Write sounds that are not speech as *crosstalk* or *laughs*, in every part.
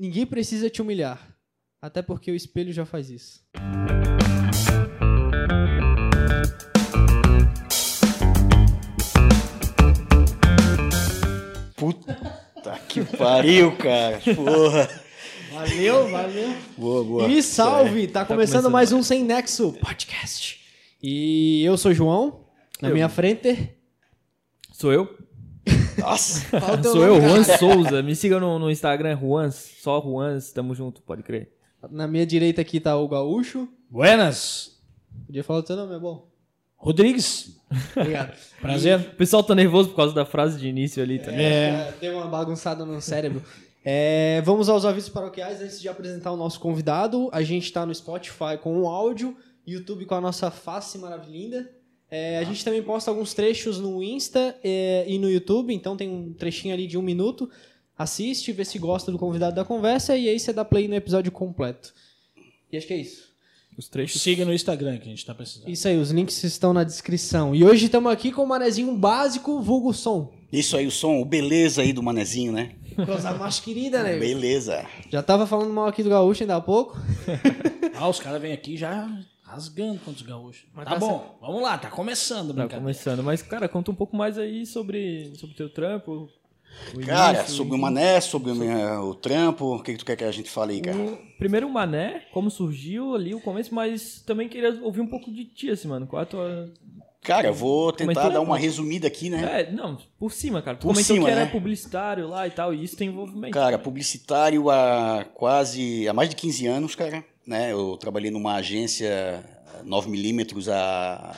ninguém precisa te humilhar. Até porque o espelho já faz isso. Puta que pariu, cara. Porra. Valeu, valeu. Boa, boa. E salve! Tá, começando começando mais um Sem Nexo Podcast. E eu sou o João, na Eu. minha frente. Sou eu? Nossa. *laughs* Sou eu, Juan. Souza. Me siga no, no Instagram, Juans. Só Juans, tamo junto, pode crer. Na minha direita aqui tá o Gaúcho. Buenas. Podia falar o teu nome, é bom. Rodrigues. Obrigado. *laughs* Prazer. O pessoal tá nervoso por causa da frase de início ali também. É. Deu uma bagunçada no cérebro. É, vamos aos avisos paroquiais antes de apresentar o nosso convidado. A gente está no Spotify com o áudio, YouTube com a nossa face maravilhosa. É, a gente também posta alguns trechos no Insta é, e no YouTube, então tem um trechinho ali de um minuto. Assiste, vê se gosta do convidado da conversa e aí você dá play no episódio completo. E acho que é isso. Os trechos. Siga no Instagram que a gente tá precisando. Isso aí, os links estão na descrição. E hoje estamos aqui com o manezinho básico, vulgo som. Isso aí, o som, o beleza aí do manezinho, né? Coisa mais querida, né? Beleza. Já tava falando mal aqui do Gaúcho ainda há pouco. *laughs* Ah, os caras vêm aqui já rasgando contra os gaúchos. Mas tá tá bom, vamos lá, tá começando, Tá começando. Mas, cara, conta um pouco mais aí sobre, sobre o teu trampo. o Cara, início, sobre o mané, sobre o minha- o trampo, o que, que tu quer que a gente fale aí, cara? O- primeiro o Mané, como surgiu ali o começo, mas também queria ouvir um pouco de ti, assim, mano. Qual a tua... Cara, eu vou tentar Comentou, dar uma né? resumida aqui, né? É, não, por cima, cara. Tu Por comentou cima, que era né? publicitário lá e tal, e isso tem envolvimento. Cara, publicitário há quase, há mais de 15 anos, cara, né? Eu trabalhei numa agência 9mm há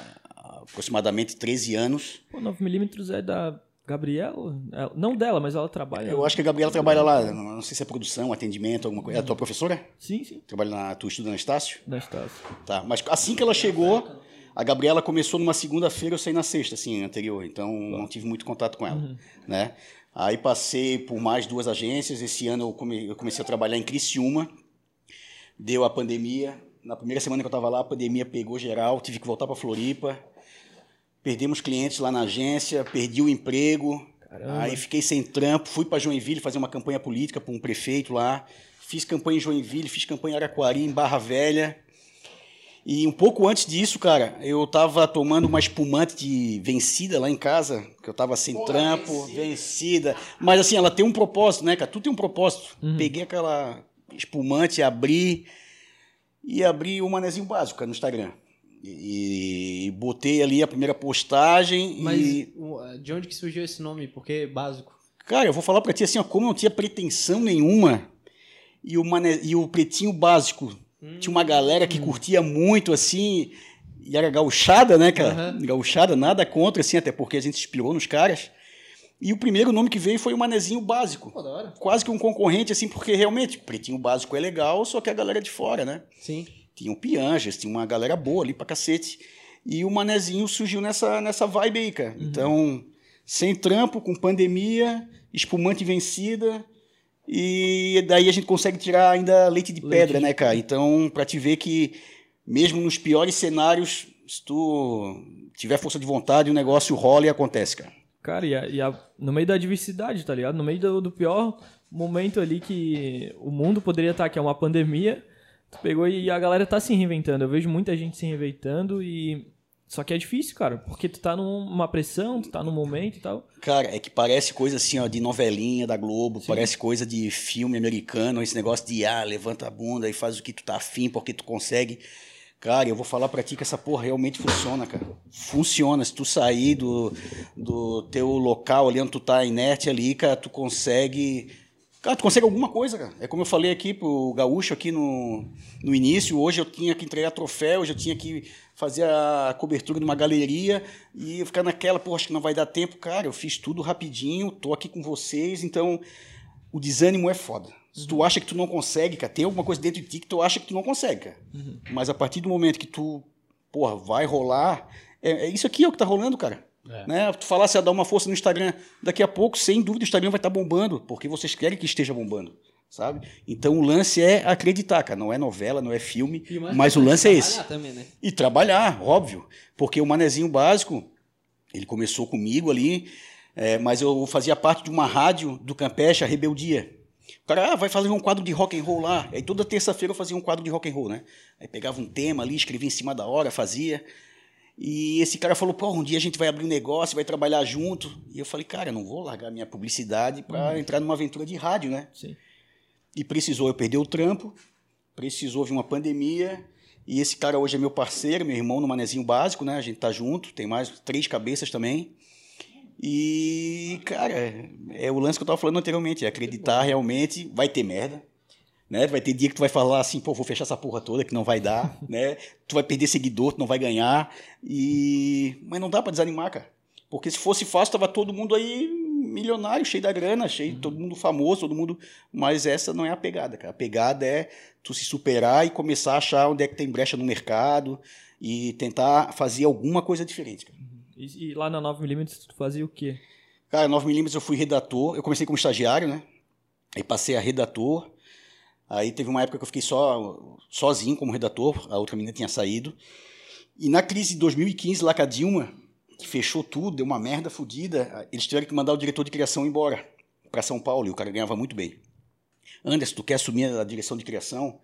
aproximadamente 13 anos. Pô, 9mm é da Gabriela? É, Não dela, mas ela trabalha. Eu acho que a Gabriela trabalha lá, não sei se é produção, atendimento, alguma coisa. É a tua professora? Sim, sim. Trabalha na, tu estuda na Estácio? Da Estácio. Tá, mas assim que ela chegou, a Gabriela começou numa segunda-feira, eu saí na sexta, assim, anterior, então não tive muito contato com ela, né? Aí passei por mais duas agências, esse ano eu, come- eu comecei a trabalhar em Criciúma, deu a pandemia, na primeira semana que eu estava lá, a pandemia pegou geral, tive que voltar para Floripa, perdemos clientes lá na agência, perdi o emprego, aí fiquei sem trampo, fui para Joinville fazer uma campanha política para um prefeito lá, fiz campanha em Joinville, fiz campanha em Araquari, em Barra Velha, e um pouco antes disso, cara, eu tava tomando uma espumante de vencida lá em casa, que eu tava sem trampo, vencida. Mas assim, ela tem um propósito, né, cara? Tudo tem um propósito. Peguei aquela espumante, abri e abri o manezinho básico, no Instagram. E, e botei ali a primeira postagem Mas e de onde que surgiu esse nome? Porque básico. Cara, eu vou falar pra ti assim, ó, como eu não tinha pretensão nenhuma, e o, mané, e o pretinho básico, tinha uma galera que curtia muito, assim, e era gauchada, né, cara? Aham. Gauchada, nada contra, assim, até porque a gente inspirou nos caras. E o primeiro nome que veio foi o Manezinho Básico. Pô, da hora. Quase que um concorrente, assim, porque realmente, pretinho básico é legal, só que a galera é de fora, né? Sim. Tinha o Pianjas, tinha uma galera boa ali pra cacete. E o Manezinho surgiu nessa, nessa vibe aí, cara. Então, sem trampo, com pandemia, espumante vencida. E daí a gente consegue tirar ainda leite de Leite pedra, né, cara? Então, pra te ver que, mesmo nos piores cenários, se tu tiver força de vontade, o negócio rola e acontece, cara. Cara, e, a- e a- no meio da adversidade, tá ligado? No meio do, do pior momento ali que o mundo poderia estar, que é uma pandemia, tu pegou e a galera tá se reinventando. Eu vejo muita gente se reinventando e. Só que é difícil, cara, porque tu tá numa pressão, tu tá num momento e tal. Cara, é que parece coisa assim, ó, de novelinha da Globo, parece coisa de filme americano, esse negócio de, ah, levanta a bunda e faz o que tu tá afim, porque tu consegue. Cara, eu vou falar pra ti que essa porra realmente funciona, cara. Funciona. Se tu sair do, do teu local ali onde tu tá inerte ali, cara, tu consegue. Cara, tu consegue alguma coisa, cara. É como eu falei aqui pro Gaúcho aqui no, no início. Hoje eu tinha que entregar troféu, hoje eu tinha que fazer a cobertura de uma galeria e ficar naquela, pô, acho que não vai dar tempo. Cara, eu fiz tudo rapidinho, tô aqui com vocês, então o desânimo é foda. Se tu acha que tu não consegue, cara, tem alguma coisa dentro de ti que tu acha que tu não consegue, cara. Mas a partir do momento que tu, porra, vai rolar, é, é isso aqui é o que tá rolando, cara. É. Né? Tu falasse a dar uma força no Instagram, daqui a pouco, sem dúvida, o Instagram vai estar bombando, porque vocês querem que esteja bombando, sabe? Então o lance é acreditar, cara. Não é novela, não é filme, mais mas o importante, lance é esse. também, né? E trabalhar, óbvio. Porque o manezinho básico, ele começou comigo ali, é, mas eu fazia parte de uma rádio do Campeche, a Rebeldia. O cara ah, vai fazer um quadro de rock and roll lá. Aí toda terça-feira eu fazia um quadro de rock and roll, né? Aí pegava um tema ali, escrevia em cima da hora, fazia. E esse cara falou, pô, um dia a gente vai abrir um negócio, vai trabalhar junto. E eu falei, cara, eu não vou largar minha publicidade para entrar numa aventura de rádio, né? Sim. E precisou eu perder o trampo, precisou vir uma pandemia. E esse cara hoje é meu parceiro, meu irmão no manezinho básico, né? A gente tá junto, tem mais três cabeças também. E, cara, é o lance que eu tava falando anteriormente, é acreditar realmente, vai ter merda, né? Vai ter dia que tu vai falar assim, pô, vou fechar essa porra toda que não vai dar, *laughs* né? Tu vai perder seguidor, tu não vai ganhar. E mas não dá para desanimar, cara. Porque se fosse fácil, tava todo mundo aí milionário, cheio da grana, cheio, todo mundo famoso, todo mundo, mas essa não é a pegada, cara. A pegada é tu se superar e começar a achar onde é que tem brecha no mercado e tentar fazer alguma coisa diferente, cara. E, e lá na 9mm tu fazia o quê? Cara, 9mm eu fui redator. Eu comecei como estagiário, né? Aí passei a redator. Aí teve uma época que eu fiquei só sozinho como redator, a outra menina tinha saído. E na crise de 2015, lá com a Dilma, que fechou tudo, deu uma merda fodida, eles tiveram que mandar o diretor de criação embora para São Paulo, e o cara ganhava muito bem. Anderson, tu quer assumir a direção de criação?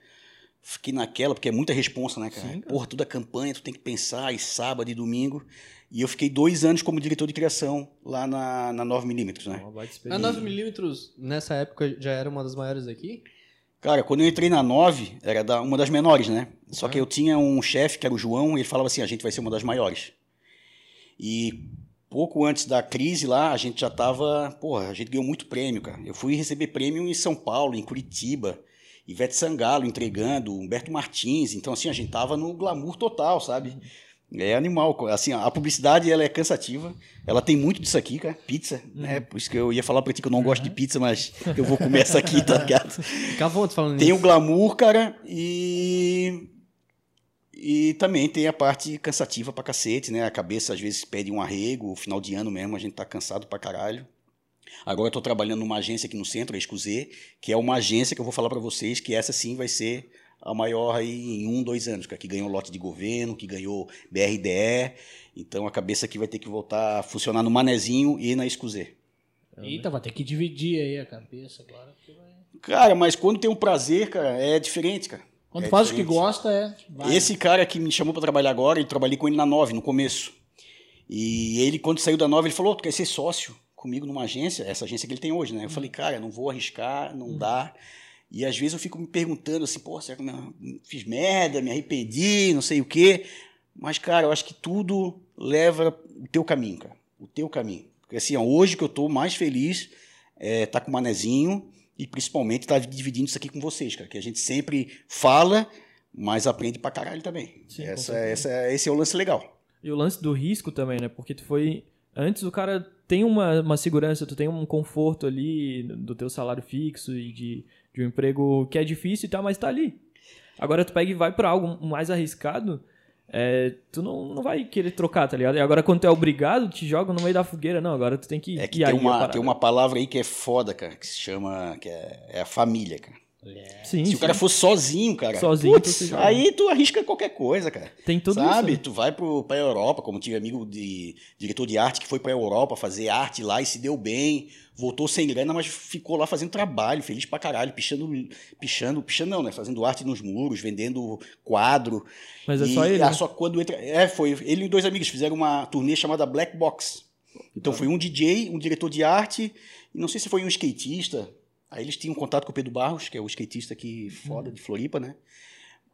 Fiquei naquela, porque é muita responsa, né, cara? Sim, cara. Porra, toda a campanha, tu tem que pensar, e sábado e domingo. E eu fiquei dois anos como diretor de criação lá na, na 9mm, né? Uma baita A experiência. 9mm, nessa época, já era uma das maiores aqui? Cara, quando eu entrei na 9, era da, uma das menores, né? Só que eu tinha um chefe, que era o João, e ele falava assim, a gente vai ser uma das maiores. E pouco antes da crise lá, a gente já tava, porra, a gente ganhou muito prêmio, cara. Eu fui receber prêmio em São Paulo, em Curitiba, Ivete Sangalo entregando, Humberto Martins, então assim, a gente tava no glamour total, sabe? É animal, assim, a publicidade ela é cansativa, ela tem muito disso aqui, cara, pizza, né? Por isso que eu ia falar pra ti que eu não gosto de pizza, mas eu vou comer essa aqui, tá ligado? *laughs* Vontade falando Tem o nisso. glamour, cara, e. E também tem a parte cansativa pra cacete, né? A cabeça às vezes pede um arrego, final de ano mesmo, a gente tá cansado pra caralho. Agora eu tô trabalhando numa agência aqui no centro, a Excusê, que é uma agência que eu vou falar pra vocês que essa sim vai ser a maior aí em um, dois anos, que ganhou lote de governo, que ganhou BRDE. Então a cabeça aqui vai ter que voltar a funcionar no Manezinho e na Excusê. Eita, vai ter que dividir aí a cabeça agora. vai- Cara, mas quando tem um prazer, cara, é diferente, cara. Quando É faz o que diferente. gosta, é. vai. Esse cara que me chamou para trabalhar agora, eu trabalhei com ele na 9, no começo. E ele, quando saiu da 9, ele falou: "Ô, Tu quer ser sócio comigo numa agência? Essa agência que ele tem hoje, né? Eu falei: Cara, não vou arriscar, não dá. E às vezes eu fico me perguntando assim: Pô, será que eu fiz merda, me arrependi, não sei o quê. Mas, cara, eu acho que tudo leva o teu caminho, cara. O teu caminho. Porque assim, ó, hoje que eu tô mais feliz é tá com o Manezinho e principalmente tá dividindo isso aqui com vocês, cara. Que a gente sempre fala, mas aprende pra caralho também. Sim, essa, certeza. essa, esse é o lance legal. E o lance do risco também, né? Porque tu foi. Antes o cara tem uma, uma segurança, tu tem um conforto ali do teu salário fixo e de, de um emprego que é difícil e tal, mas tá ali. Agora tu pega e vai pra algo mais arriscado, é, tu não, não vai querer trocar, tá ligado? E agora quando tu é obrigado, te jogam no meio da fogueira. Não, agora tu tem que. É que tem uma, tem uma palavra aí que é foda, cara, que se chama. que é, é a família, cara. Sim, Se sim. o cara for sozinho, cara. Sozinho, putz, tu joga. aí tu arrisca qualquer coisa, cara. Tem tudo Sabe? isso. né? Tu vai pro, pra Europa, como tive amigo de diretor de arte que foi pra Europa fazer arte lá e se deu bem, voltou sem grana, mas ficou lá fazendo trabalho, feliz pra caralho, pichando, pichando, pichando não, né? Fazendo arte nos muros, vendendo quadro. Mas é E- só ele. ah, né? só quando entra. É, foi. Ele e dois amigos fizeram uma turnê chamada Black Box. Então foi um DJ, um diretor de arte, e não sei se foi um skatista. Aí eles tinham contato com o Pedro Barros, que é o skatista aqui foda de Floripa, né?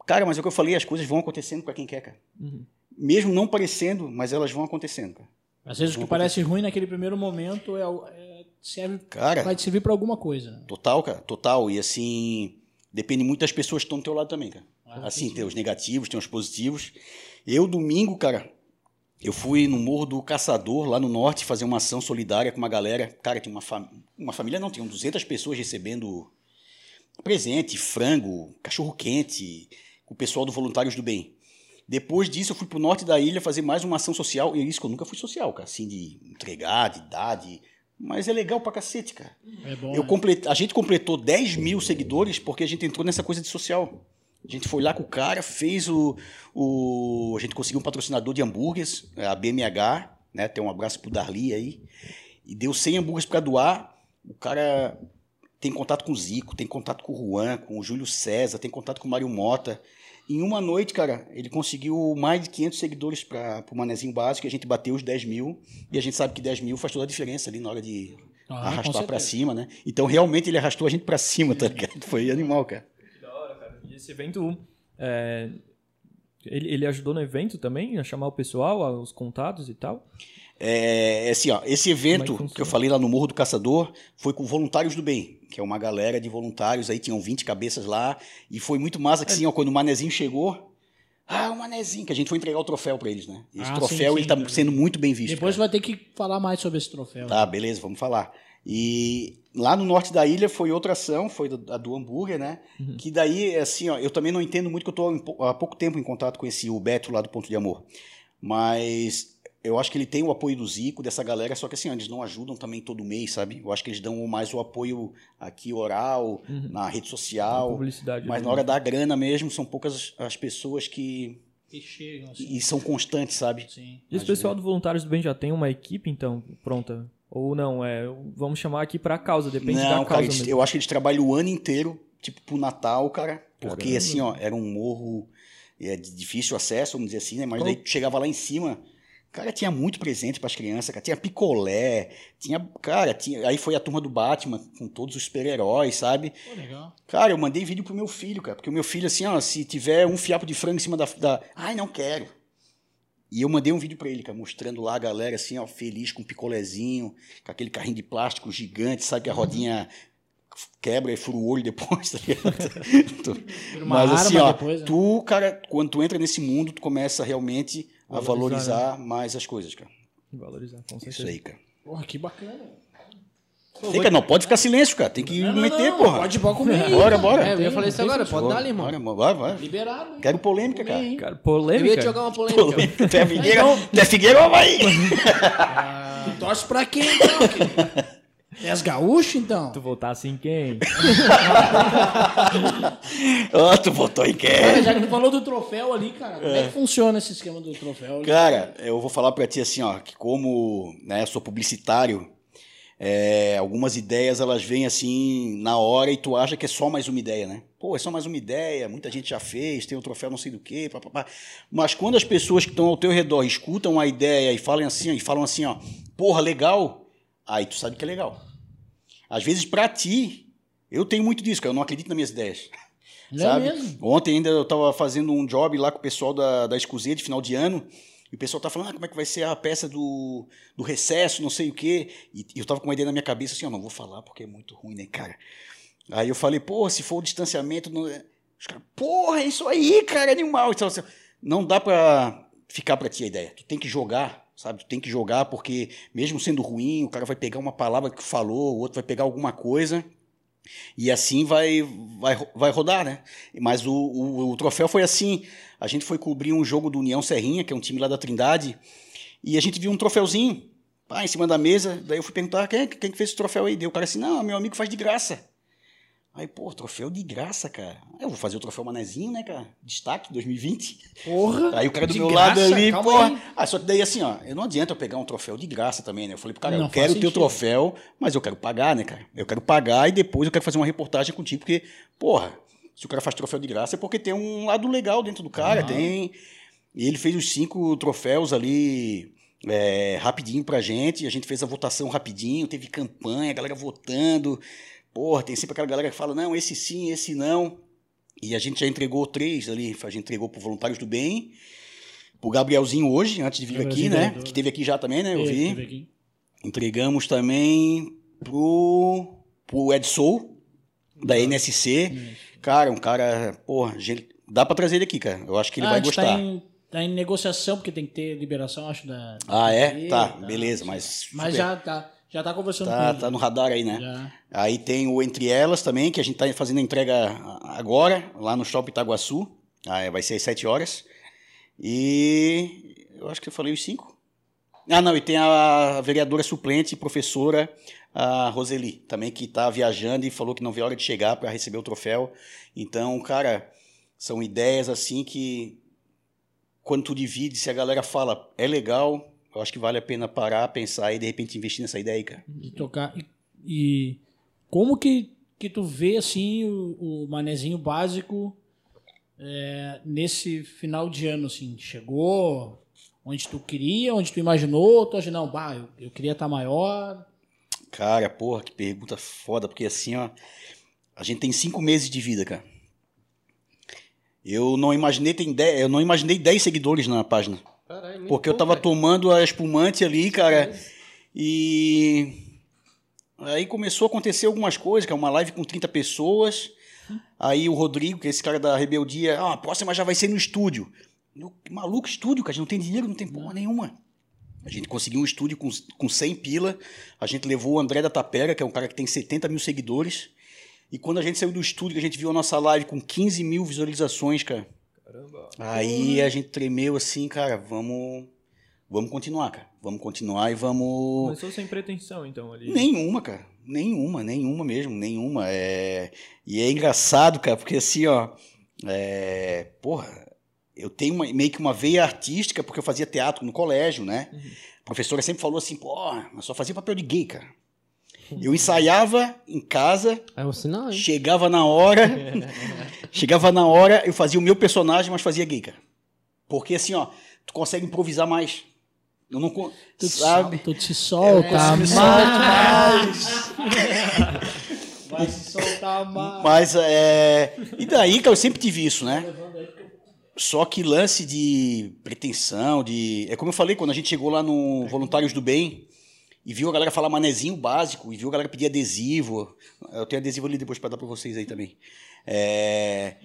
Cara, mas é o que eu falei, as coisas vão acontecendo pra quem quer, cara. Uhum. Mesmo não parecendo, mas elas vão acontecendo, cara. Às vezes o que parece ruim naquele primeiro momento é, é- serve, Cara, vai te servir pra alguma coisa. total, cara, total. E assim, depende muito das pessoas que estão do teu lado também, cara. Ah, Assim, tem os negativos, tem os positivos. Eu, domingo, cara, eu fui no Morro do Caçador, lá no norte, fazer uma ação solidária com uma galera. Cara, tinha uma, fam... uma família, não, tinham 200 pessoas recebendo presente, frango, cachorro-quente, com o pessoal do Voluntários do Bem. Depois disso, eu fui pro norte da ilha fazer mais uma ação social. E é isso que eu nunca fui social, cara. Assim, de entregar, de dar, de... Mas é legal pra cacete, cara. É bom. Eu né? complet... A gente completou 10 mil seguidores porque a gente entrou nessa coisa de social. A gente foi lá com o cara, fez o. o... A gente conseguiu um patrocinador de hambúrgueres, a BMH, né? Tem um abraço pro Darli aí. E deu 100 hambúrgueres para doar. O cara tem contato com o Zico, tem contato com o Juan, com o Júlio César, tem contato com o Mário Mota. Em uma noite, cara, ele conseguiu mais de 500 seguidores para o Manezinho Básico, e a gente bateu os 10 mil, e a gente sabe que 10 mil faz toda a diferença ali na hora de Ah, arrastar para cima, né? Então, realmente, ele arrastou a gente para cima, tá ligado? Foi animal, cara. Que da hora, cara. E esse evento, é, ele, ele ajudou no evento também, a chamar o pessoal, os contatos e tal? É, assim, ó, esse Como é evento que que eu falei lá no Morro do Caçador foi com Voluntários do Bem, que é uma galera de voluntários, aí tinham 20 cabeças lá, e foi muito massa que assim, ó, quando o Manezinho chegou, ah, o Manezinho, que a gente foi entregar o troféu pra eles, né? Esse Ah, troféu, sim, ele tá sendo muito bem visto. Depois cara. vai ter que falar mais sobre esse troféu. Tá, beleza, vamos falar. E lá no norte da ilha foi outra ação, foi do- a do hambúrguer, né? Que daí, assim, ó, eu também não entendo muito que eu pou- há pouco tempo em contato com esse o Beto lá do Ponto de Amor. Mas eu acho que ele tem o apoio do Zico, dessa galera, só que assim, ó, eles não ajudam também todo mês, sabe? Eu acho que eles dão mais o apoio aqui oral, na rede social. Publicidade. Mas na hora da grana mesmo, são poucas as pessoas que. Que chegam, assim. E são constantes, sabe? Sim. E esse pessoal do Voluntários do Bem já tem uma equipe, então, pronta? Ou não? É, vamos chamar aqui pra causa, depende não, da cara, causa eles- mesmo. eu acho que eles trabalham o ano inteiro, tipo, pro Natal, cara. Porque, Caramba. assim, ó, era um morro é, de difícil acesso, vamos dizer assim, né? Mas Qual- daí tu chegava lá em cima, cara, tinha muito presente pras crianças, cara. Tinha picolé, tinha. Cara, tinha. Aí foi a turma do Batman, com todos os super-heróis, sabe? Pô, legal. Cara, eu mandei vídeo pro meu filho, cara. Porque o meu filho, assim, ó, se tiver um fiapo de frango em cima da. da... Ai, não quero. E eu mandei um vídeo pra ele, cara, mostrando lá a galera, assim, ó, feliz com um picolézinho, com aquele carrinho de plástico gigante, sabe que a rodinha quebra e fura o olho depois, *laughs* tá ligado? Uma Mas arma assim, ó, depois, né? tu, cara, quando tu entra nesse mundo, tu começa realmente a Valorizar, valorizar mais as coisas, cara. Valorizar, com certeza. Isso aí, cara. Porra, que bacana. Tem, cara, não pode ficar silêncio, cara. Tem que Não, meter, não, porra. Pode, pode comer. Bora, cara. bora. É, eu ia falar isso agora, pode dar, irmão. Bora, vai, vai. Liberado. hein? Quero polêmica, Comer cara. aí. Cara, Eu ia polêmica. te jogar uma polêmica. Tu é Figueira, tu é Figueira ou Havaí? Tu torce pra quem, então? querido? É as gaúchas, então? Tu voltasse em quem? *laughs* Ó, tu votou em Cara, quem? já que tu falou do troféu ali, cara, como é que funciona esse esquema do troféu? ali? Cara, eu vou falar pra ti assim, ó, que como né, eu sou publicitário, é, algumas ideias elas vêm assim na hora e tu acha que é só mais uma ideia, né? Pô, é só mais uma ideia, muita gente já fez, tem o troféu não sei do que, papapá. Mas quando as pessoas que estão ao teu redor escutam a ideia e falam assim, e falam assim, ó, porra, legal, aí tu sabe que é legal. Às vezes pra ti, eu tenho muito disso, cara, eu não acredito nas minhas ideias. Não sabe? é mesmo? Ontem ainda eu tava fazendo um job lá com o pessoal da, da Escuzê de final de ano. O pessoal tá falando, ah, como é que vai ser a peça do, do recesso, não sei o quê. E eu tava com uma ideia na minha cabeça assim, ó, não vou falar porque é muito ruim, né, cara? Aí eu falei, porra, se for o distanciamento. Não... é-" Os caras, porra, é isso aí, cara, animal. Então, assim, não dá pra ficar pra ti a ideia. Tu tem que jogar, sabe? Tu tem que jogar porque, mesmo sendo ruim, o cara vai pegar uma palavra que falou, o outro vai pegar alguma coisa. E assim vai, vai, vai rodar, né? Mas o, o, o troféu foi assim. A gente foi cobrir um jogo do União Serrinha, que é um time lá da Trindade, e a gente viu um troféuzinho pá, em cima da mesa. Daí eu fui perguntar quem, quem que fez esse troféu aí. Deu o cara assim, não, meu amigo faz de graça. Aí, pô, troféu de graça, cara. Eu vou fazer o troféu Manezinho, né, cara? Destaque 2020. Porra. Aí o cara do meu graça? lado ali, Calma porra. aí. Ah, só que daí assim, ó, eu não adianta eu pegar um troféu de graça também, né? Eu falei pro cara, Não eu quero o teu troféu, mas eu quero pagar, né, cara? Eu quero pagar e depois eu quero fazer uma reportagem contigo, porque, porra, se o cara faz troféu de graça é porque tem um lado legal dentro do cara, Aham. tem. E ele fez os cinco troféus ali é, rapidinho pra gente, a gente fez a votação rapidinho, teve campanha, a galera votando. Porra, tem sempre aquela galera que fala, não, esse sim, esse não. E a gente já entregou três ali, a gente entregou pro Voluntários do Bem, pro Gabrielzinho hoje, antes de vir aqui, né? vereador. Que teve aqui já também, né? Eu vi. aqui. Entregamos também pro, pro Edsol, da NSC. Cara, um cara, porra, gente, dá pra trazer ele aqui, cara. Eu acho que ele Ah, vai gente gostar. Tá em, tá em negociação, porque tem que ter liberação, acho, da... Ah, é? Tá, tá. beleza, mas. Mas super. já tá, já tá conversando com Tá, ele. tá no radar aí, né? Já. Aí tem o Entre Elas também, que a gente tá fazendo a entrega agora, lá no Shopping Itaguaçu. Ah, vai ser às 7 horas. E eu acho que eu falei os cinco. Ah, não, e tem a vereadora suplente e professora, a Roseli, também que está viajando e falou que não vê a hora de chegar para receber o troféu. Então, cara, são ideias assim que quando tu divide, se a galera fala é legal, eu acho que vale a pena parar, pensar e de repente investir nessa ideia aí, cara. de tocar. E, e como que que tu vê assim o, o manezinho básico é, nesse final de ano assim? Chegou onde tu queria, onde tu imaginou, tu acha, não, bah, eu, eu queria estar maior. Cara, porra, que pergunta foda, porque assim, ó, a gente tem cinco meses de vida, cara. Eu não imaginei tem dez, eu não imaginei 10 seguidores na página. Muito Porque eu tava tomando a espumante ali, cara, e aí começou a acontecer algumas coisas, que é uma live com 30 pessoas. Aí o Rodrigo, que é esse cara da Rebeldia, ah, a próxima já vai ser no estúdio. Eu, maluco, estúdio, cara, a gente não tem dinheiro, não tem porra nenhuma. A gente conseguiu um estúdio com, com 100 pila. A gente levou o André da Tapera, que é um cara que tem 70 mil seguidores. E quando a gente saiu do estúdio, que a gente viu a nossa live com 15 mil visualizações, cara. Caramba. Aí a gente tremeu assim, cara, vamos, vamos continuar, cara. Vamos continuar e vamos. Começou sem pretensão, então, ali. Nenhuma, cara. Nenhuma, nenhuma mesmo, nenhuma. É... E é engraçado, cara, porque assim, ó. É... Porra, eu tenho uma- meio que uma veia artística, porque eu fazia teatro no colégio, né? A professora sempre falou assim, porra, mas só fazia papel de gay, cara. Eu ensaiava em casa, É um sinal, hein? chegava na hora, *laughs* chegava na hora, eu fazia o meu personagem, mas fazia gay, cara. Porque assim, ó, tu consegue improvisar mais. Eu não Tu te sabe? Tu te solta consigo me *laughs* mais. Vai se soltar mais. Mas é. E daí, cara, eu sempre tive isso, né? Só que lance de pretensão, de. É como eu falei, quando a gente chegou lá no Voluntários do Bem e viu a galera falar manezinho básico, e viu a galera pedir adesivo. Eu tenho adesivo ali depois pra dar pra vocês aí também. É,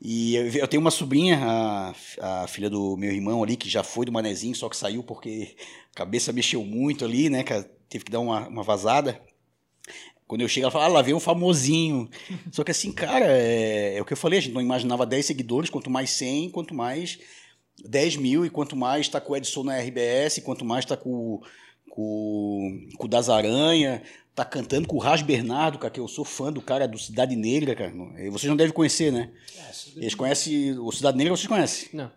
e eu, eu tenho uma sobrinha, a, a filha do meu irmão ali, que já foi do manezinho, só que saiu porque a cabeça mexeu muito ali, né, cara? Teve que dar uma, uma vazada. Quando eu chego, ela fala, ah, lá veio um famosinho. *laughs* Só que assim, cara, é, é o que eu falei, a gente não imaginava 10 seguidores, quanto mais 100, quanto mais 10 mil, e quanto mais tá com o Edson na RBS, quanto mais tá com, com, com o Das Aranha, tá cantando com o Ras Bernardo, cara, que eu sou fã do cara do Cidade Negra, cara. E Vocês não devem conhecer, né? Eles conhecem, o Cidade Negra vocês conhecem. Não.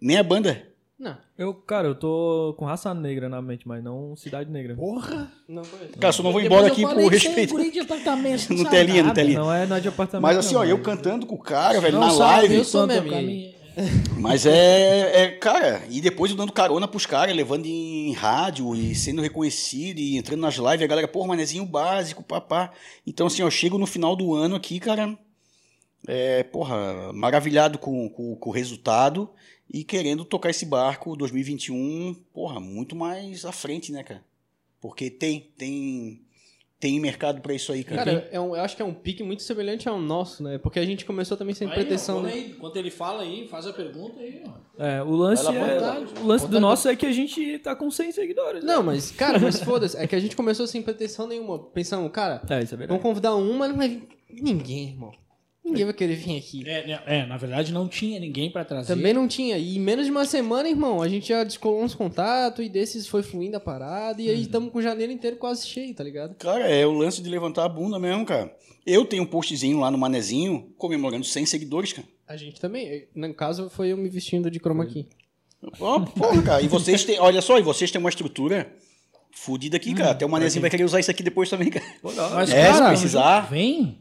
Nem a banda. Não. Eu, cara, eu tô com raça negra na mente, mas não cidade negra. Porra. Não conheço. Cara, só não vou embora aqui por é respeito. guri de apartamento, *laughs* No sabe telinha, nada. telinha. Não é, não é de apartamento. Mas assim, não, ó, eu mas- cantando com o cara, velho, Não na sabe, live. eu sou mesmo, Mas é, é, cara, e depois eu dando carona pros caras, levando em rádio e sendo reconhecido e entrando nas lives, a galera, porra, manezinho básico, papá. Então, assim, eu chego no final do ano aqui, cara, é, porra, maravilhado com, com, com o resultado e querendo tocar esse barco 2021, porra, muito mais à frente, né, cara? Porque tem, tem, tem mercado pra isso aí, cara. Cara, é um, eu acho que é um pique muito semelhante ao nosso, né? Porque a gente começou também sem Aí, pretensão, ó, né? aí, Enquanto ele fala aí, faz a pergunta aí, ó. É, o lance, lá, é, lá. o lance do nosso é que a gente tá com 100 seguidores. né? Não, mas, cara, mas foda-se. É que a gente começou sem pretensão nenhuma. Pensamos, cara, É, é vamos convidar um, mas não vai vir ninguém, irmão. Ninguém vai querer vir aqui. É, né, é, na verdade não tinha ninguém pra trazer. Também não tinha. E em menos de uma semana, irmão, a gente já descolou uns contatos e desses foi fluindo a parada. E aí estamos com janeiro inteiro quase cheio, tá ligado? Cara, é o lance de levantar a bunda mesmo, cara. Eu tenho um postzinho lá no Manezinho comemorando 100 seguidores, cara. A gente também. No caso, foi eu me vestindo de chroma key. Ó, porra, cara. E vocês têm, olha só, e vocês têm uma estrutura fodida aqui, cara. Até o Manezinho vai querer usar isso aqui depois também, cara. Mas, É, se cara, precisar. Vem.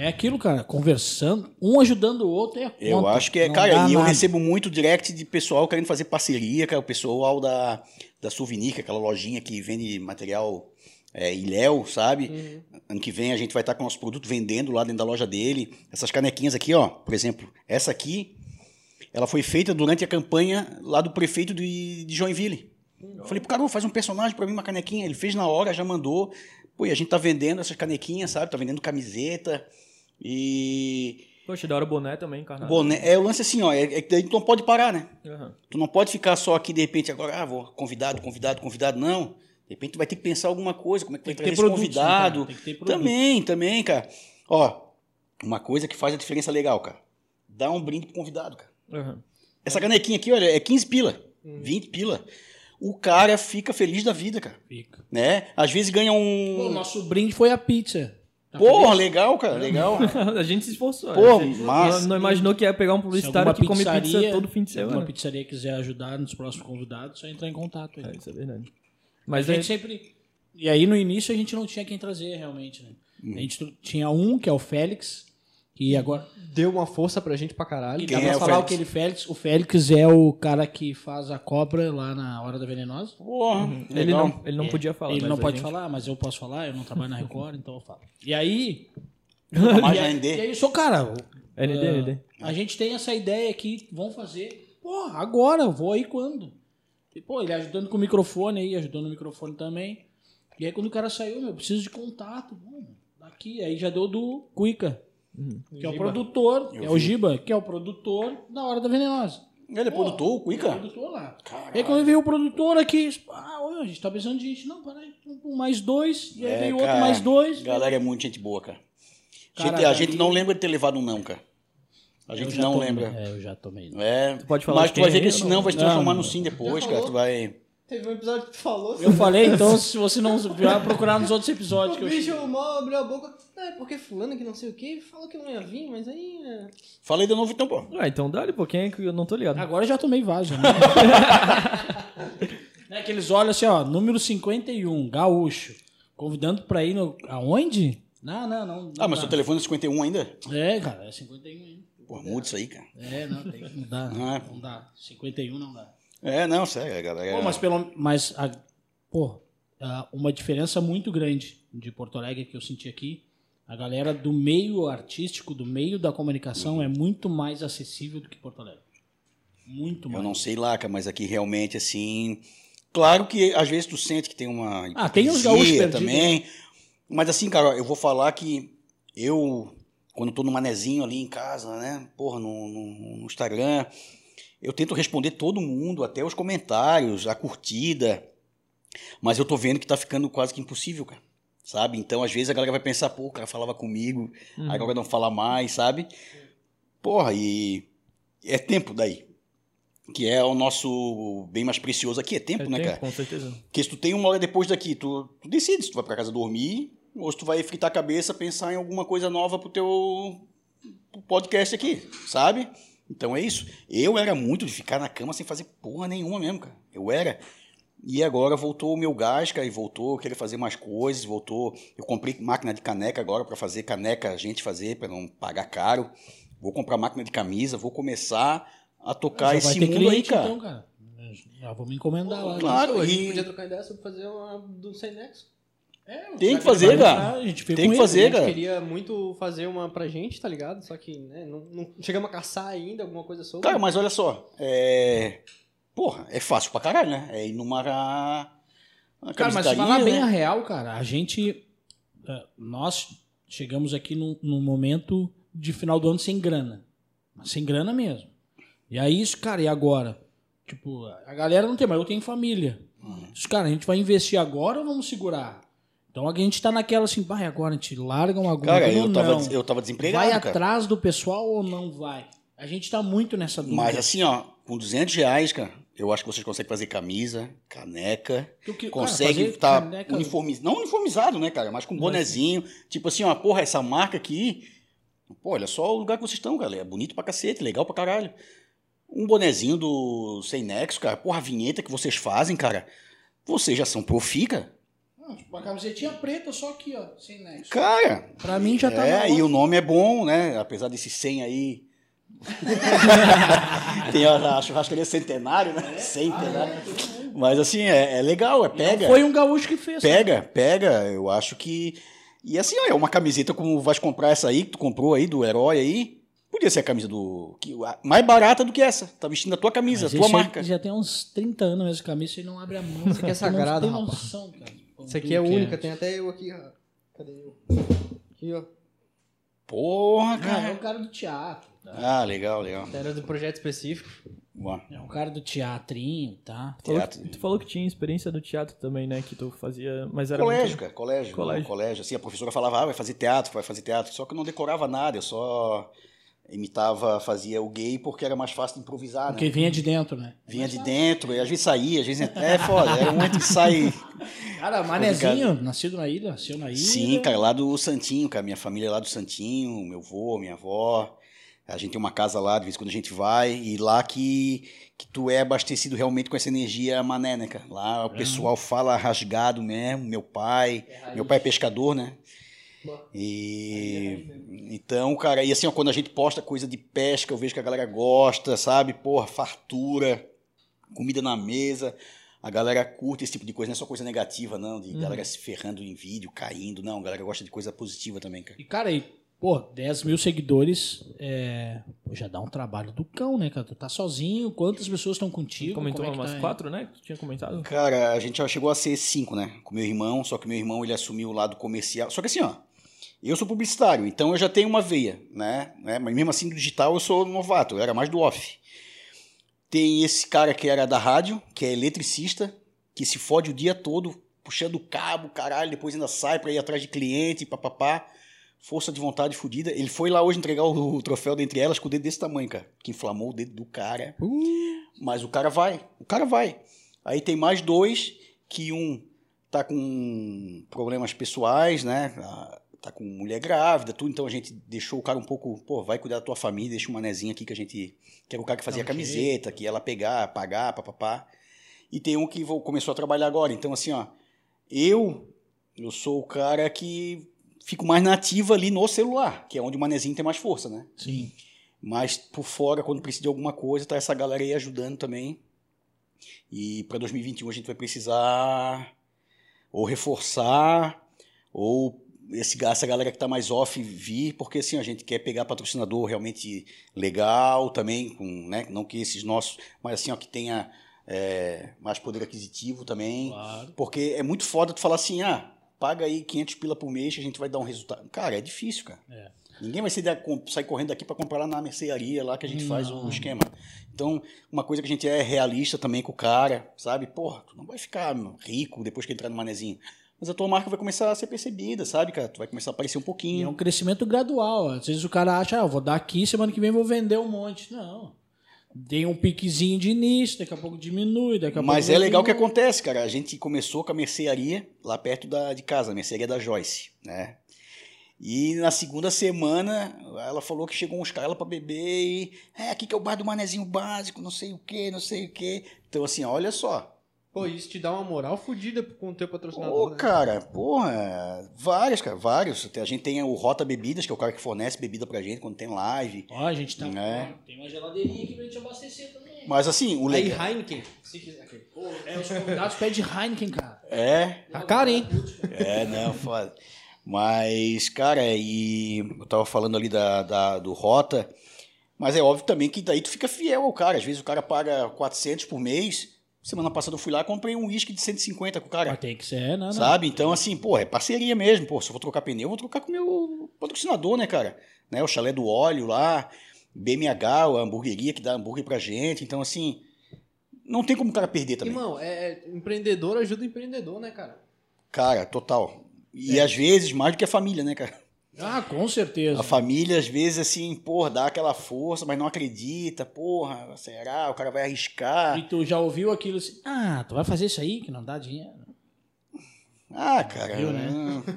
É aquilo, cara, conversando, um ajudando o outro é a Eu conta. acho que é, Não cara, e eu nada. recebo muito direct de pessoal querendo fazer parceria, cara. O pessoal da, da Souvenir, que é aquela lojinha que vende material é, Ilhéu, sabe? Ano que vem a gente vai estar com o nosso produto vendendo lá dentro da loja dele. Essas canequinhas aqui, ó, por exemplo, essa aqui, ela foi feita durante a campanha lá do prefeito de, de Joinville. Eu falei pro cara, "Ô, faz um personagem pra mim, uma canequinha. Ele fez na hora, já mandou. Pô, e a gente tá vendendo essas canequinhas, sabe? Tá vendendo camiseta. E. Poxa, da hora o boné também, carnal. Boné, é o lance assim, ó. É, é que daí tu não pode parar, né? Aham. Tu não pode ficar só aqui, de repente, agora, ah, vou convidado, convidado, convidado. Não. De repente tu vai ter que pensar alguma coisa, como é que vai Tem que trazer ter esse produtos, né, convidado. cara? Tem que ter produtos. também, também, cara. Ó, uma coisa que faz a diferença legal, cara. Dá um brinde pro convidado, cara. Aham. Essa canequinha aqui, olha, é 15 pila, Hum. 20 pila. O cara fica feliz da vida, cara. Fica. Né? Às vezes ganha Pô, um. o nosso brinde foi a pizza. Tá Porra, feliz? legal, cara, legal. *laughs* a gente se esforçou. Pô, a gente massa. Não, não imaginou que ia pegar um Se publicitário que come pizza pizzaria- todo fim de Se alguma semana. pizzaria quiser ajudar nos próximos convidados, só entrar em contato aí. É, isso é verdade. Mas a é, gente sempre. E aí no início a gente não tinha quem trazer realmente, né? A gente tinha um, que é o Félix, que agora... Deu uma força pra gente pra caralho. E Quem dá pra é o falar Félix? aquele Félix. O Félix é o cara que faz a cobra lá na Hora da Venenosa. Porra, Ele legal. não, ele não podia falar. Ele mas não a pode gente- falar, mas eu posso falar, eu não trabalho na Record, então eu falo. E aí. E, aí ND. e aí, sou cara. ND, ah, ND. A gente tem essa ideia aqui, vão fazer. Pô, agora, vou aí quando? E, pô, ele ajudando com o microfone aí, ajudando no microfone também. E aí quando o cara saiu, meu, preciso de contato. Bom, daqui, aí já deu do Cuica. Que é o Giba. produtor, Eu é o vi. Giba, que é o produtor da Hora da Venenosa. Ele é Pô, produtor, o É Cuica? produtor lá. Caralho. E aí quando veio o produtor aqui, ah, olha, a gente tá precisando de gente. Não, peraí, um mais dois. E aí É, veio outro cara, mais dois. Galera é muito gente boa, cara. Cara, Gente- a ali- gente não lembra de ter levado um não, cara. A Eu gente já não tomei, lembra. É, eu já tomei. É, pode falar mas tu vai ver que é esse ou não não? vai se Não, transformar não. no sim depois, cara. Tu vai. Teve um episódio que tu falou. Eu falei, então, se você não vai procurar nos outros episódios O que eu bicho mal abriu a boca. É, porque fulano que não sei o que falou que não ia vir, mas aí. É... Falei de novo então, pô. Ah, então dá-lhe, pô. Quem é que eu não tô ligado? Agora eu já tomei vários. Né? *laughs* né, que eles olham assim, ó, número 51, gaúcho. Convidando pra ir no. Aonde? Não, não, não. não Ah, mas dá. seu telefone é 51 ainda? É, cara, é 51 ainda. Pô, muda isso aí, cara. É, não, tem que mudar. Não é? Não dá. 51 não dá. É, não, sério, galera. Pô, mas pelo. Mas, a, pô, a- uma diferença muito grande de Porto Alegre que eu senti aqui. A galera do meio artístico, do meio da comunicação, é muito mais acessível do que Porto Alegre. Muito mais. Eu não sei lá, mas aqui realmente, assim. Claro que às vezes tu sente que tem uma. Ah, tem hipocrisia gaúchos perdidos, também. Mas assim, cara, eu vou falar que eu, quando tô no manezinho ali em casa, né? Porra, no, no, no Instagram, eu tento responder todo mundo, até os comentários, a curtida. Mas eu tô vendo que tá ficando quase que impossível, cara. Sabe? Então, às vezes a galera vai pensar, pô, o cara falava comigo, Uhum. agora não fala mais, sabe? Porra, e é tempo daí. Que é o nosso bem mais precioso aqui, é tempo, É né, tempo, cara? Com certeza. Porque se tu tem uma hora depois daqui, tu, tu decide se tu vai pra casa dormir ou se tu vai fritar a cabeça, pensar em alguma coisa nova pro teu podcast aqui, sabe? Então é isso. Eu era muito de ficar na cama sem fazer porra nenhuma mesmo, cara. Eu era. E agora voltou o meu gás, cara, e voltou, eu queria fazer mais coisas, voltou. Eu comprei máquina de caneca agora pra fazer caneca, a gente fazer, pra não pagar caro. Vou comprar máquina de camisa, vou começar a tocar Já vai esse ter mundo cliente, aí, cara. então, cara. Já vou me encomendar lá. né? Claro, a gente e- podia trocar ideia sobre fazer uma do Sem Nexo. É, Tem que fazer, cara. entrar, A gente Tem que fazer, A gente cara. queria muito fazer uma pra gente, tá ligado? Só que, né, não, não chegamos a caçar ainda alguma coisa sobre. Cara, mas olha só, é. Porra, é fácil pra caralho, né? É ir numa. uma Cara, mas falar bem né? a real, cara, a gente. eh, Nós chegamos aqui num, num momento de final do ano sem grana. Sem grana mesmo. E aí, isso, cara, e agora? Tipo, a galera não tem, mas eu tenho família. Uhum. Isso, cara, a gente vai investir agora ou vamos segurar? Então a gente tá naquela assim, vai agora, a gente larga uma Cara, agulha ou eu tava, não? eu tava desempregado, vai cara. atrás do pessoal ou não vai? A gente tá muito nessa dúvida. Mas assim, ó, com 200 reais, cara, eu acho que vocês conseguem fazer camisa, caneca, que- cara, consegue estar caneca- uniformizado. Não uniformizado, né, cara? Mas com bonezinho. Tipo assim, ó, porra, essa marca aqui. Pô, olha só o lugar que vocês estão, cara. É bonito pra cacete, legal pra caralho. Um bonezinho do Sem Nexo, cara. Porra, a vinheta que vocês fazem, cara. Vocês já são profi, cara. Ah, tipo, Uma camisetinha preta só aqui, ó, sem nexo. Cara, Pra mim já tá É, e o nome é bom, né? Apesar desse 100 aí. *laughs* Tem a, a churrascaria centenário, né? Centenário. Mas assim, é, é legal, é pega. Foi um gaúcho que fez. Pega, pega. Eu acho que. E assim, ó, é uma camiseta como vais comprar essa aí, que tu comprou aí, do herói aí. Podia ser a camisa do. que- a- mais barata do que essa. Tá vestindo a tua camisa, Mas a tua marca. Já tem uns 30 anos mesmo camisa e não abre a mão. Isso aqui é sagrado, não tem rapaz. noção, cara. Isso aqui é única, tem até eu aqui, ó. Cadê eu? Aqui, ó. Porra, Cara, é cara. o cara do teatro, tá? Ah, legal, legal. Era do projeto específico. Boa. É o cara do teatrinho, tá? Falou Teatro. que- tu falou que tinha experiência do teatro também, né? Que tu fazia, mas era Colégio, muito... cara, colégio. Colégio. Colégio. colégio. Assim, a professora falava, ah, vai fazer teatro, vai fazer teatro. Só que eu não decorava nada, eu só imitava, fazia o gay porque era mais fácil de improvisar, Porque né? vinha de dentro, né? Vinha de dentro, e às vezes saía, às vezes... É foda, era um que sai... *laughs* Cara, Manezinho, nascido na ilha, nasceu na ilha. Sim, cara, lá do Santinho, cara. Minha família é lá do Santinho, meu avô, minha avó. A gente tem uma casa lá, de vez em quando a gente vai, e lá que, que tu é abastecido realmente com essa energia mané, né, cara? Lá o pessoal fala rasgado mesmo, meu pai. Meu pai é pescador, né? E então, cara, e assim, ó, quando a gente posta coisa de pesca, eu vejo que a galera gosta, sabe? Porra, fartura, comida na mesa. A galera curte esse tipo de coisa, não é só coisa negativa, não, de galera se ferrando em vídeo, caindo, não. A galera gosta de coisa positiva também, cara. E, cara, aí, pô, 10 mil seguidores é, pô, já dá um trabalho do cão, né, cara? Tu tá sozinho, quantas pessoas estão contigo? Comentou Como é que umas tá quatro, né? Que tu tinha comentado. Cara, a gente já chegou a ser cinco, né? Com meu irmão, só que meu irmão ele assumiu o lado comercial. Só que assim, ó, eu sou publicitário, então eu já tenho uma veia, né? né? Mas mesmo assim, no digital eu sou novato, eu era mais do off. Tem esse cara que era da rádio, que é eletricista, que se fode o dia todo, puxando cabo, caralho, depois ainda sai pra ir atrás de cliente, papapá. Força de vontade fodida. Ele foi lá hoje entregar o, *laughs* o troféu dentre elas com o dedo desse tamanho, cara. Que inflamou o dedo do cara. Mas o cara vai, o cara vai. Aí tem mais dois, que um tá com problemas pessoais, né? Tá com mulher grávida, tudo. Então a gente deixou o cara um pouco, pô, vai cuidar da tua família, deixa um manezinho aqui que a gente. Que era o cara que fazia um camiseta, que lá pegar, pagar, papapá. E tem um que começou a trabalhar agora. Então, assim, ó, eu, eu sou o cara que fico mais nativo ali no celular, que é onde o manezinho tem mais força, né? Sim. Mas por fora, quando precisa de alguma coisa, tá essa galera aí ajudando também. E para 2021 a gente vai precisar ou reforçar ou esse, essa galera que tá mais off vir, porque assim, a gente quer pegar patrocinador realmente legal também, com, né, não que esses nossos, mas assim, ó, que tenha é, mais poder aquisitivo também. Claro. Porque é muito foda tu falar assim, ah, paga aí 500 pila por mês a gente vai dar um resultado. Cara, é difícil, cara. É. Ninguém vai sair, correndo daqui para comprar lá na mercearia lá que a gente faz o Não. esquema. Então, uma coisa que a gente é realista também com o cara, sabe? Porra, tu não vai ficar rico depois que entrar no manezinho. Mas a tua marca vai começar a ser percebida, sabe, cara? Tu vai começar a aparecer um E é pouquinho. um crescimento gradual. Às vezes o cara acha, ah, eu vou dar aqui, semana que vem vou vender um monte. Não. Tem um piquezinho de início, daqui a pouco diminui, daqui a Mas pouco. é legal o que diminui. acontece, cara. A gente começou com a mercearia lá perto da, de casa, a mercearia da Joyce, né? E na segunda semana, ela falou que chegou uns caras pra beber e. É, aqui que é o bar do manezinho básico, não sei o que, não sei o que. Então, assim, olha só. Pô, isso te dá uma moral fodida com o teu Pô, patrocinador, né? cara, porra, vários, cara, vários. A gente tem o Rota Bebidas, que é o cara que fornece bebida pra gente quando tem live. Ó, a gente tá. É. ó, Tem uma geladeirinha aqui pra gente abastecer também. Mas assim, o Aí, legal. Heineken, se quiser. aqui. É, os convidados *laughs* pedem Heineken, cara. É, Tá caro, hein? É, não, foda. Mas, cara, e eu tava falando ali da, da- do Rota, mas é óbvio também que daí tu fica fiel ao cara. Às vezes o cara paga 400 por mês. Semana passada eu fui lá e comprei um uísque de 150 com o cara. Mas tem que ser, não. Sabe? Então, assim, pô, é parceria mesmo. Pô, se eu vou trocar pneu, eu vou trocar com o meu patrocinador, né, cara? Né, o chalé do óleo lá, BMH, a hamburgueria que dá hambúrguer pra gente. Então, assim, não tem como o cara perder também. Irmão, é, é- empreendedor ajuda empreendedor, né, cara? Cara, total. E às vezes mais do que a família, né, cara? Ah, com certeza. A família, às vezes, assim, porra, dá aquela força, mas não acredita, porra, será? O cara vai arriscar. E tu já ouviu aquilo assim, ah, tu vai fazer isso aí que não dá dinheiro. Ah, cara. Viu, né?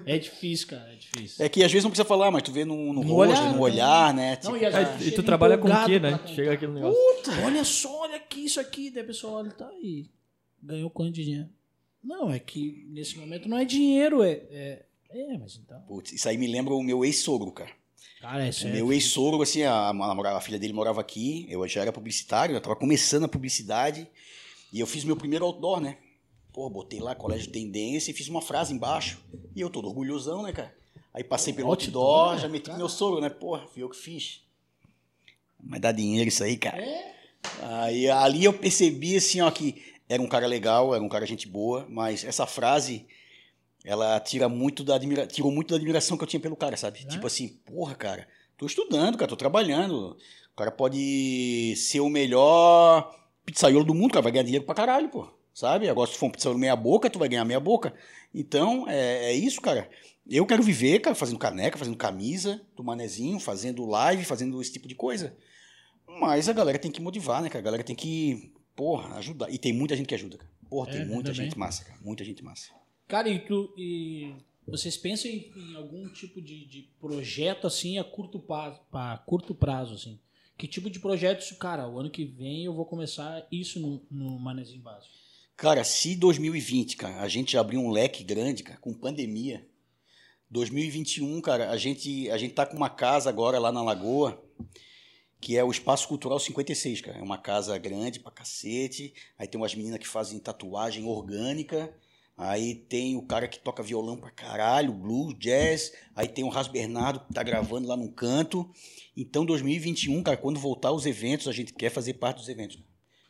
É difícil, cara, é difícil. É que às vezes não precisa falar, mas tu vê no, no No rosto, olhar, no né? olhar, né? Não, Tipo, e É, vezes e tu trabalha com o quê, né? Chega aquele negócio. Puta, olha só, olha aqui, isso aqui. Daí a pessoa olha, tá aí. Ganhou quanto de dinheiro? Não, é que nesse momento não é dinheiro, é. É, é mas então. putz, isso aí me lembra o meu ex-sogro, cara. Cara, isso O é. meu ex-sogro, assim, a, a, a filha dele morava aqui, eu já era publicitário, eu tava começando a publicidade, e eu fiz meu primeiro outdoor, né? Pô, botei lá colégio de tendência e fiz uma frase embaixo. E eu todo orgulhosão, né, cara? Aí passei pelo Outdoor, outdoor, já meti cara? meu sogro, né? Porra, fui eu que fiz. Mas dá dinheiro isso aí, cara. É? Aí ali eu percebi, assim, ó, que era um cara legal, era um cara gente boa, mas essa frase, ela tira muito da admira... tirou muito da admiração que eu tinha pelo cara, sabe? É? Tipo assim, porra, cara, tô estudando, cara, tô trabalhando. O cara pode ser o melhor pizzaiolo do mundo, cara, vai ganhar dinheiro pra caralho, pô. Sabe? Agora, se for um pizzaiolo meia boca, tu vai ganhar meia boca. Então, é, é isso, cara. Eu quero viver, cara, fazendo caneca, fazendo camisa do manezinho, fazendo live, fazendo esse tipo de coisa. Mas a galera tem que motivar, né, cara? A galera tem que, porra, ajudar. E tem muita gente que ajuda, cara. Porra, É, tem muita gente bem. massa, cara. Muita gente massa. Cara, e, tu, e vocês pensam em, em algum tipo de, de projeto assim a curto prazo, a curto prazo, assim? Que tipo de projeto isso, cara? O ano que vem eu vou começar isso no, no Manezinho Básico. Cara, se 2020, cara, a gente abrir um leque grande, cara, com pandemia, 2021, cara, a gente, a gente tá com uma casa agora lá na Lagoa, que é o Espaço Cultural 56, cara. É uma casa grande pra cacete. Aí tem umas meninas que fazem tatuagem orgânica. Aí tem o cara que toca violão pra caralho, blues, jazz. Aí tem o Ras Bernardo que tá gravando lá num canto. Então, 2021, cara, quando voltar os eventos, a gente quer fazer parte dos eventos.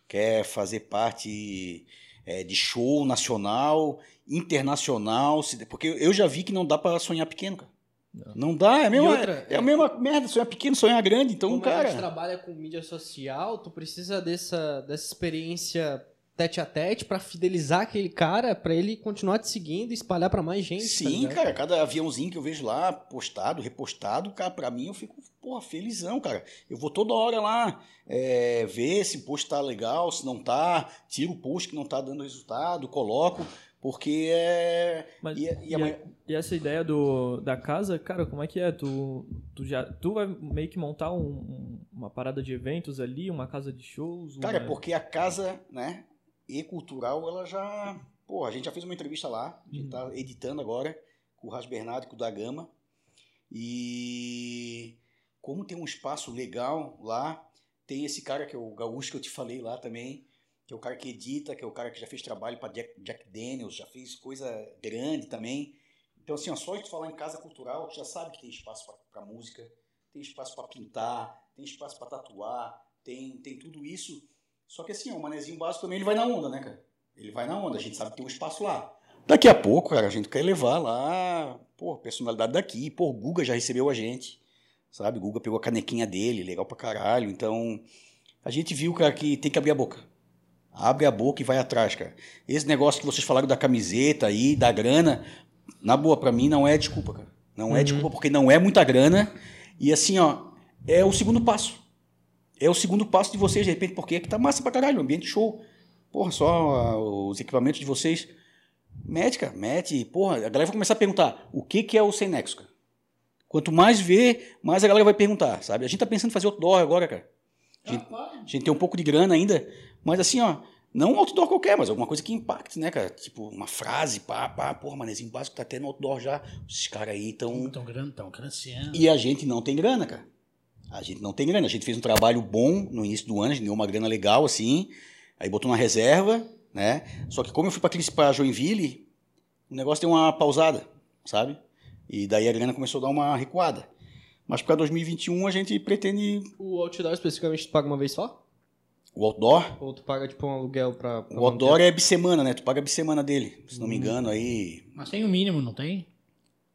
Quer fazer parte é, de show nacional, internacional. Porque eu já vi que não dá pra sonhar pequeno, cara. Não, não dá, é a mesma, outra, é a mesma merda, sonhar pequeno, sonhar grande. Então, Como cara. a gente trabalha com mídia social, tu precisa dessa, dessa experiência tete a tete pra fidelizar aquele cara, pra ele continuar te seguindo e espalhar pra mais gente. tá Sim, ligado? cara, cada aviãozinho que eu vejo lá, postado, repostado, cara, pra mim eu fico, porra, felizão, cara. Eu vou toda hora lá é, ver se o post tá legal, se não tá, tiro o post que não tá dando resultado, coloco, porque é. Mas, e, e, e amanhã- a- e essa ideia do, da casa, cara, como é que é? Tu, tu, já, tu vai meio que montar um- um- uma parada de eventos ali, uma casa de shows? Cara, é uma... porque a casa, né, e cultural, ela já. Pô, a gente já fez uma entrevista lá, a gente Uhum. tá editando agora, com o Ras Bernardo e com o da Gama. E como tem um espaço legal lá, tem esse cara que é o Gaúcho que eu te falei lá também, que é o cara que edita, que é o cara que já fez trabalho para Jack, Jack Daniels, já fez coisa grande também. Então, assim, ó, só de falar em casa cultural, tu já sabe que tem espaço para música, tem espaço para pintar, tem espaço para tatuar, tem, tem tudo isso. Só que assim, o manezinho básico também ele vai na onda, né, cara? Ele vai na onda, a gente sabe que tem um espaço lá. Daqui a pouco, cara, a gente quer levar lá, pô, personalidade daqui. Pô, o Guga já recebeu a gente, sabe? O Guga pegou a canequinha dele, legal pra caralho. Então, a gente viu, cara, que tem que abrir a boca. Abre a boca e vai atrás, cara. Esse negócio que vocês falaram da camiseta aí, da grana, na boa, pra mim não é desculpa, cara. Não é desculpa porque não é muita grana. E assim, ó, é o segundo passo. É o segundo passo de vocês, de repente, porque aqui tá massa pra caralho, ambiente show. Porra, só ah, os equipamentos de vocês. Mete, cara, mete. Porra, a galera vai começar a perguntar o que, que é o sem nexo, cara. Quanto mais vê, mais a galera vai perguntar, sabe? A gente tá pensando em fazer outdoor agora, cara. A gente, a gente tem um pouco de grana ainda, mas assim, ó, não um outdoor qualquer, mas alguma coisa que impacte, né, cara? Tipo, uma frase, pá, pá, porra, manezinho básico tá tendo outdoor já. Esses caras aí estão Tão grande, tão crescendo. e a gente não tem grana, cara. A gente não tem grana. A gente fez um trabalho bom no início do ano, a gente deu uma grana legal, assim. Aí botou na reserva, né? Só que como eu fui pra, Cris- pra Joinville, o negócio deu uma pausada, sabe? E daí a grana começou a dar uma recuada. Mas para 2021 a gente pretende O outdoor especificamente tu paga uma vez só? o outdoor. Ou tu paga tipo um aluguel pra. pra O outdoor é bissemana, né? Tu paga a bissemana dele. Se não me engano, aí. Mas tem o mínimo, não tem?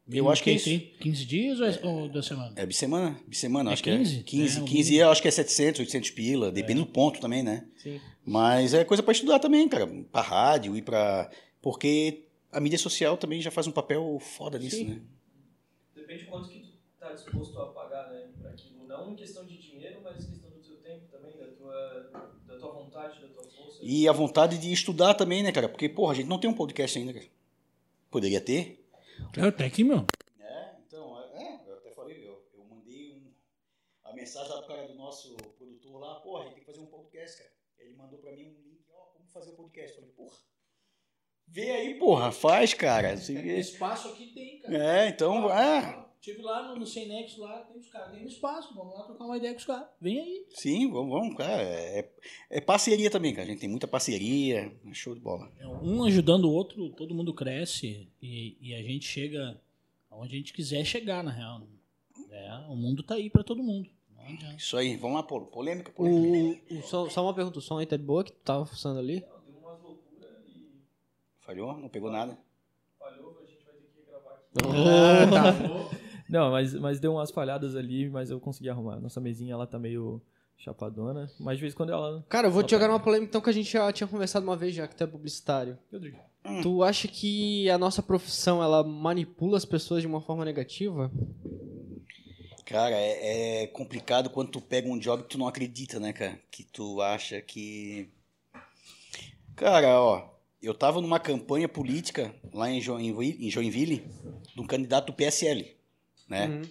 Eu acho que é isso. tem 15 dias ou, é, ou da semana? É bissemana? Bissemana, É acho 15? que é. 15, É, o 15 eu acho que é 700, 800 pila. Depende do ponto também, né? Sim. Mas é coisa para estudar também, cara. Pra rádio e pra. Porque a mídia social também já faz um papel foda nisso, Sim. né? Depende de quanto que tu tá disposto a pagar, né, pra aquilo. Não em questão de dinheiro, mas em questão do teu tempo também, da tua, da tua vontade, da tua força. E a vontade de estudar também, né, cara? Porque, porra, a gente não tem um podcast ainda, cara. Poderia ter. Eu até aqui, meu. É, então, é, eu até falei, eu, eu mandei um, a mensagem lá pro cara do nosso produtor lá, porra, a gente tem que fazer um podcast, cara. Ele mandou pra mim um link, ó, como fazer o podcast. Eu falei, porra, vê aí, porra, faz, cara. Vê. Espaço aqui tem, cara. É, então, é. Estive lá no, no Sem Nexo, lá tem os caras, tem um espaço, vamos lá trocar uma ideia com os caras. Vem aí. Sim, vamos, vamos, cara. É, é parceria também, cara. A gente tem muita parceria. é Show de bola. É, Um ajudando o outro, todo mundo cresce e, e a gente chega aonde a gente quiser chegar, na real. É, o mundo tá aí pra todo mundo. Não. Isso aí, vamos lá, Paulo. Polêmica, polêmica. O, o- só, só uma pergunta, o som aí tá de boa que tu tava fuçando ali? Deu umas loucuras e Falhou? Não pegou nada? falhou, a gente vai ter que gravar aqui. Ah, tá. Não, mas, mas deu umas falhadas ali, mas eu consegui arrumar. Nossa mesinha, ela tá meio chapadona, mas de vez em quando ela... Cara, eu vou te jogar numa polêmica então que a gente já tinha conversado uma vez já, que tu é publicitário. Tu acha que a nossa profissão, ela manipula as pessoas de uma forma negativa? Cara, é, é complicado quando tu pega um job que tu não acredita, né, cara? Que tu acha que. Cara, ó, eu tava numa campanha política lá em Joinville, em Joinville de um candidato do PSL, né? Uhum.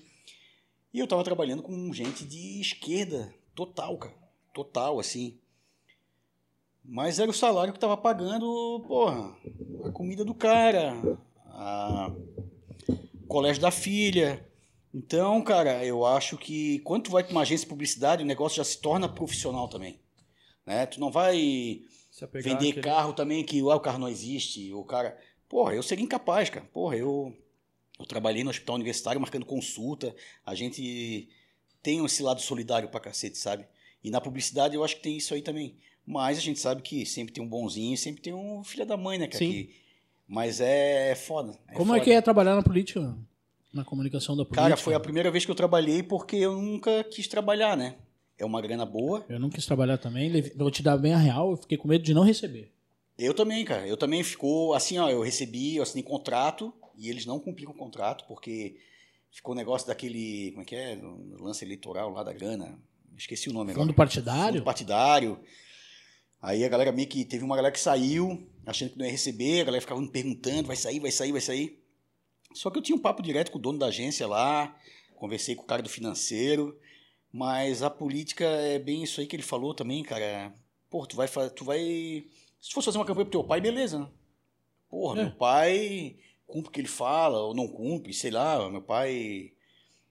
E eu tava trabalhando com gente de esquerda, total, cara. Total, assim. Mas era o salário que tava pagando, porra, a comida do cara, a, colégio da filha. Então, cara, eu acho que quando tu vai para uma agência de publicidade, o negócio já se torna profissional também. Né? Tu não vai vender àquele- carro também que ah, o carro não existe, o cara. Porra, eu seria incapaz, cara. Porra, eu, eu trabalhei no hospital universitário marcando consulta. A gente tem esse lado solidário pra cacete, sabe? E na publicidade eu acho que tem isso aí também. Mas a gente sabe que sempre tem um bonzinho sempre tem um filho da mãe, né, cara? Sim. que- Mas é, foda. Como é foda. que é trabalhar na política? Na comunicação da política? Cara, foi a primeira vez que eu trabalhei porque eu nunca quis trabalhar, né? É uma grana boa. Eu não quis trabalhar também, vou te dar bem a real, eu fiquei com medo de não receber. Eu também, cara. Eu também ficou assim, ó. Eu recebi, eu assinei contrato e eles não cumpriram o contrato porque ficou o negócio daquele. Como é que é? No lance eleitoral lá da grana. Esqueci o nome Fundo agora. partidário? Fundo partidário. Aí a galera meio que. Teve uma galera que saiu achando que não ia receber, a galera ficava me perguntando: vai sair, vai sair, vai sair. Só que eu tinha um papo direto com o dono da agência lá, conversei com o cara do financeiro, mas a política é bem isso aí que ele falou também, cara. Pô, tu vai, tu vai se tu fosse fazer uma campanha pro teu pai, beleza, né? Porra, É. meu pai cumpre o que ele fala, ou não cumpre, sei lá, meu pai.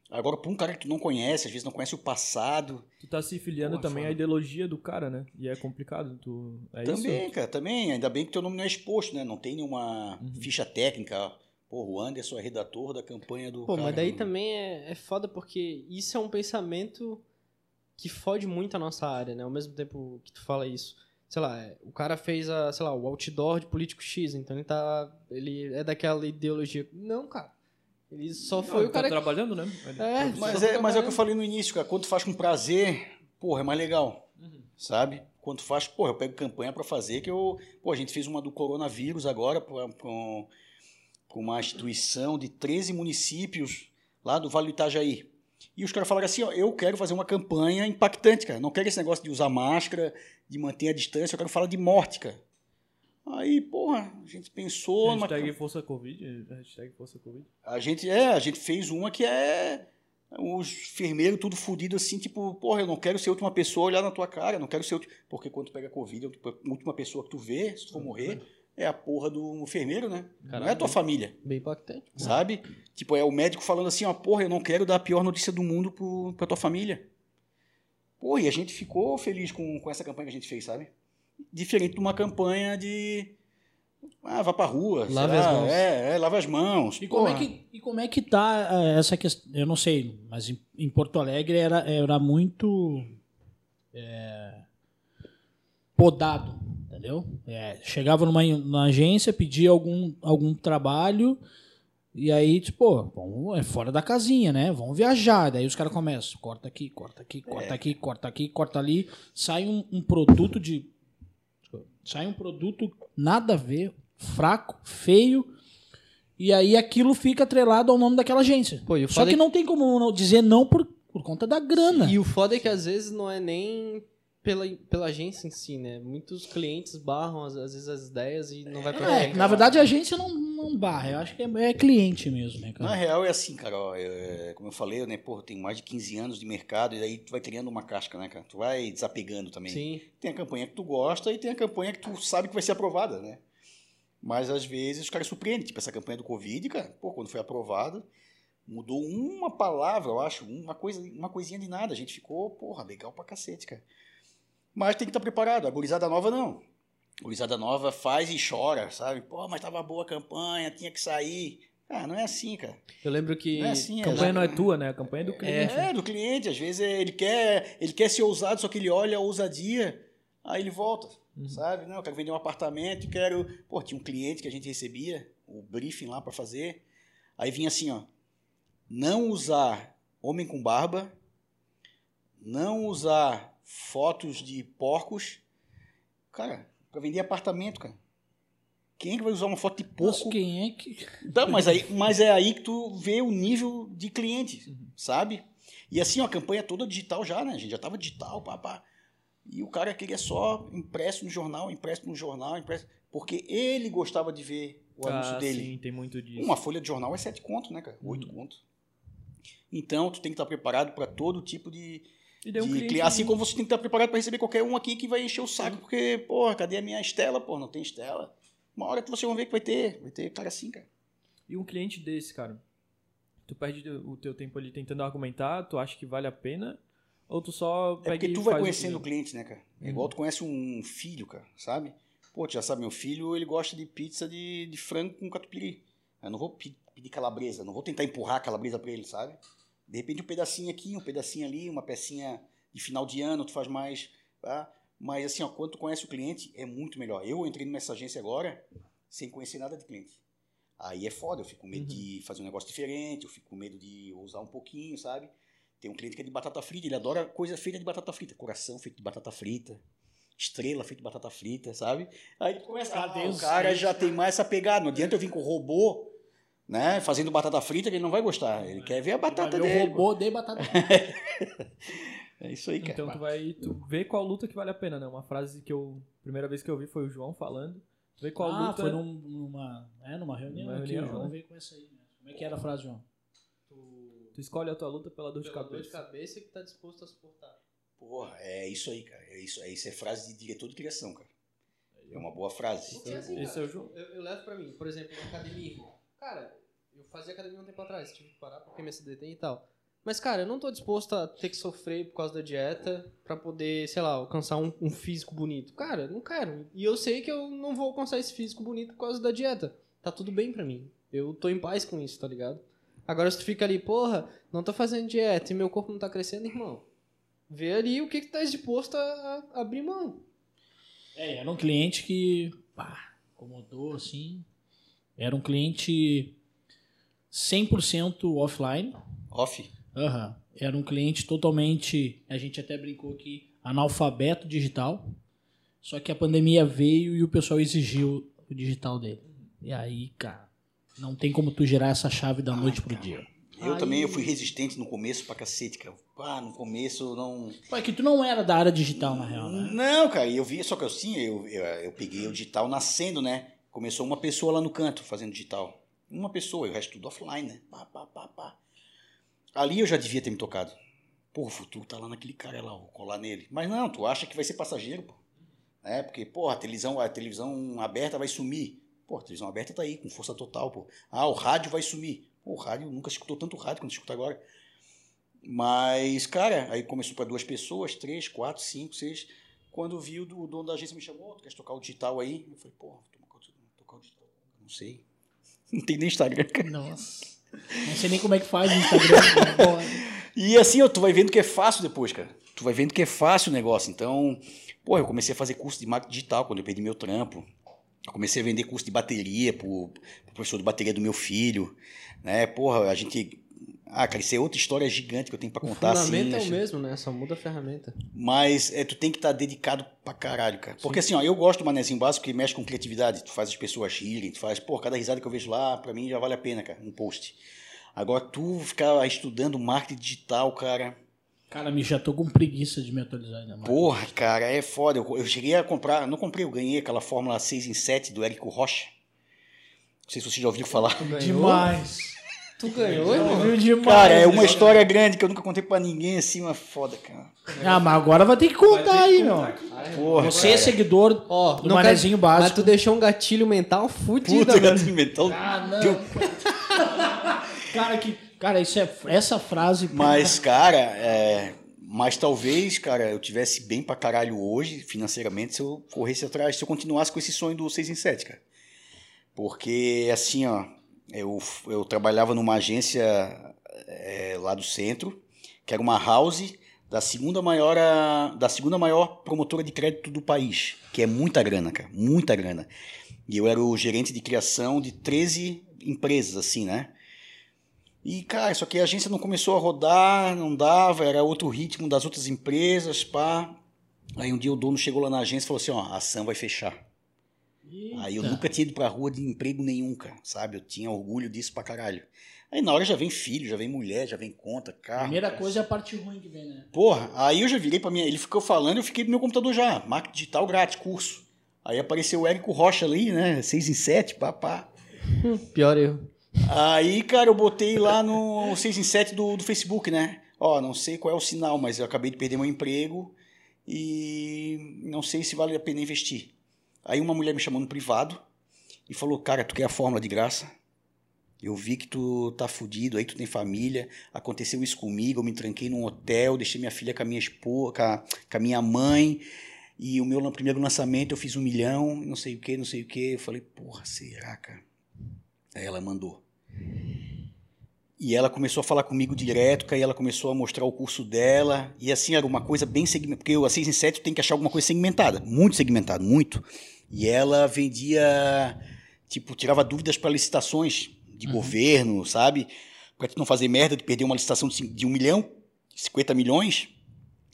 Agora, pra um cara que tu não conhece, às vezes não conhece o passado. Tu tá se filiando Porra, também à ideologia do cara, né? E é complicado. Tu... É também, isso? cara, também. Ainda bem que teu nome não é exposto, né? Não tem nenhuma Uhum. ficha técnica. Porra, o Anderson é redator da campanha do. Pô, cara, mas daí também é, é foda porque isso é um pensamento que fode muito a nossa área, né? Ao mesmo tempo que tu fala isso. Sei lá, é, o cara fez a, sei lá, o outdoor de político X, então ele tá. Ele é daquela ideologia. Não, cara. Ele só foi Não, o cara tá trabalhando, né? Ele- É, Mas é, tá mas é o que eu falei no início, cara. Quando tu faz com prazer, porra, é mais legal. Uhum. Sabe? Quando tu faz, porra, eu pego campanha pra fazer, que eu. Pô, a gente fez uma do coronavírus agora um- pra uma instituição de 13 municípios lá do Vale do Itajaí. E os caras falaram assim, ó, eu quero fazer uma campanha impactante, cara. Não quero esse negócio de usar máscara, de manter a distância, eu quero falar de morte, cara. Aí, porra, a gente pensou Hashtag Força Covid. Hashtag Força Covid. a gente, é, a gente fez uma que é os enfermeiros tudo fudido assim, tipo, porra, eu não quero ser a última pessoa a olhar na tua cara, eu não quero ser a última... Porque quando tu pega Covid, a última pessoa que tu vê, se tu for morrer, é a porra do enfermeiro, né? não é a tua família, bem impactante. sabe? Tipo, é o médico falando assim, ó, porra, eu não quero dar a pior notícia do mundo pro, pra tua família. Porra, e a gente ficou feliz com, com essa campanha que a gente fez, sabe? Diferente de uma campanha de... Ah, vá pra rua. Lave lá, as mãos. É, é, lava as mãos. E como, é que, e como é que tá eh, essa questão? Eu não sei, mas em, em Porto Alegre era, era muito eh, podado, entendeu? É, chegava numa, numa agência, pedia algum, algum trabalho, e aí, tipo, vamos- é fora da casinha, né? Vamos viajar. Daí os caras começam, corta aqui, corta aqui, corta aqui, corta aqui, corta ali. Sai um, um produto de. Sai um produto nada a ver, fraco, feio. E aí aquilo fica atrelado ao nome daquela agência. Pô, Só foda que é não tem como não dizer não por, por conta da grana. E o foda é que às vezes não é nem pela, pela agência em si, né? Muitos clientes barram às, às vezes as ideias e não vai pra É, frente. na verdade a agência não, não barra, eu acho que é, é cliente mesmo, né, Na cara? real é assim, cara, ó, é, como eu falei, né, porra, tem mais de 15 anos de mercado e daí tu vai criando uma casca, né, cara? Tu vai desapegando também. Sim. Tem a campanha que tu gosta e tem a campanha que tu sabe que vai ser aprovada, né? Mas às vezes os caras surpreendem, tipo essa campanha do Covid, cara, pô, quando foi aprovada, mudou uma palavra, eu acho, uma coisa, uma coisinha de nada, a gente ficou, porra, legal pra cacete, cara. Mas tem que estar preparado, a gurizada nova não. Gurizada nova faz e chora, sabe? Pô, mas tava boa a campanha, tinha que sair. Ah, não é assim, cara. Eu lembro que. Não é assim, A campanha não é tua, né? A campanha é do cliente. É, do cliente. Às vezes ele quer, ele quer ser ousado, só que ele olha a ousadia, aí ele volta, sabe? Não, eu quero vender um apartamento, quero... Pô, tinha um cliente que a gente recebia, o briefing lá para fazer, aí vinha assim, ó, não usar homem com barba, não usar fotos de porcos. Cara, vender apartamento, cara. Quem é que vai usar uma foto de Mas porco? quem é que. Tá, mas, aí, mas é aí que tu vê o nível de cliente, sabe? E assim, ó, a campanha toda digital já, né? A gente já tava digital, pá, pá. E o cara queria só impresso no jornal, impresso no jornal, impresso. Porque ele gostava de ver o anúncio Ah, dele. sim, tem muito disso. Uma folha de jornal é sete conto, né, cara? Oito conto. Então, tu tem que estar preparado para todo tipo de, E daí um de cliente... Assim como você tem que estar preparado para receber qualquer um aqui que vai encher o saco, porque, porra, cadê a minha Estela? Pô, não tem Estela. Uma hora que vocês vão ver que vai ter. Vai ter cara assim, cara. E um cliente desse, cara, Tu perde o teu tempo ali tentando argumentar, tu acha que vale a pena? Ou tu só É pega porque e tu vai conhecendo o cliente, né, cara? É igual tu conhece um filho, cara, sabe? Pô, tu já sabe, meu filho, ele gosta de pizza de, de frango com catupiry. Eu não vou pe- pedir calabresa, não vou tentar empurrar a calabresa pra ele, sabe? De repente um pedacinho aqui, um pedacinho ali, uma pecinha de final de ano, tu faz mais, tá? Mas assim, ó, quando tu conhece o cliente, é muito melhor. Eu entrei nessa agência agora sem conhecer nada de cliente. Aí é foda, eu fico com medo de fazer um negócio diferente, eu fico com medo de usar um pouquinho, sabe? Tem um cliente que é de batata frita, ele adora coisa feita de batata frita. Coração feito de batata frita, estrela feita de batata frita, sabe? Aí começa, Cadê ah, o os cara clientes, já tem mais essa pegada. Não adianta eu vir com robô, né? Fazendo batata frita, que ele não vai gostar. Ele quer ver a batata dele. o robô de batata. *laughs* É isso aí, cara. Então tu vai tu vê qual luta que vale a pena, né? Uma frase que eu primeira vez que eu vi foi o João falando. Tu vê qual ah, luta foi num- numa, é, numa reunião Numa aqui, o João né? veio com essa aí. Né? Como é que era a frase, João? tu escolhe a tua luta pela dor de Pela dor de cabeça. cabeça que tá disposto a suportar. Porra, é isso aí, cara. É isso, é, isso é frase de diretor de criação, cara. É uma boa frase. Porque assim, Esse cara, é o João. Eu, eu levo pra mim, por exemplo, na academia. Cara, eu fazia academia um tempo atrás, tive que parar porque me acidentei e tal. Mas, cara, eu não tô disposto a ter que sofrer por causa da dieta pra poder, sei lá, alcançar um, um físico bonito. Cara, não quero. E eu sei que eu não vou alcançar esse físico bonito por causa da dieta. Tá tudo bem pra mim. Eu tô em paz com isso, tá ligado? Agora, se tu fica ali, porra, não tô fazendo dieta e meu corpo não tá crescendo, irmão. Vê ali o que que tá disposto a, a abrir mão. É, era um cliente que, pá, incomodou, assim. Era um cliente 100% offline. Off. Aham. Era um cliente totalmente, a gente até brincou aqui, analfabeto digital. Só que a pandemia veio e o pessoal exigiu o digital dele. E aí, cara, não tem como tu girar essa chave da noite pro dia. Eu Aí- também eu fui resistente no começo pra cacete, cara. Ah, no começo eu não. Pô, é que tu não era da área digital, na real, né? Não, cara, eu vi, só que assim, eu, eu, eu peguei o digital nascendo, né? Começou uma pessoa lá no canto fazendo digital. Uma pessoa, e o resto tudo offline, né? Pá, pá, pá, pá. Ali eu já devia ter me tocado. Pô, o futuro tá lá naquele cara lá, vou colar nele. Mas não, tu acha que vai ser passageiro, pô. É, porque, pô, a televisão, a televisão aberta vai sumir. Pô, a televisão aberta tá aí, com força total, pô. Ah, o rádio vai sumir. Pô, o rádio, nunca escutou tanto rádio quanto escuta agora. Mas, cara, aí começou para duas pessoas, três, quatro, cinco, seis. Quando vi o do- o dono da agência me chamou, tu quer tocar o digital aí? Eu falei, pô, tocar o- tocar o digital. Não sei. *laughs* Não tem nem Instagram, cara. Nossa. Não sei nem como é que faz no Instagram. né? *laughs* E assim, ó, tu vai vendo que é fácil depois, cara. Tu vai vendo que é fácil o negócio. Então, pô, eu comecei a fazer curso de marketing digital quando eu perdi meu trampo. Eu comecei a vender curso de bateria pro, pro professor de bateria do meu filho, né? Porra, a gente... Ah, cara, isso é outra história gigante que eu tenho pra O contar, assim. fundamento é o assim. mesmo, né? Só muda a ferramenta. Mas é, tu tem que estar dedicado pra caralho, cara. Porque assim, ó, eu gosto do manezinho básico que mexe com criatividade. Tu faz as pessoas rirem, tu faz, pô, cada risada que eu vejo lá, pra mim já vale a pena, cara, um post. Agora, tu ficar estudando marketing digital, cara. Cara, me já tô com preguiça de me atualizar ainda mais. Porra, cara, é foda. Eu, eu cheguei a comprar, não comprei, eu ganhei aquela Fórmula 6 em 7 do Érico Rocha. Não sei se você já ouviu falar. Demais. Tu ganhou, irmão? Viu demais. Cara, é uma história grande que eu nunca contei pra ninguém assim, mas foda, cara. Ah, mas agora vai ter que contar aí, meu. Porra, Você é seguidor Ó, do não manezinho quer- básico. Mas tu deixou um gatilho mental fudido puta, cara, então, Ah, não. deu- Cara, que, cara, isso é essa frase. Mas, cara, é, mas talvez, cara, eu tivesse bem pra caralho hoje, financeiramente, se eu corresse atrás, se eu continuasse com esse sonho do 6 em 7, cara. Porque, assim, ó, eu, eu trabalhava numa agência é, lá do centro, que era uma house da segunda maior da segunda maior promotora de crédito do país, que é muita grana, cara, muita grana. E eu era o gerente de criação de 13 empresas, assim, né? E, cara, só que a agência não começou a rodar, não dava, era outro ritmo das outras empresas, pá. Aí um dia o dono chegou lá na agência e falou assim, ó, a ação vai fechar. Aí eu Eita. nunca tinha ido pra rua de emprego nenhum, cara, sabe? Eu tinha orgulho disso pra caralho. Aí na hora já vem filho, já vem mulher, já vem conta, carro. Primeira cara. coisa é a parte ruim que vem, né? Porra, aí eu já virei pra minha. Ele ficou falando, eu fiquei pro meu computador já. Marketing digital grátis, curso. Aí apareceu o Érico Rocha ali, né? 6 em 7, pá, pá. *laughs* Pior erro. Aí, cara, eu botei lá no 6 em 7 do, do Facebook, né? Ó, não sei qual é o sinal, mas eu acabei de perder meu emprego e não sei se vale a pena investir. Aí uma mulher me chamou no privado e falou, cara, tu quer a fórmula de graça? Eu vi que tu tá fudido, aí tu tem família. Aconteceu isso comigo, eu me tranquei num hotel, deixei minha filha com a minha esposa, com a, com a minha mãe. E o meu primeiro lançamento eu fiz um milhão, não sei o que, não sei o que. Eu falei, porra, será, cara? Aí ela mandou. E ela começou a falar comigo direto, aí ela começou a mostrar o curso dela. E assim, era uma coisa bem segmentada. Porque a 6 em 7 tem que achar alguma coisa segmentada. Muito segmentada, muito. E ela vendia, tipo, tirava dúvidas para licitações de uhum. governo, sabe? Pra tu não fazer merda de perder uma licitação de um milhão, 50 milhões.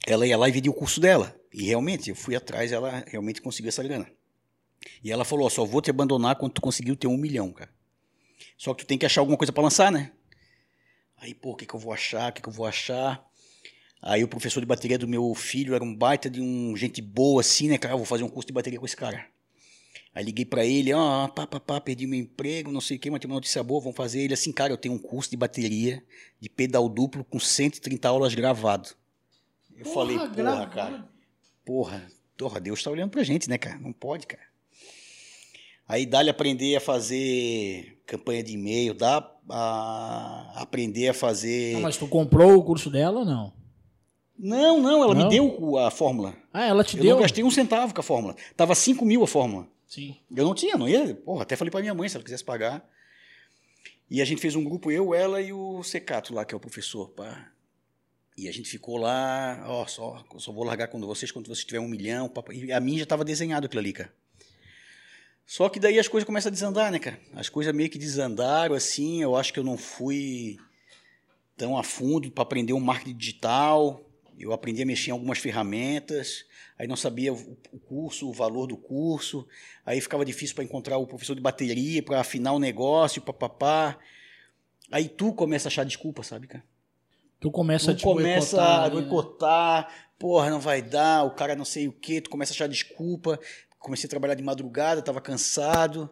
Ela ia lá e vendia o curso dela. E realmente, eu fui atrás, ela realmente conseguiu essa grana. E ela falou: só vou te abandonar quando tu conseguiu ter um milhão, cara. Só que tu tem que achar alguma coisa para lançar, né? Aí, pô, o que, que eu vou achar? O que, que eu vou achar? Aí o professor de bateria do meu filho era um baita de um gente boa assim, né, cara? Eu vou fazer um curso de bateria com esse cara. Aí liguei para ele, ó, oh, pá, pá, pá, perdi meu emprego, não sei o que, mas tem uma notícia boa, vamos fazer. Ele assim, cara, eu tenho um curso de bateria de pedal duplo com 130 aulas gravado. Eu porra, falei, porra, gravado. cara, porra, porra, Deus tá olhando pra gente, né, cara? Não pode, cara. Aí dá-lhe aprender a fazer campanha de e-mail, dá a aprender a fazer. Não, mas tu comprou o curso dela ou não? Não, não, ela não? me deu a fórmula. Ah, ela te eu deu? Eu gastei um centavo com a fórmula. Tava 5 mil a fórmula. Sim. Eu não tinha, não ia. Porra, até falei pra minha mãe se ela quisesse pagar. E a gente fez um grupo, eu, ela e o Secato lá, que é o professor. Pá. E a gente ficou lá, ó, só, só vou largar quando vocês, quando você tiver um milhão. E a mim já tava desenhado aquilo ali, cara. Só que daí as coisas começam a desandar, né, cara? As coisas meio que desandaram, assim. Eu acho que eu não fui tão a fundo para aprender um marketing digital. Eu aprendi a mexer em algumas ferramentas. Aí não sabia o curso, o valor do curso. Aí ficava difícil para encontrar o professor de bateria, para afinar o negócio, papapá. Aí tu começa a achar desculpa, sabe, cara? Tu começa tu a te começa boicotar, a boicotar, né? porra, não vai dar, o cara não sei o quê, tu começa a achar desculpa comecei a trabalhar de madrugada, estava cansado.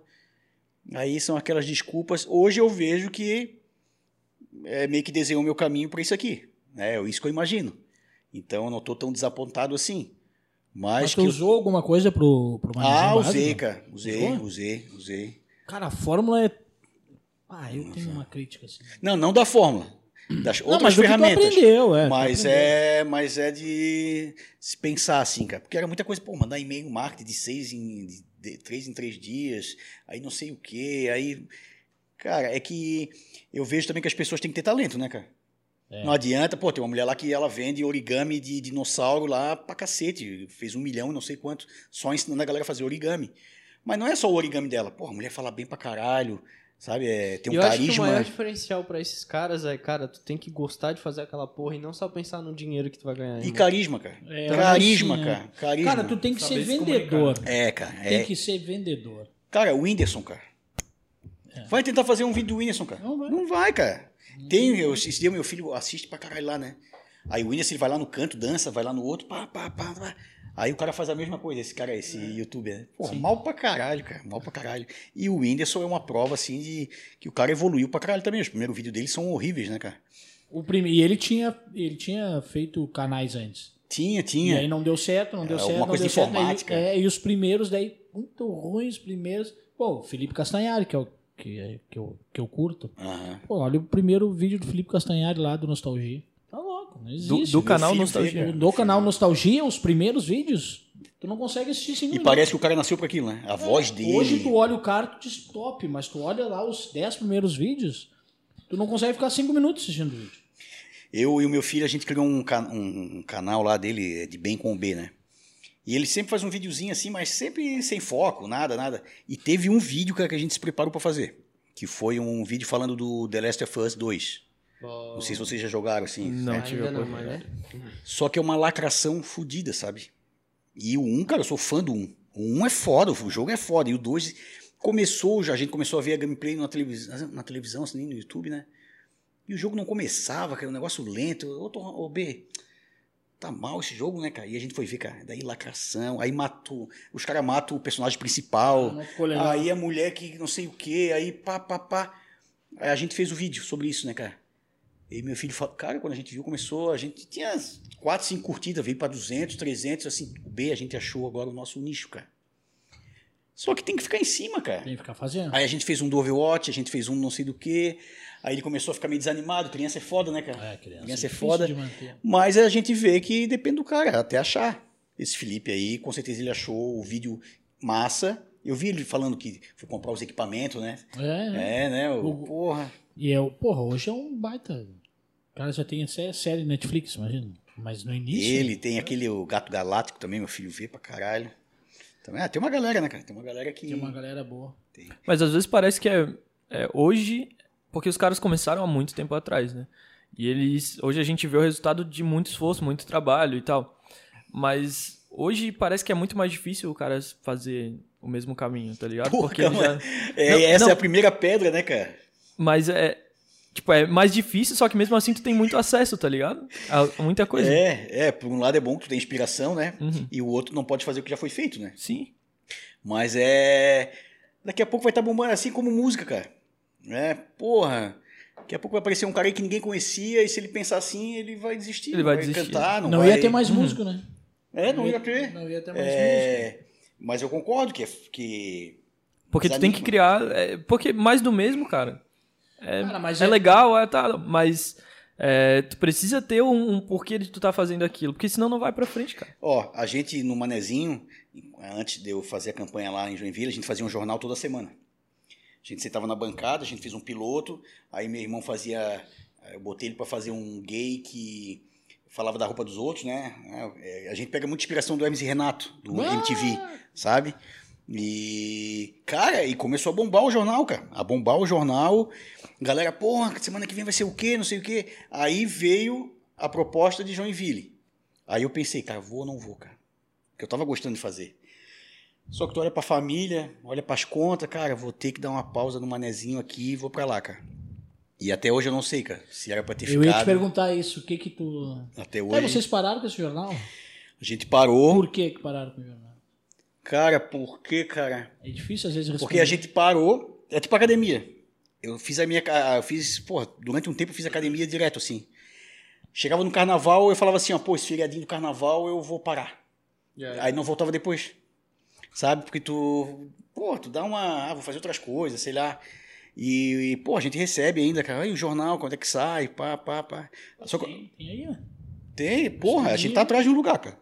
Aí são aquelas desculpas. Hoje eu vejo que é, meio que desenhou o meu caminho para isso aqui. Né? É isso que eu imagino. Então eu não estou tão desapontado assim. Mas, Mas tu usou alguma coisa pro, pro Ah, usei, cara. Usei, usou? usei, usei. Cara, a fórmula é. Ah, eu tenho uma crítica assim. Não, não da fórmula das não, outras ferramentas. aprendeu, é, mas é, mas é de se pensar assim, cara, porque era muita coisa, pô, mandar e-mail marketing de seis em de, de, três em três dias, aí não sei o que, aí, cara, é que eu vejo também que as pessoas têm que ter talento, né, cara? É. Não adianta, pô, tem uma mulher lá que ela vende origami de dinossauro lá pra cacete, fez um milhão, não sei quanto, só ensinando a galera a fazer origami. Mas não é só o origami dela, pô, a mulher fala bem pra caralho, Sabe? É, tem um eu carisma. Acho que o maior diferencial para esses caras é, cara, tu tem que gostar de fazer aquela porra e não só pensar no dinheiro que tu vai ganhar. E irmão. carisma, cara. É, carisma, assim, cara. Carisma. Cara, tu tem que Saber ser vendedor. É, cara. É. Tem que ser vendedor. Cara, o Whindersson, cara. É. Vai tentar fazer um vídeo do Whindersson, cara. Não vai, não vai cara. Tem, eu, esse dia meu filho assiste pra caralho lá, né? Aí o Whindersson ele vai lá no canto, dança, vai lá no outro, pá, pá, pá, pá. Aí o cara faz a mesma coisa, esse cara, esse é. youtuber. Né? Porra, mal pra caralho, cara. Mal pra caralho. E o Whindersson é uma prova, assim, de que o cara evoluiu pra caralho também. Os primeiros vídeos dele são horríveis, né, cara? O prime... E ele tinha, ele tinha feito canais antes. Tinha, tinha. E aí não deu certo, não deu é, certo. Uma coisa de informática. Certo, é, e os primeiros, daí, muito ruins, os primeiros. Pô, Felipe Castanhari, que é o que, que, eu, que eu curto. Uhum. Pô, olha o primeiro vídeo do Felipe Castanhari lá do Nostalgia. Tá louco, não existe. Do, do canal Nostalgia. Do canal Nostalgia, os primeiros vídeos. Tu não consegue assistir sem E parece que o cara nasceu para aquilo, né? A é, voz dele. Hoje tu olha o cara, tu diz top, mas tu olha lá os 10 primeiros vídeos, tu não consegue ficar 5 minutos assistindo o vídeo. Eu e o meu filho, a gente criou um, um, um canal lá dele, de Bem com o B, né? E ele sempre faz um videozinho assim, mas sempre sem foco, nada, nada. E teve um vídeo, cara, que a gente se preparou para fazer. Que foi um vídeo falando do The Last of Us 2. Oh. Não sei se vocês já jogaram assim. Não, né? tive não, mas é. Só que é uma lacração fodida, sabe? E o 1, cara, eu sou fã do 1. O 1 é foda, o jogo é foda. E o 2 começou já, a gente começou a ver a gameplay na televisão, na televisão assim, no YouTube, né? E o jogo não começava, cara, um negócio lento. Ô, ô B, tá mal esse jogo, né, cara? E a gente foi ver, cara, daí lacração, aí matou, os caras matam o personagem principal, ah, aí a mulher que não sei o que, aí pá, pá, pá. Aí a gente fez o vídeo sobre isso, né, cara? E meu filho falou, cara, quando a gente viu, começou, a gente tinha 4, 5 curtidas, veio para 200, 300, assim, o B a gente achou agora o nosso nicho, cara. Só que tem que ficar em cima, cara. Tem que ficar fazendo. Aí a gente fez um do Overwatch, a gente fez um não sei do que. Aí ele começou a ficar meio desanimado. Criança é foda, né, cara? É, criança. Criança é difícil foda. Mas a gente vê que depende do cara, até achar. Esse Felipe aí, com certeza ele achou o vídeo massa. Eu vi ele falando que foi comprar os equipamentos, né? É, É, né? O, O- porra. E eu, porra, hoje é um baita. O cara já tem sé- série Netflix, imagina. Mas no início. Ele tem aquele o Gato Galáctico também, meu filho vê pra caralho. Também, ah, tem uma galera, né, cara? Tem uma galera que. Tem uma galera boa. Mas às vezes parece que é, é hoje, porque os caras começaram há muito tempo atrás, né? E eles. Hoje a gente vê o resultado de muito esforço, muito trabalho e tal. Mas hoje parece que é muito mais difícil o cara fazer o mesmo caminho, tá ligado? Porra, Porque já. É, Não, essa não. é a primeira pedra, né, cara? Mas é. Tipo, é mais difícil, só que mesmo assim tu tem muito acesso, tá ligado? A muita coisa. É, é, por um lado é bom que tu tem inspiração, né? Uhum. E o outro não pode fazer o que já foi feito, né? Sim. Mas é. Daqui a pouco vai estar bombando assim como música, cara. É, porra. Daqui a pouco vai aparecer um cara aí que ninguém conhecia, e se ele pensar assim, ele vai desistir. Ele não vai desistir. cantar, não, Não, vai... ia ter mais músico, né? É, não ia ter. Não ia ter mais músico. É, mas eu concordo que. é- que... Porque tu tem que Desanima. criar. é, porque mais do mesmo, cara. É, Cara, mas é é- legal, é, tá, mas é, tu precisa ter um, um porquê de tu tá fazendo aquilo, porque senão não vai pra frente, cara. Ó, a gente no Manezinho, antes de eu fazer a campanha lá em Joinville, a gente fazia um jornal toda semana. A gente sentava na bancada, a gente fez um piloto, aí meu irmão fazia. Eu botei ele pra fazer um gay que falava da roupa dos outros, né? É, A gente pega muita inspiração do MC Renato, do Ah! MTV, sabe? E, cara, e começou a bombar o jornal, cara. A bombar o jornal. Galera, porra, semana que vem vai ser o quê? Não sei o quê. Aí veio a proposta de Joinville. Aí eu pensei, cara, vou ou não vou, cara? Que eu tava gostando de fazer. Só que tu olha pra família, olha pras contas, cara, vou ter que dar uma pausa no manezinho aqui e vou pra lá, cara. E até hoje eu não sei, cara, se era pra ter Eu ia te ficado. perguntar isso, o que que tu... Até É, hoje vocês pararam com esse jornal? a gente parou. Por que que pararam com o jornal? Cara, por quê, cara? É difícil às vezes responder. Porque a gente parou, é tipo academia. Eu fiz a minha, ca- eu fiz, pô, durante um tempo eu fiz academia direto, assim. Chegava no carnaval, eu falava assim, ó, pô, esse feriadinho do carnaval eu vou parar. Aí não voltava depois. Sabe? Porque tu, pô, tu dá uma, ah, vou fazer outras coisas, sei lá. E, e, pô, a gente recebe ainda, cara, aí o jornal, quando é que sai, pá, pá, pá. Só Tem, tem aí, ó. tem, porra, a gente tá atrás de um lugar, cara.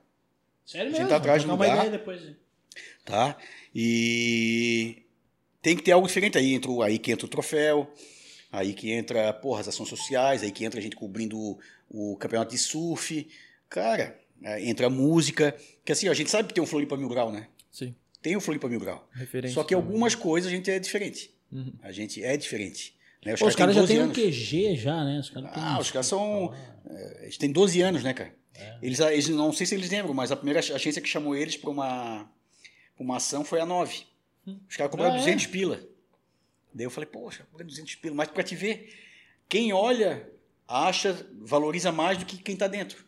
Sério A gente mesmo? tá atrás vou do trocar uma lugar. ideia depois. tá? E tem que ter algo diferente aí, entra, aí que entra o troféu, aí que entra, porra, as ações sociais, aí que entra a gente cobrindo o, o campeonato de surf, cara, é, entra a música, que assim, ó, a gente sabe que tem um Floripa Mil Grau, né? Sim. Tem o Floripa Mil Grau. Referência. Só que algumas coisas a gente é diferente. Uhum. A gente é diferente. Né? Pô, os caras já 12 têm um. QG já, né? Os caras têm Ah, uns- os caras são. é, Eles têm 12 anos, né, cara? Eles, eles não sei se eles lembram, mas a primeira agência que chamou eles para uma, uma ação foi a 9. Os caras cobraram Ah, é? 200 pila. Daí eu falei, poxa, cobrando 200 pila, mas pra te ver, quem olha, acha, valoriza mais do que quem tá dentro.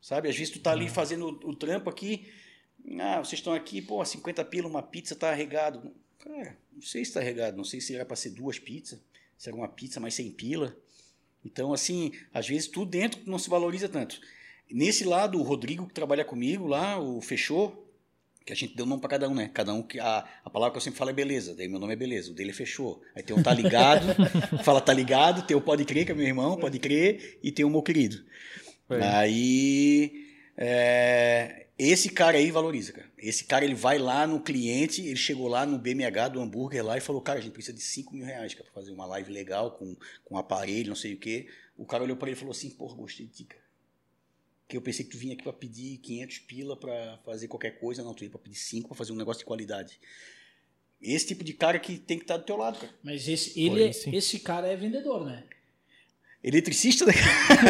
Sabe? Às vezes tu tá ali fazendo o, o trampo aqui, ah, vocês estão aqui, pô, 50 pila, uma pizza tá regado. Cara, não sei se tá regado, não sei se era para ser duas pizzas, se era uma pizza mais 100 pila. Então, assim, às vezes tu dentro não se valoriza tanto. Nesse lado, o Rodrigo, que trabalha comigo lá, o Fechou, que a gente deu nome para cada um, né? Cada um que. A, a palavra que eu sempre falo é beleza. Daí meu nome é beleza, o dele é fechou. Aí tem um tá ligado, *laughs* fala tá ligado, tem o pode crer, que é meu irmão, pode crer, e tem o meu querido. É. Aí. É, esse cara aí valoriza, cara. Esse cara ele vai lá no cliente, ele chegou lá no BMH do hambúrguer lá e falou: Cara, a gente precisa de 5 mil reais cara, pra fazer uma live legal com, com aparelho, não sei o quê. O cara olhou pra ele e falou assim: Porra, gostei de ti, cara. Que eu pensei que tu vinha aqui pra pedir 500 pila pra fazer qualquer coisa, não, tu ia pra pedir 5 pra fazer um negócio de qualidade. Esse tipo de cara que tem que estar do teu lado, cara. Mas esse, ele, Foi, é- esse cara é vendedor, né? Eletricista, né?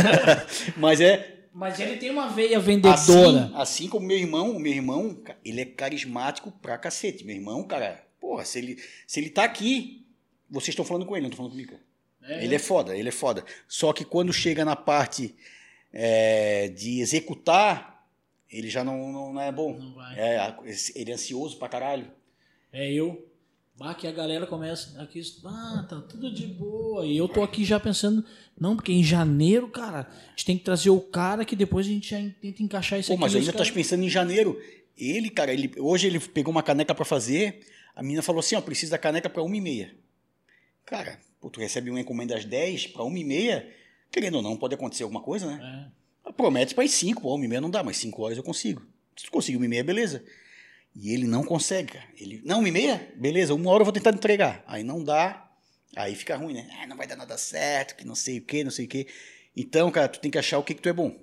*laughs* Mas é, Mas ele tem uma veia vendedora. Assim, assim como meu irmão, o meu irmão, ele é carismático pra cacete. Meu irmão, cara, porra, se ele, se ele tá aqui, vocês estão falando com ele, não estão falando comigo. cara. Ele é foda, ele é foda. Só que quando chega na parte é, de executar, ele já não, não, não é bom. Não vai. É, ele é ansioso pra caralho. É eu. Bah, que a galera começa aqui, ah, tá tudo de boa. E eu tô aqui já pensando, não, porque em janeiro, cara, a gente tem que trazer o cara que depois a gente já tenta encaixar isso Pô, aqui. mas ainda cara- estás pensando em janeiro. Ele, cara, ele, hoje ele pegou uma caneca para fazer. A menina falou assim: ó, precisa da caneca para uma e meia. Cara, pô, tu recebe uma encomenda às 10 para uma e meia. Querendo ou não, pode acontecer alguma coisa, né? É. Promete para ir 5, pô, uma e meia não dá, mas 5 horas eu consigo. Se tu conseguir uma e meia, beleza. E ele não consegue, cara. Ele, não, uma e meia? Beleza, uma hora eu vou tentar entregar. Aí não dá, aí fica ruim, né? Ah, não vai dar nada certo, que não sei o que, não sei o que. Então, cara, tu tem que achar o que, que tu é bom.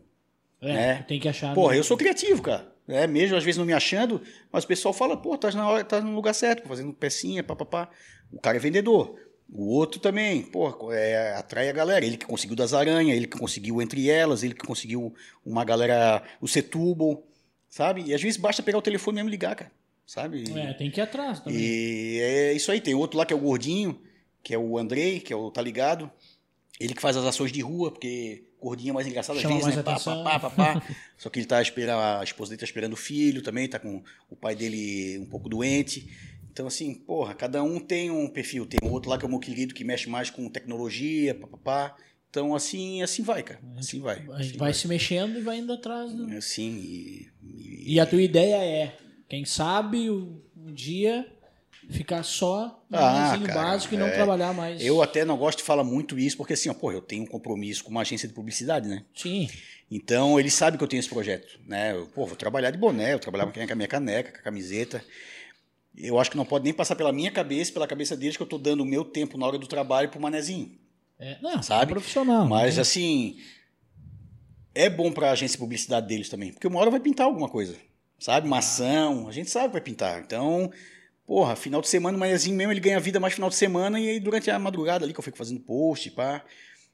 É, É. tem que achar. Porra, né? eu sou criativo, cara. É, mesmo às vezes não me achando, mas o pessoal fala, pô, tá, na hora, tá no lugar certo, fazendo pecinha, papapá. O cara é vendedor. O outro também, pô, é, atrai a galera. Ele que conseguiu das aranhas, ele que conseguiu entre elas, ele que conseguiu uma galera, o Setúbal, sabe? E às vezes basta pegar o telefone mesmo e ligar, cara, sabe? É, tem que ir atrás também. E é isso aí. Tem outro lá que é o gordinho, que é o Andrei, que é o Tá Ligado. Ele que faz as ações de rua, porque gordinho é mais engraçado às Chama vezes, né? Pá, pá, pá, pá, pá. *laughs* Só que ele tá esperando, a esposa dele tá esperando o filho também, tá com o pai dele um pouco doente. Então, assim, porra, cada um tem um perfil. Tem um outro lá que é o meu querido, que mexe mais com tecnologia, papapá. Então, assim, assim vai, cara. Assim vai. A Assim gente vai se mexendo e vai indo atrás. do- Assim, e, e- E a tua ideia é, quem sabe um dia ficar só no Ah, cara, básico e não é. trabalhar mais. Eu até não gosto de falar muito isso, porque assim, ó, porra, eu tenho um compromisso com uma agência de publicidade, né? Sim. Então, ele sabe que eu tenho esse projeto, né? Eu, pô, vou trabalhar de boné, eu trabalhava com a minha caneca, com a camiseta. Eu acho que não pode nem passar pela minha cabeça, pela cabeça deles, que eu estou dando o meu tempo na hora do trabalho pro manezinho. É, não, Sabe? é profissional. Mas, né? assim, é bom pra agência de publicidade deles também, porque uma hora vai pintar alguma coisa, sabe? Uma ação, a gente sabe que vai pintar. Então, porra, final de semana, o manezinho mesmo, ele ganha vida mais final de semana e aí durante a madrugada ali que eu fico fazendo post, pá.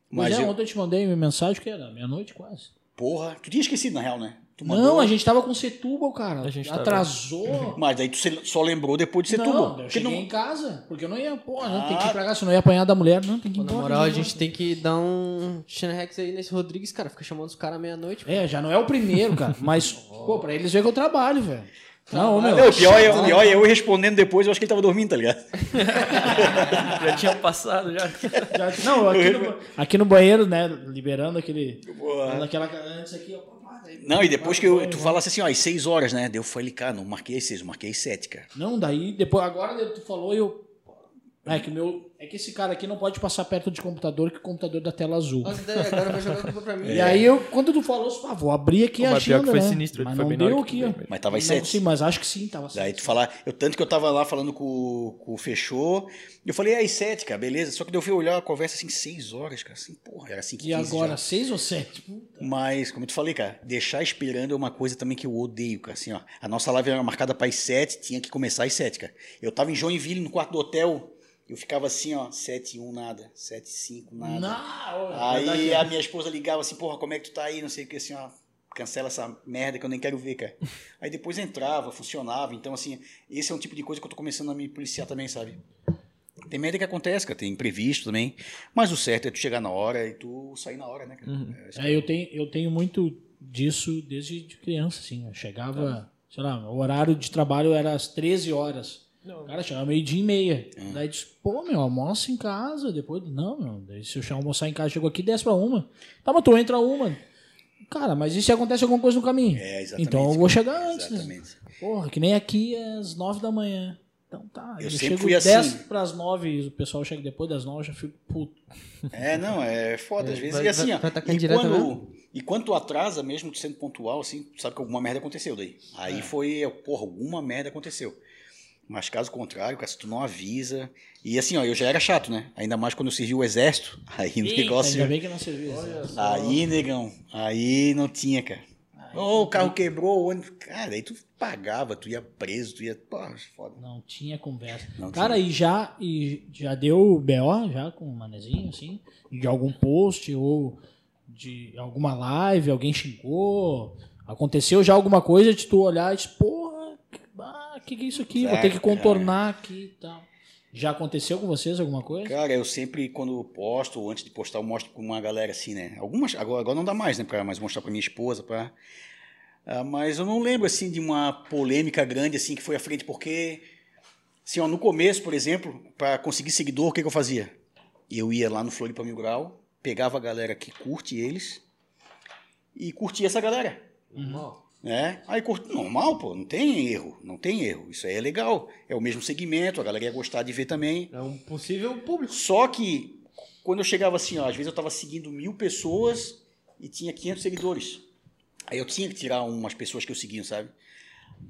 Mas Mas, é, eu, ontem eu te mandei uma mensagem que era meia-noite quase. porra, tu tinha esquecido na real, né? Tu Não, a gente tava com Setúbal, cara. A gente tava. Atrasou. *laughs* Mas daí tu só lembrou depois de ser não, eu cheguei não- em casa, porque eu não ia, pô, não, tem que Ah. ir pra casa, senão eu ia apanhar da mulher. Não, tem que ir na embora. moral, a gente tem que dar um Rex aí nesse Rodrigues, cara. Fica chamando os caras meia-noite. É, já não é o primeiro, cara. *laughs* Mas, pô, pra eles ver que eu trabalho, velho. Não, meu. Não, o pior, é, o pior é eu respondendo depois, eu acho que ele tava dormindo, tá ligado? *laughs* Já tinha passado, já. Já- não, aqui no, aqui no banheiro, né, liberando aquele... Boa. Aquela, antes aqui, ó. Daí- Não, e depois que eu, tu falasse assim, ó, às seis horas, né? Daí eu falei, cara, não marquei às seis, eu marquei às sete, cara. Não, daí, depois, agora tu falou e eu... É que, meu, é que esse cara aqui não pode passar perto de computador, que o computador da tela azul. Nossa, daí agora vai jogar culpa pra mim. E aí, eu, quando tu falou, eu falei, ah, vou abrir aqui Pô, a agenda, que foi né? sinistro, mas foi não deu que aqui, ó. veio. Mas tava às Não, sete. Sim, mas acho que sim, tava Daí sete. tu falar, eu tanto que eu tava lá falando com, com o Fechou, e eu falei, é às sete, cara, beleza. Só que daí eu fui olhar a conversa assim, seis horas, cara, assim, porra, era assim que E agora, seis ou sete? Mas, como eu te falei, cara, deixar esperando é uma coisa também que eu odeio, cara. Assim, ó, a nossa live era marcada para as sete, tinha que começar às sete, cara. Eu tava em Joinville, no quarto do hotel, eu ficava assim, ó, sete e um nada, sete e cinco nada. Não, Aí a minha esposa ligava assim, porra, como é que tu tá aí? Não sei o que, assim, ó, cancela essa merda que eu nem quero ver, cara. *laughs* Aí depois entrava, funcionava. Então, assim, esse é um tipo de coisa que eu tô começando a me policiar também, sabe? Tem merda que acontece, cara, tem imprevisto também. Mas o certo é tu chegar na hora e tu sair na hora, né, cara? É, acho que- É, eu, tenho, eu tenho muito disso desde de criança, assim. Eu chegava, sei lá, o horário de trabalho era às 13 horas. Cara, chegava meio-dia e meia. Daí disse, pô, meu, almoça em casa. Depois, não, meu. Daí se eu chegar a almoçar em casa, chegou aqui, desce pra uma. Tá, mas tu entra uma. Cara, mas e se acontece alguma coisa no caminho? É, exatamente. Então eu vou chegar antes. né? Exatamente. Porra, que nem aqui é às 9 da manhã. Então tá, Eu eu, sempre chego fui assim. 10 pras 9 e o pessoal chega depois das 9, eu já fico puto. É, não, é foda às É, vezes. vai- e assim, vai- ó, vai e, quando, e quando tu atrasa, mesmo tu sendo pontual, assim, tu sabe que alguma merda aconteceu daí. É. Aí foi, porra, alguma merda aconteceu. Mas caso contrário, cara, se tu não avisa. E assim, ó, eu já era chato, né? Ainda mais quando eu servi o exército. *laughs* Aí o Eita, negócio. Ainda bem que não serviu. Aí, negão, aí não tinha, cara. Ô, o carro quebrou, o ônibus. Cara, aí tu pagava, tu ia preso, tu ia. Porra, foda. Não tinha conversa. Não Cara, e já, e já deu BO já com o manezinho, assim? De algum post ou de alguma live, alguém xingou? Aconteceu já alguma coisa de tu olhar e dizer, porra, ah, que que é isso aqui? Vou ter que Cara. contornar aqui e tal. Já aconteceu com vocês alguma coisa? Cara, eu sempre, quando posto, ou antes de postar, eu mostro pra uma galera assim, né? Algumas, agora, agora não dá mais, né? Pra mais mostrar pra minha esposa, pra... Ah, mas eu não lembro, assim, de uma polêmica grande, assim, que foi à frente, porque Assim, ó, no começo, por exemplo, para conseguir seguidor, o que, que eu fazia? Eu ia lá no Floripa Mil Grau, pegava a galera que curte eles e curtia essa galera. Normal. Né? Aí curto, normal, pô, não tem erro, não tem erro. Isso aí é legal. É o mesmo segmento, a galera ia gostar de ver também. É um possível público. Só que quando eu chegava assim, ó, às vezes eu tava seguindo mil pessoas e tinha 500 seguidores. Aí eu tinha que tirar umas pessoas que eu seguia, sabe?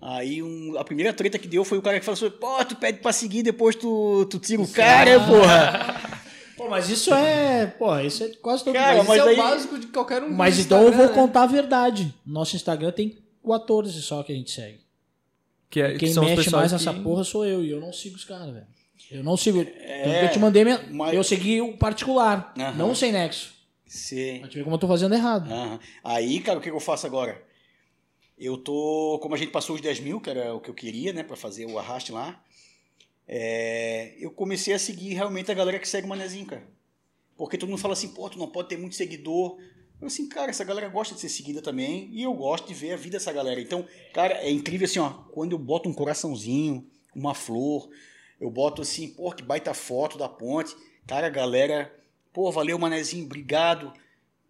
Aí um- a primeira treta que deu foi o cara que falou assim, pô, tu pede pra seguir, depois tu, tu tira o cara, porra. *laughs* Pô, mas isso é. Pô, isso é quase todo Cara, Mas, mas isso é daí- o básico de qualquer um. Mas então eu vou né? contar a verdade. Nosso Instagram tem 14 só que a gente segue. Que, é, que Quem são os mexe mais nessa que- porra sou eu. E eu não sigo os caras, velho. Eu não sigo. Que eu te mandei minha... mas- Eu segui o particular, Aham. não sem nexo. Sim. Pra te ver como eu tô fazendo errado. Aham. Aí, cara, o que que eu faço agora? Eu tô. Como a gente passou os 10 mil, que era o que eu queria, né, pra fazer o arraste lá, é, eu comecei a seguir realmente a galera que segue o Manezinho, cara. Porque todo mundo fala assim, pô, tu não pode ter muito seguidor. Eu assim, cara, essa galera gosta de ser seguida também e eu gosto de ver a vida dessa galera. Então, cara, é incrível assim, ó, quando eu boto um coraçãozinho, uma flor, eu boto assim, pô, que baita foto da ponte. Cara, a galera, pô, valeu, Manezinho, obrigado.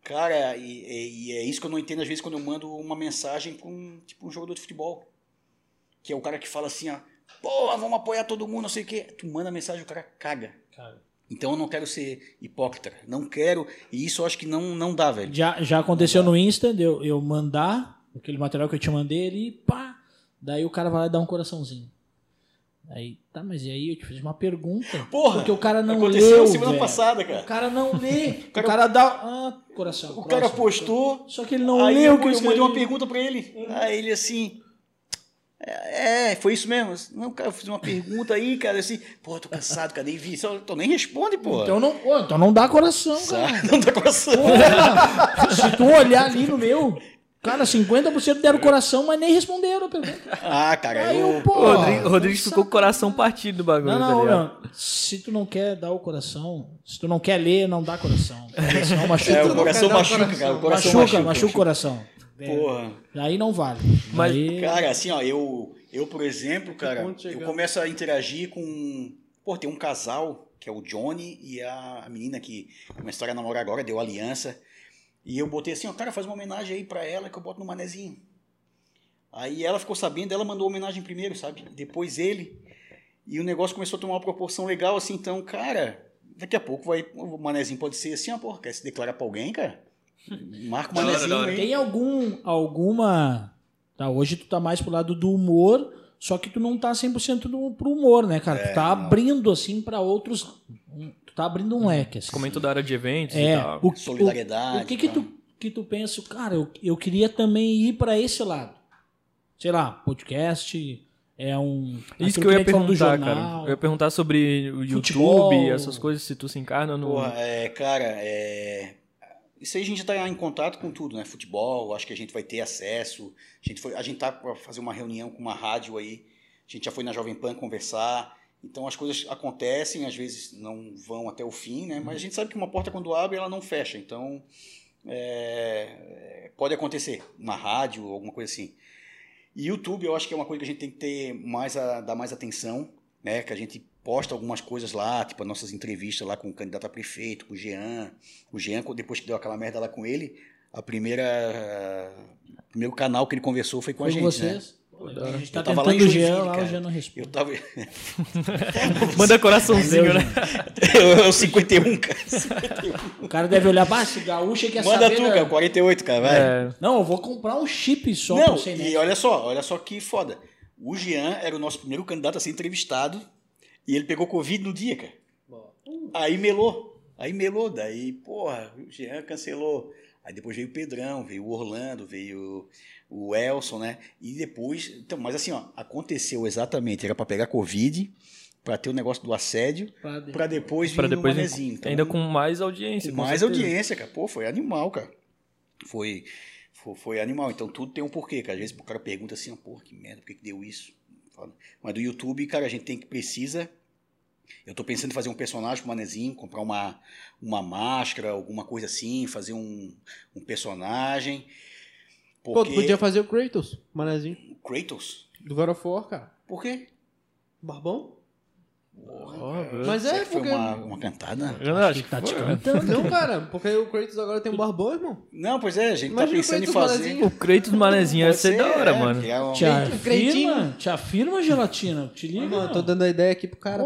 Cara, e, e- é isso que eu não entendo às vezes quando eu mando uma mensagem pra um, tipo, um jogador de futebol. Que é o cara que fala assim, ó, pô, vamos apoiar todo mundo, não sei o quê. Tu manda mensagem, o cara caga. Então eu não quero ser hipócrita, cara. não quero, e isso eu acho que não, não dá, velho. Já, já aconteceu no Insta de eu, eu mandar aquele material que eu te mandei ali, pá. Daí o cara vai lá e dá um coraçãozinho. Aí, tá, mas e aí eu te fiz uma pergunta. Porra, Porque o cara não Aconteceu leu. semana velho. passada, *laughs* O cara. cara não lê. O cara- cara, dá. Ah, coração. O cara próximo. postou, Só que ele não leu eu, o que eu eu mandei uma escrevi. pergunta pra ele. Aí ele assim. É, é, foi isso mesmo. Não, cara, eu fiz uma pergunta aí, cara, assim, pô, tô cansado, cara, nem vi. Só, então nem responde, pô. Então não, pô, então não dá coração, cara. Não tá coração. Porra, se tu olhar ali no meu, cara, 50% deram coração, mas nem responderam a pergunta. Ah, cara, Aí eu. pô, O Rodrigo, o Rodrigo ficou com o coração partido do bagulho, Não, tá não, não. Se tu não quer dar o coração, se tu não quer ler, não dá coração. Coração machuca. É, o coração o machuca, cara. O coração machuca, machuca. machuca, o coração. Porra. Aí não vale. Mas, Aí- Cara, assim, ó, eu, eu por exemplo, cara, eu começo a interagir com. Pô, tem um casal, que é o Johnny e a, menina que começaram a namorar agora, deu aliança. E eu botei assim, ó, cara, faz uma homenagem aí pra ela que eu boto no manezinho. Aí ela ficou sabendo, ela mandou a homenagem primeiro, sabe? Depois ele. E o negócio começou a tomar uma proporção legal, assim, então, cara, daqui a pouco vai. O manezinho pode ser assim, ó, porra, quer se declarar pra alguém, cara? Marca o Da hora, manezinho da hora. aí. Tem algum, alguma. Tá, hoje tu tá mais pro lado do humor, só que tu não tá 100% do, pro humor, né, cara? tu tá não. abrindo, assim, pra outros. Tu tá abrindo um leque, assim. Comentou da área de eventos e É, tal. o, Solidariedade, O, o que que tu, que tu pensa, cara, eu, eu queria também ir pra esse lado. Sei lá, podcast, é um... Isso que eu ia perguntar, jornal. cara. Eu ia perguntar sobre o YouTube, Futebol. essas coisas, se tu se encarna no. Porra, é, cara, é... Isso aí a gente está em contato com tudo, né? Futebol, acho que a gente vai ter acesso. A gente, foi, a gente tá para fazer uma reunião com uma rádio aí. A gente já foi na Jovem Pan conversar. Então as coisas acontecem, às vezes não vão até o fim, né? Mas a gente sabe que uma porta quando abre, ela não fecha. Então é, pode acontecer, uma rádio, alguma coisa assim. E YouTube, eu acho que é uma coisa que a gente tem que ter mais a, dar mais atenção, né? Que a gente posta algumas coisas lá, tipo as nossas entrevistas lá com o candidato a prefeito, com o Jean. O Jean, depois que deu aquela merda lá com ele, a primeira. O primeiro canal que ele conversou foi com Foi a com gente, né? vocês? Pô, A gente tá Eu tava lá em Jean lá, o. Jean não Eu responde. tava. *laughs* Manda coraçãozinho, né? eu, 51, cara. O cara deve olhar, bah, esse gaúcho quer Manda saber... tu, da- cara, 48, cara, vai. É, Não, eu vou comprar um chip só Não, pra você, né? e olha só, olha só que foda. O Jean era o nosso primeiro candidato a ser entrevistado e ele pegou Covid no dia, cara. Aí melou. Aí melou. Daí, porra, o Jean cancelou. Aí depois veio o Pedrão, veio o Orlando, veio o Elson, né? E depois. Então, mas assim, ó, aconteceu exatamente. Era pra pegar Covid, pra ter o negócio do assédio, pra depois vir pra no depois manezinho. Então, ainda com mais audiência. com com mais certeza. audiência, cara. Pô, foi animal, cara. Foi, foi, foi animal. Então tudo tem um porquê, cara. Às vezes o cara pergunta assim, pô, que merda, por que, que deu isso? Foda. Mas do YouTube, cara, a gente tem que precisa. Eu tô pensando em fazer um personagem pro Manezinho, comprar uma, uma máscara, alguma coisa assim, fazer um, um personagem. Pô, Porque... tu podia fazer o Kratos, manezinho. Kratos? Do God of War, cara. Por quê? Barbão? Mas Será é que foi porque. uma, uma cantada? Eu acho que Tá te cantando. Não, cara, porque o Kratos agora tem um barbão, irmão. Não, pois é, a gente Imagina tá pensando em fazer. Kratos O Kratos Manezinho ia ser da hora, é, mano. criar um- Te afirma, te afirma, gelatina. Te liga. Mano, eu tô dando a ideia aqui pro cara.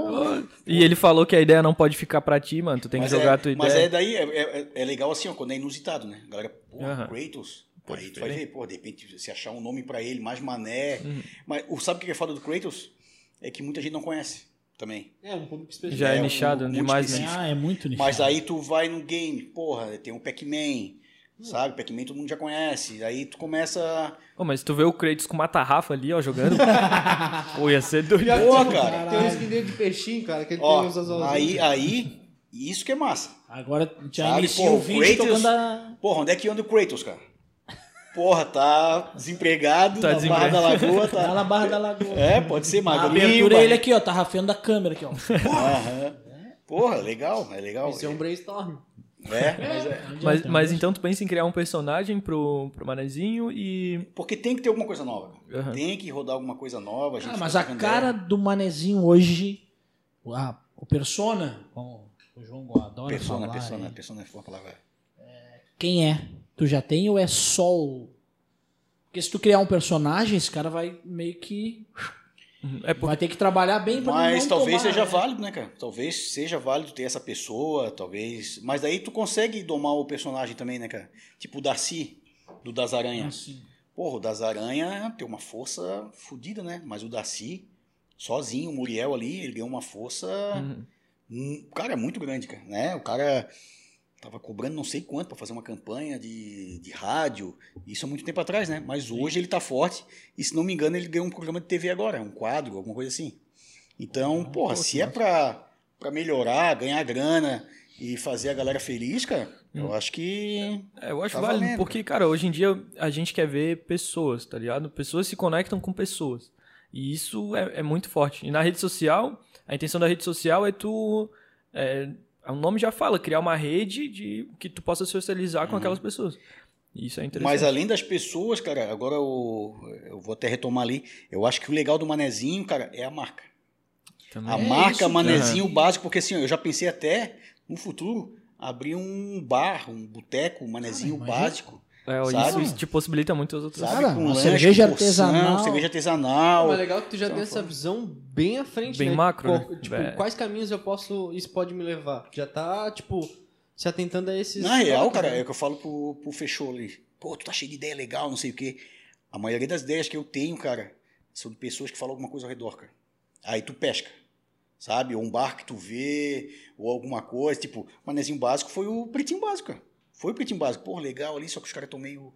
E ele falou que a ideia não pode ficar pra ti, mano. Tu tem que Mas jogar é, a tua Mas ideia. é daí, é, é, é legal assim, ó, quando é inusitado, né? A galera, pô, Aham. Kratos. Pode aí tu vai ver, pô, de repente, se achar um nome pra ele, mais mané. Uhum. Mas o- sabe o que é foda do Kratos? É que muita gente não conhece também. É, um público específico. Já é, é um nichado muito demais, né? Ah, é muito nichado. Mas aí tu vai no game, porra, tem um Pac-Man, sabe? Pac-Man todo mundo já conhece. Aí tu começa. Pô, mas tu vê o Kratos com uma tarrafa ali, ó, jogando. *laughs* Pô, ia ser doido. Pô, cara. Tem um skin de peixinho, cara, que ele Ó, tem os aí, aí, isso que é massa. Agora já Sabe, inicia pô, o vídeo Kratos- tocando a... Porra, onde é que anda o Kratos, cara? Porra, tá desempregado Tá na Barra da Lagoa, Tá *laughs* tá. na Barra da Lagoa. É, pode ser a magrinho. abertura é vai- ele aqui, ó. Tá rafeando da câmera aqui, ó. Aham. Porra, legal, é legal. Isso é um brainstorm. É, mas é. Mas, mas então tu pensa em criar um personagem pro, pro Manezinho e. Porque tem que ter alguma coisa nova. cara. Aham. Tem que rodar alguma coisa nova. A gente Ah, mas tá a cara do manezinho hoje, a, o Persona, como o João adora Persona, falar, persona, é, persona é uma palavra. quem é? Tu já tem ou é só o... Porque se tu criar um personagem, esse cara vai meio que... É por... Vai ter que trabalhar bem pra Mas não talvez tomar, seja né? válido, né, cara? Talvez seja válido ter essa pessoa, talvez. Mas daí tu consegue domar o personagem também, né, cara? Tipo o Darcy, do Das Aranha. Assim. Porra, o Das Aranha tem uma força fodida, né? Mas o Darcy, sozinho, o Muriel ali, ele ganhou uma força. Uhum. hum, Cara, muito grande, cara. Né? O cara tava cobrando não sei quanto pra fazer uma campanha de, de rádio. Isso há muito tempo atrás, né? Mas hoje ele tá forte. E se não me engano, ele ganhou um programa de TV agora, um quadro, alguma coisa assim. Então, porra, pô, se é pra, pra melhorar, ganhar grana e fazer a galera feliz, cara, Hum. eu acho que. É, eu acho Tá válido, valendo, porque, cara, hoje em dia a gente quer ver pessoas, tá ligado? Pessoas se conectam com pessoas. E isso é, é muito forte. E na rede social, a intenção da rede social é tu. É, o nome já fala, criar uma rede de que tu possa socializar com aquelas pessoas. Isso é interessante. Uhum. Mas além das pessoas, cara, agora eu, eu vou até retomar ali. Eu acho que o legal do Manezinho, cara, é a marca. Também. A É marca isso, Manezinho básico, porque assim, eu já pensei até no futuro abrir um bar, um boteco, um Manezinho básico. É, isso, sabe? isso te possibilita muitas outras Sabe? Cara, lanche, cerveja porção, artesanal. Cerveja artesanal. Mas é legal que tu já Então, tem essa visão bem à frente, Bem né? macro, Qual- né? Tipo, É. quais caminhos eu posso, isso pode me levar? Já tá, tipo, se atentando a esses... Na real, toques, cara, né? é o que eu falo pro, pro Fechou ali. Pô, tu tá cheio de ideia legal, não sei o quê. A maioria das ideias que eu tenho, cara, são de pessoas que falam alguma coisa ao redor, cara. Aí tu pesca, sabe? Ou um bar que tu vê, ou alguma coisa. Tipo, o manezinho básico foi o pretinho básico, cara. Foi o pretinho básico. Pô, legal ali, só que os caras estão meio...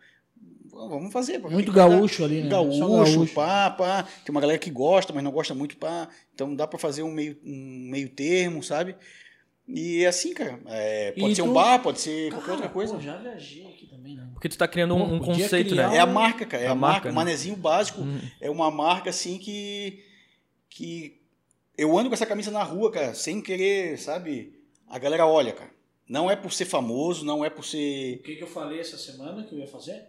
Vamos fazer. Muito gaúcho ali, né? Gaúcho, gaúcho. pá, pá. Tem uma galera que gosta, mas não gosta muito, pá. Então dá pra fazer um meio, um meio termo, sabe? E é assim, cara. é, pode E ser tu- um bar, pode ser qualquer Cara, outra coisa. pô, já viajei aqui também, né? Porque tu tá criando um, um conceito, né? É a marca, cara. É A a, marca, marca. né? O Manezinho básico Uhum. é uma marca assim que. que eu ando com essa camisa na rua, cara, sem querer, sabe? A galera olha, cara. Não é por ser famoso, não é por ser. O que, que eu falei essa semana que eu ia fazer?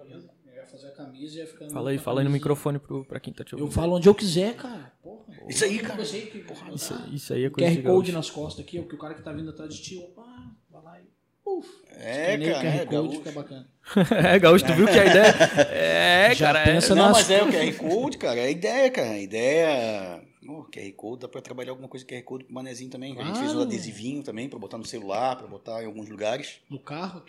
Eu ia fazer a camisa e ia ficar Fala aí, fala aí no microfone pro, pra quem tá te Eu ouvindo. falo onde eu quiser, cara. Porra. Isso aí, Eu cara. que- Isso, Ah, isso aí é coisa QR de Code nas costas aqui, porque o cara que tá vindo atrás de ti, opa, vai lá e. Uf, É, o cara, é, QR Code, gaúcho. fica bacana. *laughs* é, gaúcho, tu viu que a ideia... *laughs* É, Já cara, pensa é... Não, nas- mas é o QR *laughs* Code, cara. É a ideia, cara. A ideia. Oh, QR Code, dá pra trabalhar alguma coisa com QR Code pro Manezinho também. A gente fez um Claro. adesivinho também pra botar no celular, pra botar em alguns lugares. No carro.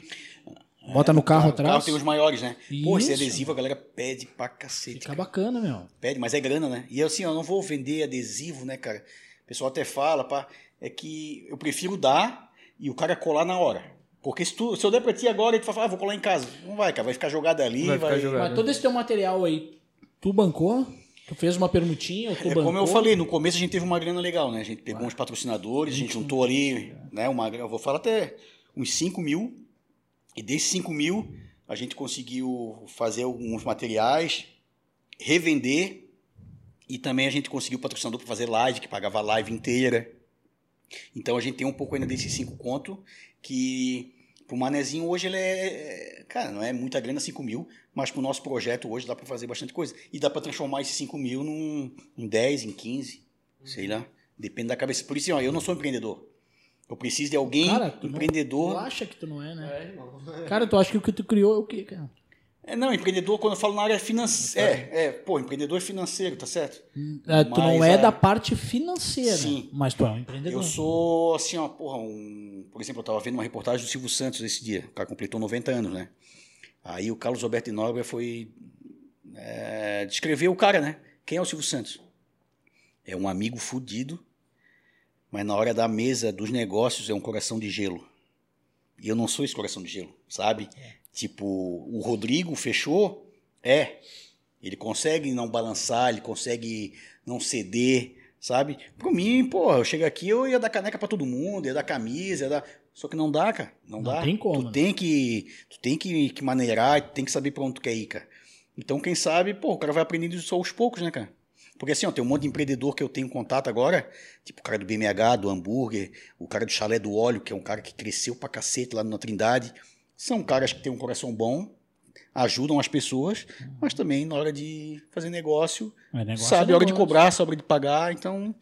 Bota no carro O atrás. carro tem os maiores, né? Pô, esse Isso. adesivo a galera pede pra cacete. Fica bacana, meu. Pede, mas é grana, né? E assim, eu não vou vender adesivo, né, cara? O pessoal até fala, pá, é que eu prefiro dar e o cara colar na hora. Porque se, tu, se eu der pra ti agora e tu falar, ah, vou colar em casa. Não vai, cara, vai ficar jogado ali, Vai vai. ficar jogado. Mas todo esse teu material aí, tu bancou? Tu fez uma permutinha? Tu É como eu falei, no começo a gente teve uma grana legal, né? A gente pegou uns patrocinadores, a gente juntou ali, né? Uma, eu vou falar até uns 5 mil. E desses 5 mil, a gente conseguiu fazer alguns materiais, revender. E também a gente conseguiu patrocinador para fazer live, que pagava a live inteira. Então a gente tem um pouco ainda desses 5 conto, que pro Manezinho hoje ele é. Cara, não é muita grana, 5 mil, mas pro nosso projeto hoje dá para fazer bastante coisa. E dá para transformar esses 5 mil num, em 10, em 15. Sei lá. Depende da cabeça. Por isso, ó, eu não sou empreendedor. Eu preciso de alguém Cara, tu não- empreendedor. Tu acha que tu não é, né? É, irmão. Cara, tu acha que o que tu criou é o quê, cara? É, não, empreendedor, quando eu falo na área financeira. É, é, pô, empreendedor financeiro, tá certo? É, tu não Mas, é é- da parte financeira, Sim. mas tu é um empreendedor. Eu sou, assim, ó, porra, um. Por exemplo, eu tava vendo uma reportagem do Silvio Santos esse dia. O cara completou 90 anos, né? Aí o Carlos Alberto de Nóbrega foi. É, descrever o cara, né? Quem é o Silvio Santos? É um amigo fudido, mas na hora da mesa dos negócios é um coração de gelo. E eu não sou esse coração de gelo, sabe? Tipo, o Rodrigo fechou, é. Ele consegue não balançar, ele consegue não ceder, sabe? Pra mim, porra, eu chego aqui, eu ia dar caneca pra todo mundo, ia dar camisa, ia dar... Só que não dá, cara. Não, Não dá. tem como, Tu né? tem que, tu tem que, que maneirar, tu tem que saber pra onde tu quer ir, cara. Então, quem sabe, pô, o cara vai aprendendo isso aos poucos, né, cara? Porque assim, ó, tem um monte de empreendedor que eu tenho contato agora, tipo o cara do BMH, do hambúrguer, o cara do chalé do óleo, que é um cara que cresceu pra cacete lá na Trindade. São caras que têm um coração bom, ajudam as pessoas, mas também na hora de fazer negócio, É, negócio sabe é a hora de cobrar, sabe a hora de pagar, então...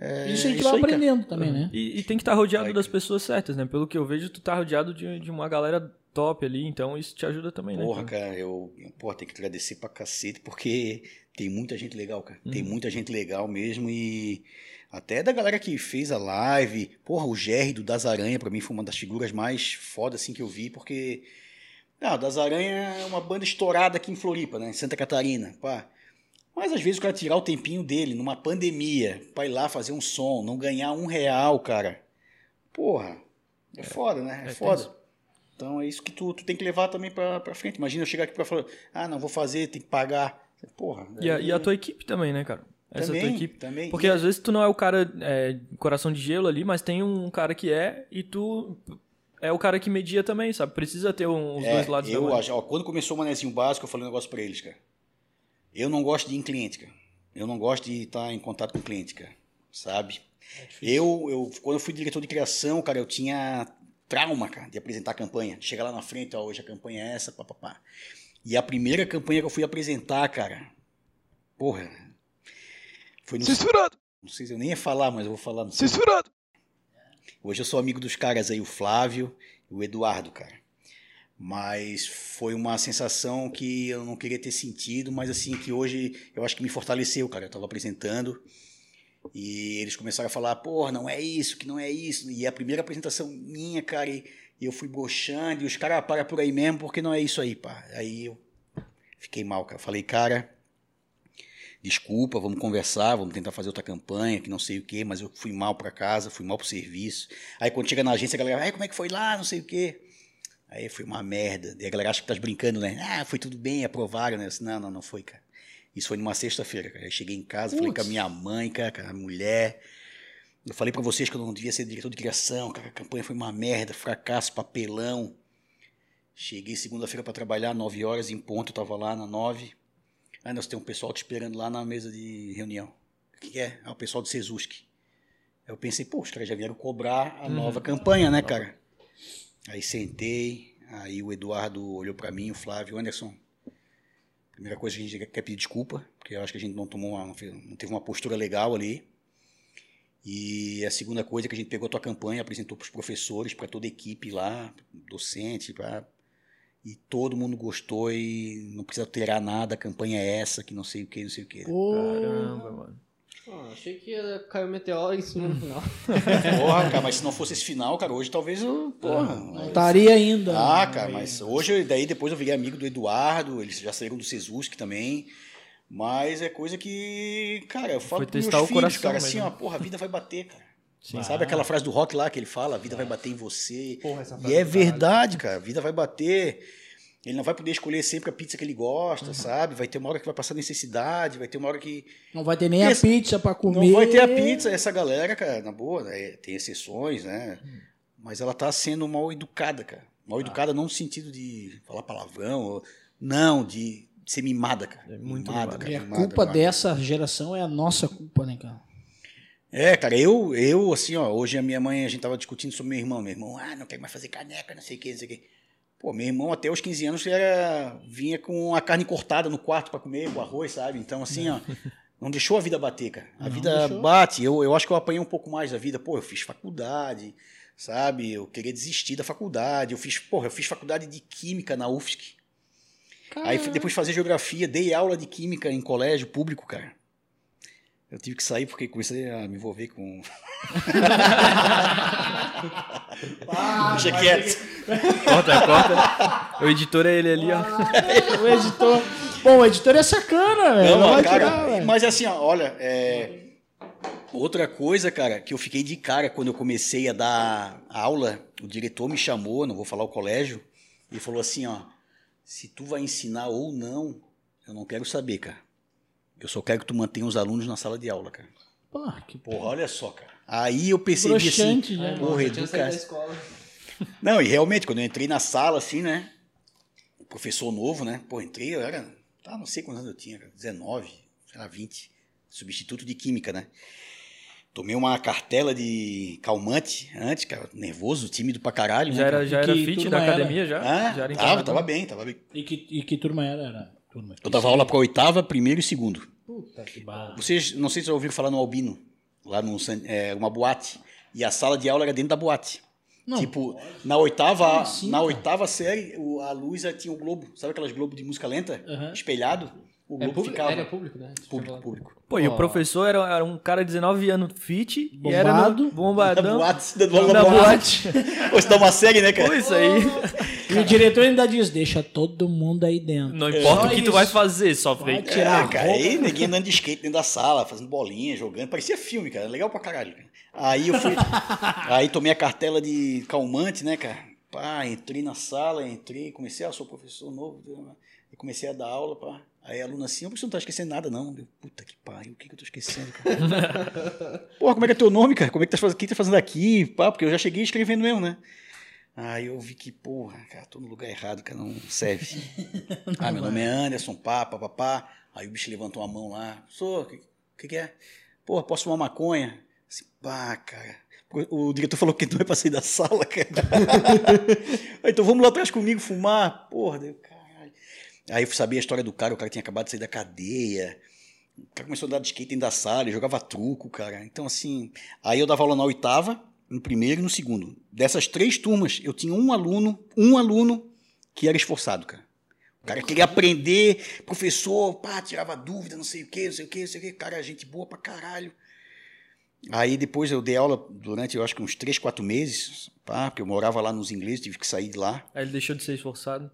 É, Isso a gente isso vai aí, cara. aprendendo também, né? E, e tem que estar rodeado Vai. das pessoas certas, né? Pelo que eu vejo, tu tá rodeado de, de uma galera top ali, então isso te ajuda também, né? Porra, cara? cara, eu, eu porra, tenho que agradecer pra cacete, porque tem muita gente legal, cara. Tem Uhum. muita gente legal mesmo e até da galera que fez a live. Porra, o Jerry do Das Aranha, pra mim, foi uma das figuras mais fodas assim que eu vi, porque. Não, o Das Aranha é uma banda estourada aqui em Floripa, né? Em Santa Catarina, pá. Mas às vezes o cara tirar o tempinho dele numa pandemia pra ir lá fazer um som, não ganhar um real, cara. Porra, é foda, né? É, é foda. tenso. Então é isso que tu, tu tem que levar também pra, pra frente. Imagina eu chegar aqui pra falar, ah, não, vou fazer, tem que pagar. Porra. E, a, e a tua equipe também, né, cara? Essa também, tua equipe. também. Porque às vezes tu não é o cara é, coração de gelo ali, mas tem um cara que é e tu é o cara que media também, sabe? Precisa ter um- os É, dois lados eu acho, ó, quando começou o manezinho básico, eu falei um negócio pra eles, cara. Eu não gosto de ir em cliente, cara. Eu não gosto de estar em contato com cliente, cara. Sabe? eu, eu, quando eu fui diretor de criação, cara, eu tinha trauma, cara, de apresentar a campanha. Chegar lá na frente, ó, hoje a campanha é essa, papapá. E a primeira campanha que eu fui apresentar, cara, porra, foi no... Censurado! Não sei se eu nem ia falar, mas eu vou falar. Sei. Censurado! Hoje eu sou amigo dos caras aí, o Flávio e o Eduardo, cara. Mas foi uma sensação que eu não queria ter sentido, mas assim, que hoje eu acho que me fortaleceu, cara. Eu tava apresentando e eles começaram a falar, porra, não é isso, que não é isso. E a primeira apresentação minha, cara, e, e eu fui broxando, e os caras, ah, para por aí mesmo, porque não é isso aí, pá. Aí eu fiquei mal, cara. Falei, cara, desculpa, vamos conversar, vamos tentar fazer outra campanha, que não sei o quê, mas eu fui mal pra casa, fui mal pro serviço. Aí quando chega na agência, a galera, ai, como é que foi lá, não sei o quê. Aí foi uma merda. E a galera acha que tá brincando, né? Ah, foi tudo bem, aprovaram, né? Disse, não, não, não foi, cara. Isso foi numa sexta-feira, cara. Eu cheguei em casa, falei com a minha mãe, cara, com a mulher. Eu falei pra vocês que eu não devia ser diretor de criação, cara. A campanha foi uma merda, fracasso, papelão. Cheguei segunda-feira pra trabalhar, nove horas em ponto, eu tava lá na nove. Aí nós temos um pessoal te esperando lá na mesa de reunião. O que que é? É o pessoal do Sezuski. Aí eu pensei, pô, os caras já vieram cobrar a nova campanha, né, cara? Aí sentei, aí o Eduardo olhou pra mim, o Flávio, Anderson. Primeira coisa que a gente quer pedir desculpa, porque eu acho que a gente não tomou uma, não teve uma postura legal ali. E a segunda coisa é que a gente pegou a tua campanha, apresentou para os professores, para toda a equipe lá, docente, pra... e todo mundo gostou e não precisa alterar nada, a campanha é essa, que não sei o que, não sei o que. Caramba, mano. Ah, achei que ia cair o meteoro em cima no final. *laughs* Porra, cara, mas se não fosse esse final, cara, hoje talvez eu. Porra. Não estaria ainda. Ah, cara, mas hoje, daí depois eu virei amigo do Eduardo, eles já saíram do Sezuski também. Mas é coisa que, cara, eu falo Foi pros meus filhos, coração cara, assim, mesmo. ó, porra, a vida vai bater, cara. Sim. Sabe aquela frase do rock lá que ele fala, a vida vai bater em você. Porra, essa E é caralho. verdade, cara, a vida vai bater. Ele não vai poder escolher sempre a pizza que ele gosta, sabe? Vai ter uma hora que vai passar necessidade, vai ter uma hora que Não vai ter nem a Esse- pizza pra comer. não vai ter a pizza, essa galera, cara, na boa, né, tem exceções, né? Mas ela tá sendo mal educada, cara. Mal educada não no sentido de falar palavrão, ou- não, de ser mimada, cara. É muito mimada, mimada. cara. E a mimada, culpa mimada. dessa geração é a nossa culpa, né, cara? É, cara, eu, eu, assim, ó, hoje a minha mãe, a gente tava discutindo sobre meu irmão. Meu irmão, ah, não quer mais fazer caneca, não sei o que, não sei o que. Pô, meu irmão até os 15 anos era, vinha com a carne cortada no quarto pra comer, com arroz, sabe? Então, assim, ó, *laughs* Não deixou a vida bater, cara. A Não vida deixou. bate. Eu, eu acho que eu apanhei um pouco mais da vida. Pô, eu fiz faculdade, sabe? Eu queria desistir da faculdade. Eu fiz, porra, eu fiz faculdade de química na UFSC. Aí fui depois fazer geografia, dei aula de química em colégio público, cara. Eu tive que sair porque comecei a me envolver com. *laughs* Deixa quieto. Corta, corta. O editor é ele ali, ó. O editor. Bom, o editor é sacana, velho. Não, Não cara, tirar, mas assim, ó, olha, é, outra coisa, cara, que eu fiquei de cara quando eu comecei a dar aula, o diretor me chamou, não vou falar o colégio, e falou assim, ó, se tu vai ensinar ou não, eu não quero saber, cara. Eu só quero que tu mantenha os alunos na sala de aula, cara. Pô, que Porra, olha só, cara. Aí eu percebi assim, broxante, né? porra, Já tinha saído da educa... escola. *laughs* Não, e realmente, quando eu entrei na sala, assim, né? Professor novo, né? Pô, entrei, eu era. Tá, não sei quantos anos eu tinha, cara, 19, sei lá, 20. Substituto de química, né? Tomei uma cartela de calmante antes, cara, nervoso, tímido pra caralho. Já né, era, cara? já era fit da era? academia, já? Ah, já era tava, tava bem, tava bem. E que, e que turma era? era turma? Eu dava aula pra oitava, primeiro e segundo. Puta que barra. Vocês, não sei se já ouviram falar no Albino, lá San- é, uma boate. E a sala de aula era dentro da boate. Não. Tipo, na oitava, assim, na cara? oitava série, a luz já tinha o globo. Sabe aquelas globos de música lenta? Aham. Espelhado? O É público? ficava. Era público, né? Público, público. Pô, e Ó. o professor era, era um cara de 19 anos fit e era Bombado. no, bombadão. Na boate, na na boate. Ou se *laughs* dá uma série, né, cara? Pô, isso aí. E o diretor ainda diz: deixa todo mundo aí dentro. Não importa Só o que tu isso. vai fazer, só vem. Vai tirar É, cara, aí ninguém andando de skate dentro da sala, fazendo bolinha, jogando. Parecia filme, cara. Legal pra caralho. cara. Aí eu fui. *laughs* aí tomei a cartela de calmante, né, cara? Pá, entrei na sala, entrei, comecei, ah, sou professor novo. E comecei a dar aula, pá. Aí a aluna assim, "Ô, professor, não tá esquecendo nada, não. Eu, Puta que pariu, o que, que eu tô esquecendo, cara? *laughs* Porra, como é que é teu nome, cara? Como é que tá fazendo? O que tá fazendo aqui? Pá, porque eu já cheguei escrevendo mesmo, né? Aí eu vi que, porra, cara, tô no lugar errado, cara, não serve. *laughs* ah, meu nome é Anderson, pá, pá, pá, pá. Aí o bicho levantou a mão lá. Professor, o que, que, que é? Porra, posso fumar maconha? Assim, pá, cara. O, diretor falou que não é pra sair da sala, cara. Aí, *laughs* então vamos lá atrás comigo fumar. Porra, deu caralho. Aí eu saber a história do cara, o cara tinha acabado de sair da cadeia. O cara começou a andar de skate dentro da sala, jogava truco, cara. Então, assim. Aí eu dava aula na oitava, no primeiro e no segundo. Dessas três turmas, eu tinha um aluno, um aluno que era esforçado, cara. O cara queria aprender, professor, pá, tirava dúvida, não sei o quê, não sei o quê, não sei o quê. Cara, gente boa pra caralho. Aí depois eu dei aula durante, eu acho que uns três, quatro meses, pá, porque eu morava lá nos ingleses, tive que sair de lá. Aí ele deixou de ser esforçado.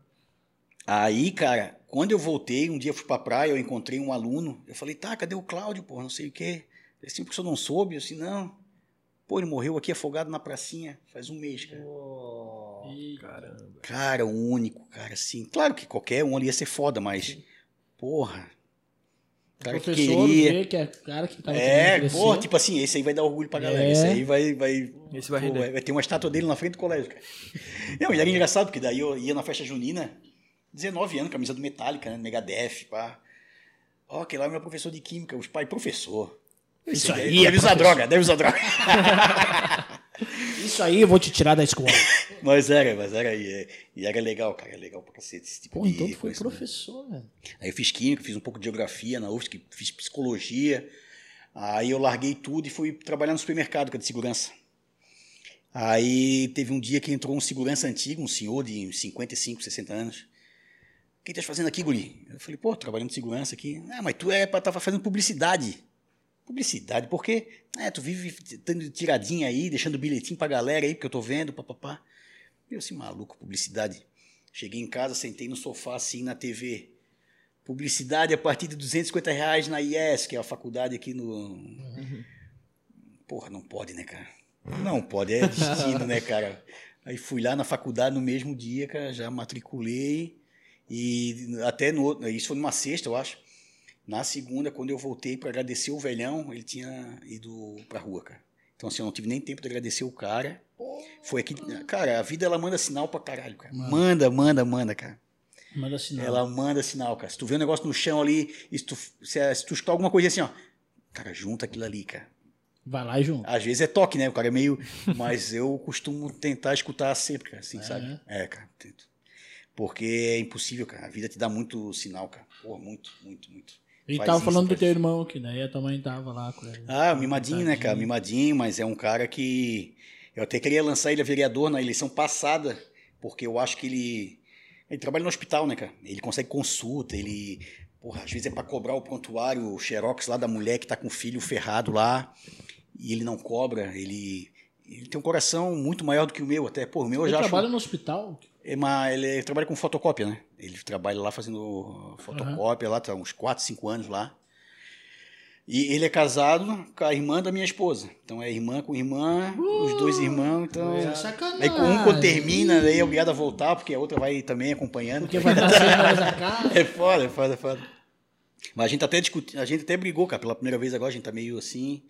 Aí, cara, quando eu voltei, um dia eu fui pra praia, eu encontrei um aluno. Eu falei, tá, cadê o Cláudio, pô? Não sei o quê. Ele assim, o professor não soube? Eu assim, não. Pô, ele morreu aqui afogado na pracinha faz um mês, cara. E- Caramba. Cara, o único, cara, assim. Claro que qualquer um ali ia ser foda, mas. Porra. O Cara que professor queria. vê que é cara que tava É, porra, tipo assim, esse aí vai dar orgulho pra galera. É. Esse aí vai. vai Esse vai pô, render. vai, vai ter uma estátua dele na frente do colégio, cara. Não, e era engraçado, porque daí eu ia na festa junina, 19 anos, camisa do Metallica, né? Megadeth, pá. Ó, aquele lá é meu professor de química, os pais, professor. Isso Esse aí é Deve usar droga, deve usar droga. *laughs* Isso aí eu vou te tirar da escola. *laughs* mas era, mas era. E, e era legal, cara, é legal pra cacete esse tipo Pô, então tu foi conhecimento. professor, velho. Aí eu fiz química, fiz um pouco de geografia na UFSC, fiz psicologia. Aí eu larguei tudo e fui trabalhar no supermercado, que é de segurança. Aí teve um dia que entrou um segurança antigo, um senhor de 55, 60 anos. O que estás fazendo aqui, guri? Eu falei, pô, trabalhando de segurança aqui. Ah, mas tu é para estar fazendo publicidade. Publicidade, por quê? É, tu vive dando tiradinha aí, deixando bilhetinho pra galera aí, porque eu tô vendo, papapá. Eu assim, maluco, publicidade. Cheguei em casa, sentei no sofá assim na TV. Publicidade a partir de 250 reais na IES, que é a faculdade aqui no. Porra, não pode, né, cara? Não pode, é destino, né, cara? Aí fui lá na faculdade no mesmo dia, cara, já matriculei. E até no isso foi numa sexta, eu acho. Na segunda, quando eu voltei para agradecer o velhão, ele tinha ido pra rua, cara. Então, assim, eu não tive nem tempo de agradecer o cara. Foi aqui. Cara, a vida ela manda sinal pra caralho, cara. Manda, manda, manda, cara. Manda sinal. Ela manda sinal, cara. Se tu vê um negócio no chão ali, se tu, se, se tu escutar alguma coisa assim, ó. Cara, junta aquilo ali, cara. Vai lá e junto. Às vezes é toque, né? O cara é meio. *laughs* Mas eu costumo tentar escutar sempre, cara, assim, sabe? É, cara. Tento. Porque é impossível, cara. A vida te dá muito sinal, cara. Pô, muito, muito, muito. Ele faz tava isso, falando do teu irmão aqui, daí a tua mãe tava lá com ele. Ah, mimadinho, né, cara? Mimadinho, mas é um cara que. Eu até queria lançar ele a vereador na eleição passada, porque eu acho que ele. Ele trabalha no hospital, né, cara? Ele consegue consulta, ele. Porra, às vezes é pra cobrar o prontuário, o xerox lá da mulher que tá com o filho ferrado lá, e ele não cobra, ele. Ele tem um coração muito maior do que o meu, até. Pô, o meu eu Ele já trabalha acho. no hospital. É, mas ele trabalha com fotocópia, né? Ele trabalha lá fazendo fotocópia, lá tá uns 4, 5 anos lá. E ele é casado com a irmã da minha esposa. Então é irmã com irmã, os dois irmãos. Então, É sacanagem. aí com um quando termina, daí é obrigado a voltar, porque a outra vai também acompanhando. Porque vai seis horas a casa. É foda, é foda, é foda. Mas a gente até discutiu, a gente até brigou, cara, pela primeira vez agora, a gente tá meio assim.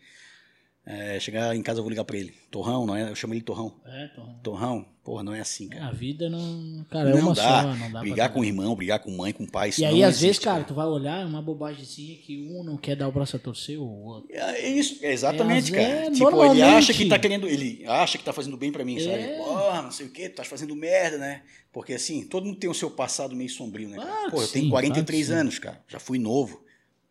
É, chegar em casa eu vou ligar pra ele. Torrão, não é? Eu chamo ele de Torrão. É, então. Torrão, porra, não é assim, cara. A vida não. Cara, é não, uma dá. só, não dá brigar com o irmão, brigar com mãe, com pai, E aí, às vezes, existe, cara, tu vai olhar, é uma bobagemzinha que um não quer dar o braço a torcer, o outro. É isso, é exatamente, É, cara. é, tipo, ele normalmente. acha que tá querendo, ele acha que tá fazendo bem pra mim, É. sabe? Porra, não sei o quê, tu tá fazendo merda, né? Porque assim, todo mundo tem o seu passado meio sombrio, né? cara? Claro Pô, que eu tenho sim, 43 claro que anos, cara. Já fui novo.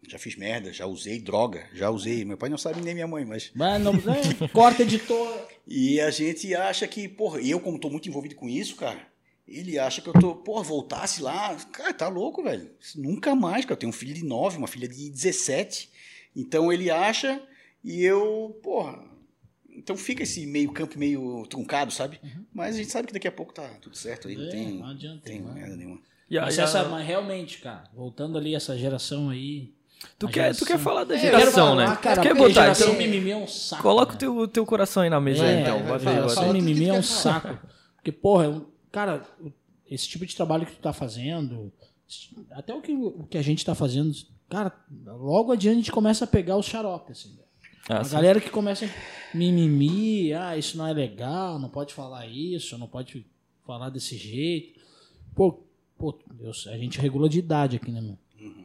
Já fiz merda, já usei droga, já usei. Meu pai não sabe nem minha mãe, mas. Mas não, é, *laughs* corta editor. E a gente acha que, porra, eu como tô muito envolvido com isso, cara, ele acha que eu tô, porra, voltasse lá. Cara, tá louco, velho. Nunca mais, cara. Eu tenho um filho de 9, uma filha de 17. Então ele acha e eu, porra. Então fica esse meio campo meio truncado, sabe? Mas a gente sabe que daqui a pouco tá tudo certo aí, não É, tem, não adianta, tem né? merda nenhuma. E Mas, e a- essa, mas realmente, cara, voltando ali essa geração aí. Tu, a quer, tu quer falar da É, geração, falar, né? Cara, tu quer botar? geração Então, mimimi é um saco. coloca o né? teu, teu coração aí na mesa, É, aí, então. vai, vai. Só mimimi é um saco. Porque, porra, é cara, esse tipo de trabalho que tu tá fazendo, até o que, o que a gente tá fazendo, cara, logo adiante a gente começa a pegar os xaropes, assim. Ah, a sim. galera que começa a mimimi, ah, isso não é legal, não pode falar isso, não pode falar desse jeito. Pô, pô eu- a gente regula de idade aqui, né, meu?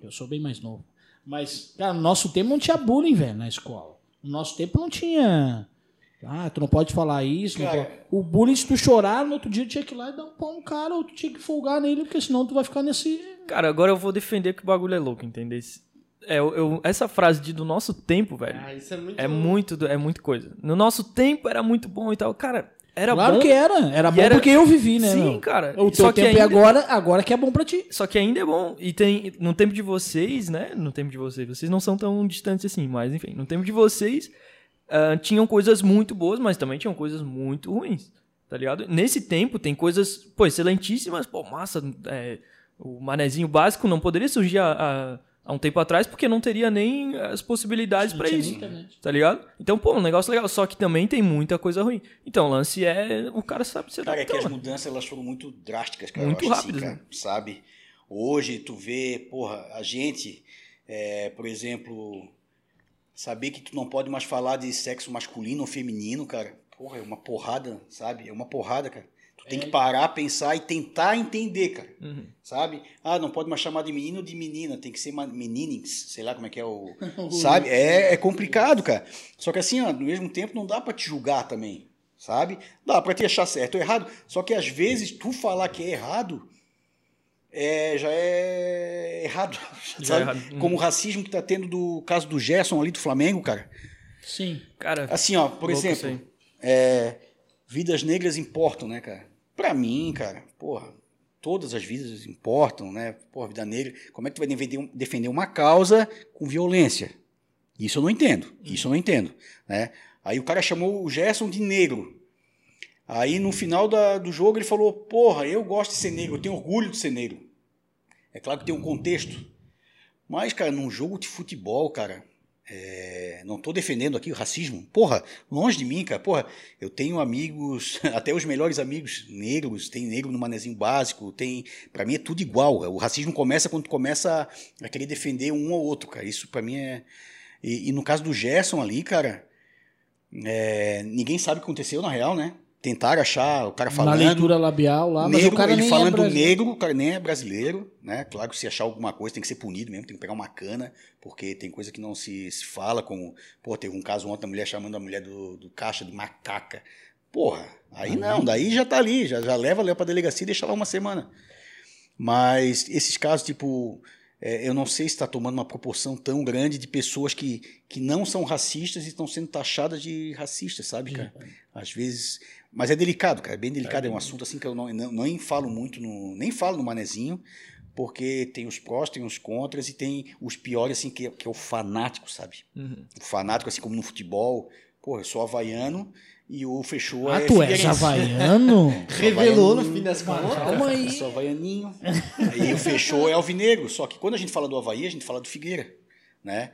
Eu sou bem mais novo. Mas, cara, no nosso tempo não tinha bullying, velho, na escola. No nosso tempo não tinha. Ah, tu não pode falar isso. Cara- pode- O bullying, se tu chorar, no outro dia tu tinha que ir lá e dar um pau no cara, ou tu tinha que folgar nele, porque senão tu vai ficar nesse. Cara, agora eu vou defender que o bagulho é louco, entendeu? É, eu, eu- essa frase de do nosso tempo, velho, Ah, isso é muito. é muito, é muito coisa. No nosso tempo era muito bom e tal. Cara, era claro bom. que era. Era bom era- porque eu vivi, né? Sim, meu? cara. O Só teu que tempo é ainda- agora, agora que é bom pra ti. Só que ainda é bom. E tem. No tempo de vocês, né? No tempo de vocês, vocês não são tão distantes assim, mas enfim, no tempo de vocês, ah, tinham coisas muito boas, mas também tinham coisas muito ruins. Tá ligado? Nesse tempo tem coisas, pô, excelentíssimas, pô, massa. é, o manezinho básico não poderia surgir há, há- um tempo atrás porque não teria nem as possibilidades tinha isso. internet. Tá ligado? Então, pô, um negócio legal. Só que também tem muita coisa ruim. Então, o lance é. O cara sabe se Cara, é que as mano. mudanças elas foram muito drásticas, cara. Muito assim, rápidas, cara, né? sabe? Hoje tu vê, porra, a gente, é, por exemplo, saber que tu não pode mais falar de sexo masculino ou feminino, cara. Porra, é uma porrada, sabe? É uma porrada, cara. Tem que parar, pensar e tentar entender, cara. Uhum. Sabe? Ah, não pode mais chamar de menino ou de menina, tem que ser meninings, sei lá como é que é o. *laughs* sabe? É, é complicado, cara. Só que assim, ó, ao mesmo tempo não dá pra te julgar também, sabe? Dá pra te achar certo ou errado. Só que às vezes tu falar que é errado é, já é errado, *laughs* Já é sabe? errado. Uhum. Como o racismo que tá tendo do caso do Gerson ali do Flamengo, cara. Sim. Cara, Assim, ó, por exemplo, é, vidas negras importam, né, cara? Pra mim, cara, porra, todas as vidas importam, né? Porra, vida negra. Como é que tu vai defender, defender uma causa com violência? Isso eu não entendo. Isso eu não entendo, né? Aí o cara chamou o Gerson de negro. Aí no final da- do jogo ele falou: Porra, eu gosto de ser negro, eu tenho orgulho de ser negro. É claro que tem um contexto. Mas, cara, num jogo de futebol, cara, é, não estou defendendo aqui o racismo. Porra, longe de mim, cara. Porra, eu tenho amigos, *laughs* até os melhores amigos negros, tem negro no manezinho básico, tem. Para mim é tudo igual. O racismo começa quando tu começa a, querer defender um ou outro, cara. Isso para mim é. E, e no caso do Gerson ali, cara, é, ninguém sabe o que aconteceu na real, né? Tentaram achar o cara Na falando. leitura labial lá, mas Negro, o cara ele nem falando é negro, o cara nem é brasileiro, né? Claro que se achar alguma coisa tem que ser punido mesmo, tem que pegar uma cana, porque tem coisa que não se, se fala, como, pô, teve um caso ontem, a mulher chamando a mulher do, do caixa de macaca. Porra, aí não, daí já tá ali, já, já leva, leva pra delegacia e deixa lá uma semana. Mas esses casos, tipo, é, eu não sei se está tomando uma proporção tão grande de pessoas que, que não são racistas e estão sendo taxadas de racistas, sabe, cara? Às vezes. Mas é delicado, cara. É bem delicado. É, um assunto assim que eu não, não, nem falo muito no. Nem falo no manezinho, porque tem os prós, tem os contras e tem os piores, assim, que, que é o fanático, sabe? Uhum. O fanático, assim como no futebol. Pô, eu sou havaiano e o fechou Ah, é tu és havaiano? *laughs* *laughs* Revelou no fim das contas. Calma aí. Eu sou havaianinho. e o fechou é alvinegro. Só que quando a gente fala do Havaí, a gente fala do Figueira, né?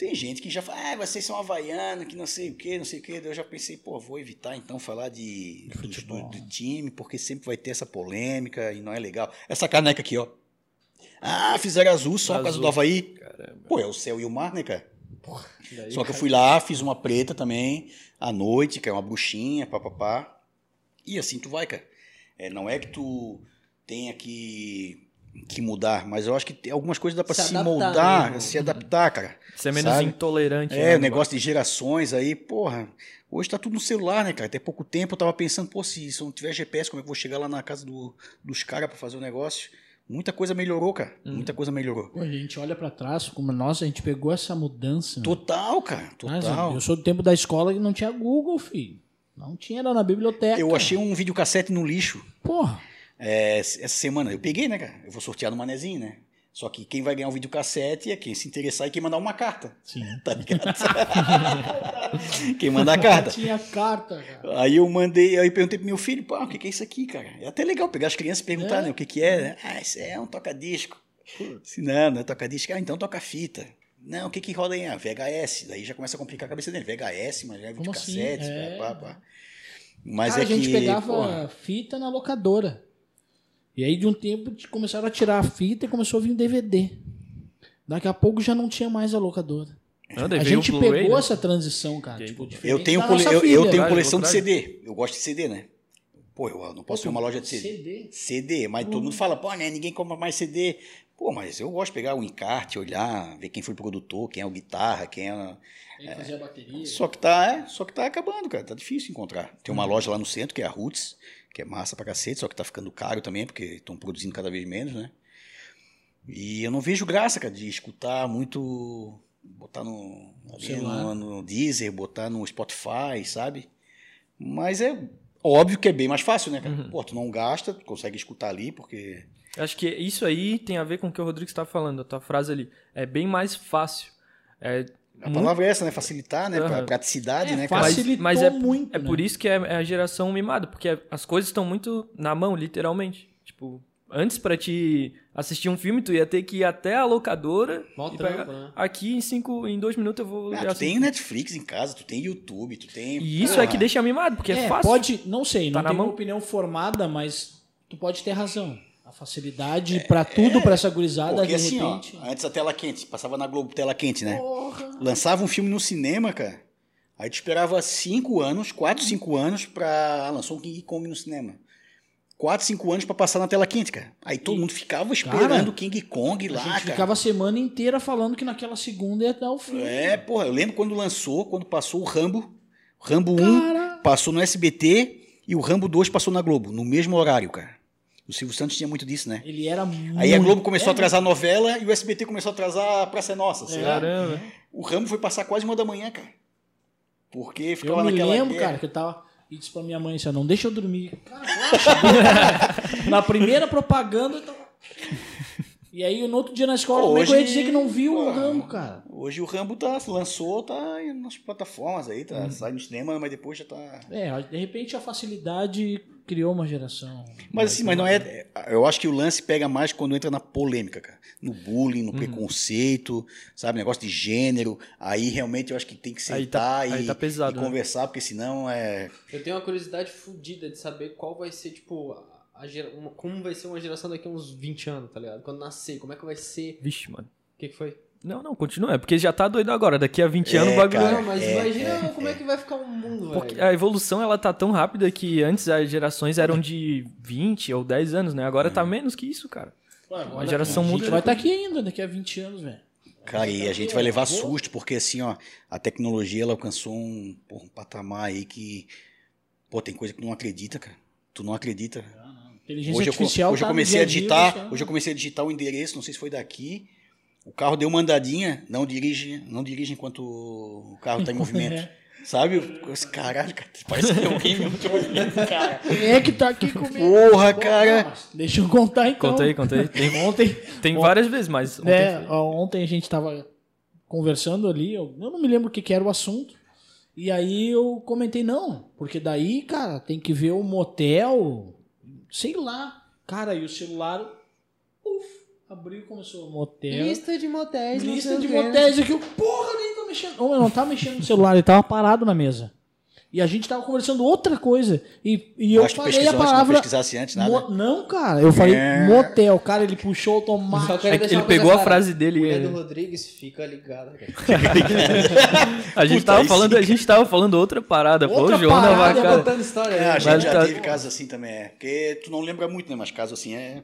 Tem gente que já fala, ah, vocês são havaiano, que não sei o que, não sei o que. Eu já pensei, pô, vou evitar então falar de, do, do- do time, porque sempre vai ter essa polêmica e não é legal. Essa caneca aqui, ó. Ah, fizeram azul só por causa do Havaí. Caramba. Pô, é o céu e o mar, né, cara? Daí, Só que eu fui lá, fiz uma preta também, à noite, que é uma bruxinha, papapá. E assim tu vai, cara. É, não é que tu tenha que, que mudar, mas eu acho que tem algumas coisas dá pra Se se, moldar, mesmo. se adaptar, cara. Ser é menos Sabe? intolerante. É, né, o negócio de gerações aí, porra. Hoje tá tudo no celular, né, cara? Até pouco tempo eu tava pensando, pô, se, se eu não tiver GPS, como é que eu vou chegar lá na casa do- dos caras pra fazer o negócio? Muita coisa melhorou, cara. Hum. Muita coisa melhorou. Pô, a gente olha pra trás, como nossa, a gente pegou essa mudança. Total, cara. Mas, Total. eu sou do tempo da escola que não tinha Google, filho. Não tinha, era na biblioteca. Eu achei um videocassete no lixo. Porra. É, essa semana eu peguei, né, cara? Eu vou sortear no manezinho, né? Só que quem vai ganhar o videocassete é quem se interessar e quem mandar uma carta. Sim. *laughs* Tá ligado? *laughs* quem mandar a carta. Tinha carta, cara. Aí eu mandei, aí eu perguntei pro meu filho, pá, o que, que é isso aqui, cara? É até legal pegar as crianças e perguntar, É. né, o que, que é, né? Ah, isso é um toca-disco. Se não, não é toca-disco. Ah, então toca fita. Não, o que que roda aí? Ah, VHS. Daí já começa a complicar a cabeça dele. VHS, mas é Como videocassete, assim? É. pá, pá, pá. Mas Cara, é a gente que, pegava fita na locadora. E aí, de um tempo, começaram a tirar a fita e começou a vir o DVD. Daqui a pouco já não tinha mais a locadora. Não, daí A o gente pegou né? essa transição, cara. Tipo, Eu tenho, cole- eu, eu tenho coleção de CD. Eu gosto de CD, né? Pô, eu não posso ter uma loja de CD. CD? CD, mas todo mundo fala, pô, né, ninguém compra mais CD. Pô, mas eu gosto de pegar o encarte, olhar, ver quem foi o produtor, quem é o guitarra, quem é. Tem que fazer a bateria. Só que tá, é, só que tá acabando, cara. Tá difícil encontrar. Tem Uhum. uma loja lá no centro, que é a Roots, que é massa pra cacete, só que tá ficando caro também, porque estão produzindo cada vez menos, né? E eu não vejo graça, cara, de escutar muito. Botar no, ali no, no Deezer, botar no Spotify, sabe? Mas é óbvio que é bem mais fácil, né, cara? Uhum. Pô, tu não gasta, tu consegue escutar ali, porque. Acho que isso aí tem a ver com o que o Rodrigo está falando, a tua frase ali. É bem mais fácil. É, A muito- palavra é essa, né? Facilitar, né? Pra Aham. praticidade, É, né, cara? Mas- Facilitou mas é- muito, É né? por isso que é é a geração mimada, porque as coisas estão muito na mão, literalmente. Tipo, antes pra te assistir um filme, tu ia ter que ir até a locadora Mó e trampo, pegar. né? Aqui em cinco, em dois minutos eu vou Ah, já tu tem Netflix em casa, tu tem YouTube, tu tem. E isso Porra. é que deixa mimado, porque é, É, fácil. pode, não sei, Tá não na tenho mão. uma opinião formada, mas tu pode ter razão. A facilidade pra tudo, pra essa gurizada, Porque de assim, repente. ó, antes a tela quente, passava na Globo tela quente, né? Lançava um filme no cinema, cara. Aí tu esperava cinco anos, quatro, cinco anos pra. Ah, lançou um King Kong no cinema. Quatro, cinco anos pra passar na tela quente, cara. Aí todo mundo ficava esperando Cara, o King Kong a lá, gente cara. ficava a semana inteira falando que naquela segunda ia dar o filme. É, porra, eu lembro quando lançou, quando passou o Rambo. O Rambo 1 Cara. passou no SBT e o Rambo 2 passou na Globo, no mesmo horário, cara. O Silvio Santos tinha muito disso, né? Ele era muito... Aí a Globo começou é, a atrasar a novela e o SBT começou a atrasar a Praça é Nossa. sei lá. Caramba. O Rambo foi passar quase uma da manhã, cara. Porque Eu ficava me naquela lembro, guerra. cara, que eu tava... E disse pra minha mãe assim, não deixa eu dormir. Cara. *laughs* Na primeira propaganda, eu tava... E aí, no outro dia na escola, como é que eu ia Hoje- dizer que não viu o Pô, Rambo, cara? Hoje o Rambo tá, lançou, tá nas plataformas aí, tá, sai no cinema, mas depois já tá. É, de repente a facilidade criou uma geração. Mas assim, mas não é. Eu acho que o lance pega mais quando entra na polêmica, cara. No bullying, Uhum. no preconceito, sabe? Negócio de gênero. Aí realmente eu acho que tem que Aí tá- sentar aí e, tá pesado, e né? conversar, porque senão é. Eu tenho uma curiosidade fodida de saber qual vai ser, tipo, a- a gera- uma- como vai ser uma geração daqui a uns 20 anos, tá ligado? Quando nascer, como é que vai ser? Vixe, mano. O que, que foi? Não, não, continua. É porque já tá doido agora. Daqui a 20 anos É, o bagulho. cara. não, mas é, imagina como é que vai ficar o mundo, Porque velho. a evolução ela tá tão rápida que antes as gerações eram de 20 ou 10 anos, né? Agora tá menos que isso, cara. a geração a muda gente vai estar aqui ainda daqui a 20 anos, velho. Cara, e a gente vai levar susto, porque assim, ó, a tecnologia ela alcançou um, porra, um patamar aí que. Pô, tem coisa que tu não acredita, cara. Tu não acredita. Inteligência Hoje eu, co- artificial hoje eu tá comecei a digitar, hoje eu comecei a digitar o endereço, não sei se foi daqui. O carro deu uma andadinha, não dirige, não dirige enquanto o carro está em *laughs* movimento. É. Sabe? Esse Caralho, cara, *laughs* parece que tem alguém mesmo de movimento, cara. Quem é que tá aqui comigo? Porra, cara. Deixa eu contar então. Contei, contei. *laughs* Tem, Ontem, tem várias vezes, mas. ontem né, foi- ó, ontem a gente tava conversando ali, eu, eu não me lembro o que, que era o assunto. E aí eu comentei, não, porque daí, cara, tem que ver o motel, sei lá. Cara, e o celular, uf, abriu, começou o motel. Lista de motéis. Lista de o motéis aqui, eu, porra, nem tô mexendo. Ô, meu, não tá mexendo no celular, ele tava parado na mesa. E a gente tava conversando outra coisa. E, e eu falei a antes, não palavra. pesquisasse antes nada. mo- Não, cara, eu falei É. motel. Cara, ele puxou automático. quero É ele pegou a frase dele Mulher do Rodrigues, fica ligado. cara. *laughs* A gente, Puta, tava falando, a gente tava falando outra parada. pô, Outra o João da parada, Tá Vacada. contando história. É, a gente Mas já tá- teve casos assim também, é. Porque tu não lembra muito, né? Mas caso assim é.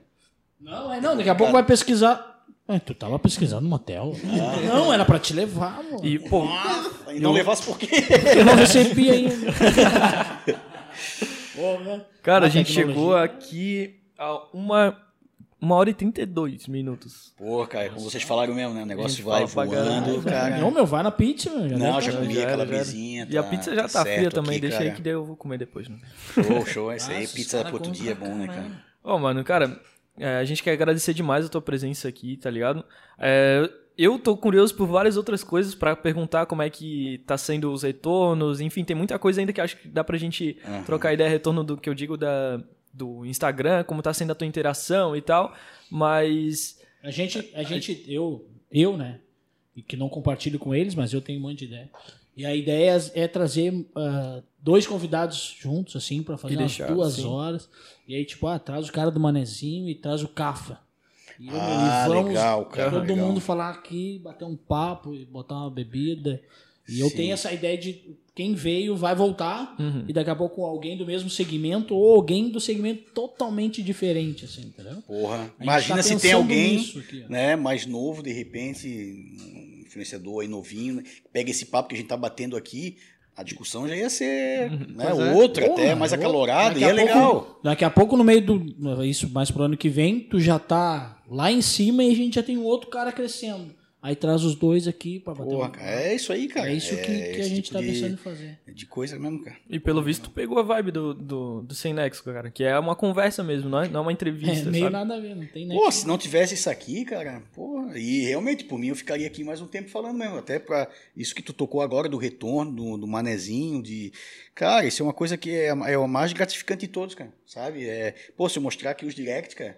Não, é não, daqui a pouco vai pesquisar. É, tu tava pesquisando no motel. Não, era pra te levar, mano. E, pô, E não levasse por quê? Eu não recebi ainda. *laughs* Pô, né? cara, a A gente chegou aqui a uma, uma hora e 32 minutos. Pô, cara, como vocês falaram mesmo, né? O negócio vai voando, cara. Não, meu, vai na pizza. Já Não, já tá- comi aquela já brisinha. E a tá- pizza já tá, certo fria também, aqui, deixa aí cara. que daí eu vou comer depois. Né? Show, show. Essa aí, Nossa, pizza pro outro dia é bom, né, cara? Ô, mano, cara, é, a gente quer agradecer demais a tua presença aqui, tá ligado? É, eu tô curioso por várias outras coisas pra perguntar como é que tá sendo os retornos, enfim, tem muita coisa ainda que acho que dá pra gente Aham. trocar ideia, retorno do que eu digo da, do Instagram, como tá sendo a tua interação e tal, mas A gente, a gente, eu, eu, né? E que não compartilho com eles, mas eu tenho um monte de ideia. E a ideia é trazer ah, dois convidados juntos, assim, pra fazer E umas deixar, duas sim. horas. E aí, tipo, ah, traz o cara do Manezinho e traz o Cafa. E, eu- Ah, e vamos legal, cara, todo legal. mundo falar aqui, bater um papo e botar uma bebida. E eu Sim. tenho essa ideia de quem veio vai voltar Uhum. e daqui a pouco alguém do mesmo segmento ou alguém do segmento totalmente diferente, assim, entendeu? Porra. Imagina tá se tem alguém aqui, né, mais novo, de repente, um influenciador aí novinho, né, pega esse papo que a gente tá batendo aqui, a discussão já ia ser né, Pois é. outra, até mais acalorada, e é pouco- legal. Daqui a pouco, no meio do. Isso mais pro ano que vem, tu já tá lá em cima e a gente já tem um outro cara crescendo. Aí traz os dois aqui pra bater Porra, cara, é isso aí, cara. É isso que, que a gente tipo tá de, pensando em fazer. De coisa mesmo, cara. e pelo visto tu pegou a vibe do, do, do Sem Nexo, cara, que é uma conversa mesmo, não é, não é uma É entrevista, meio sabe? nada a ver, não tem nem. Pô, se não tivesse isso aqui, cara, porra, e realmente, por mim, eu ficaria aqui mais um tempo falando mesmo, até pra isso que tu tocou agora do retorno, do, do manezinho, de... Cara, isso é uma coisa que é, é o mais gratificante de todos, cara, sabe? É, pô, se eu mostrar aqui os directs, cara,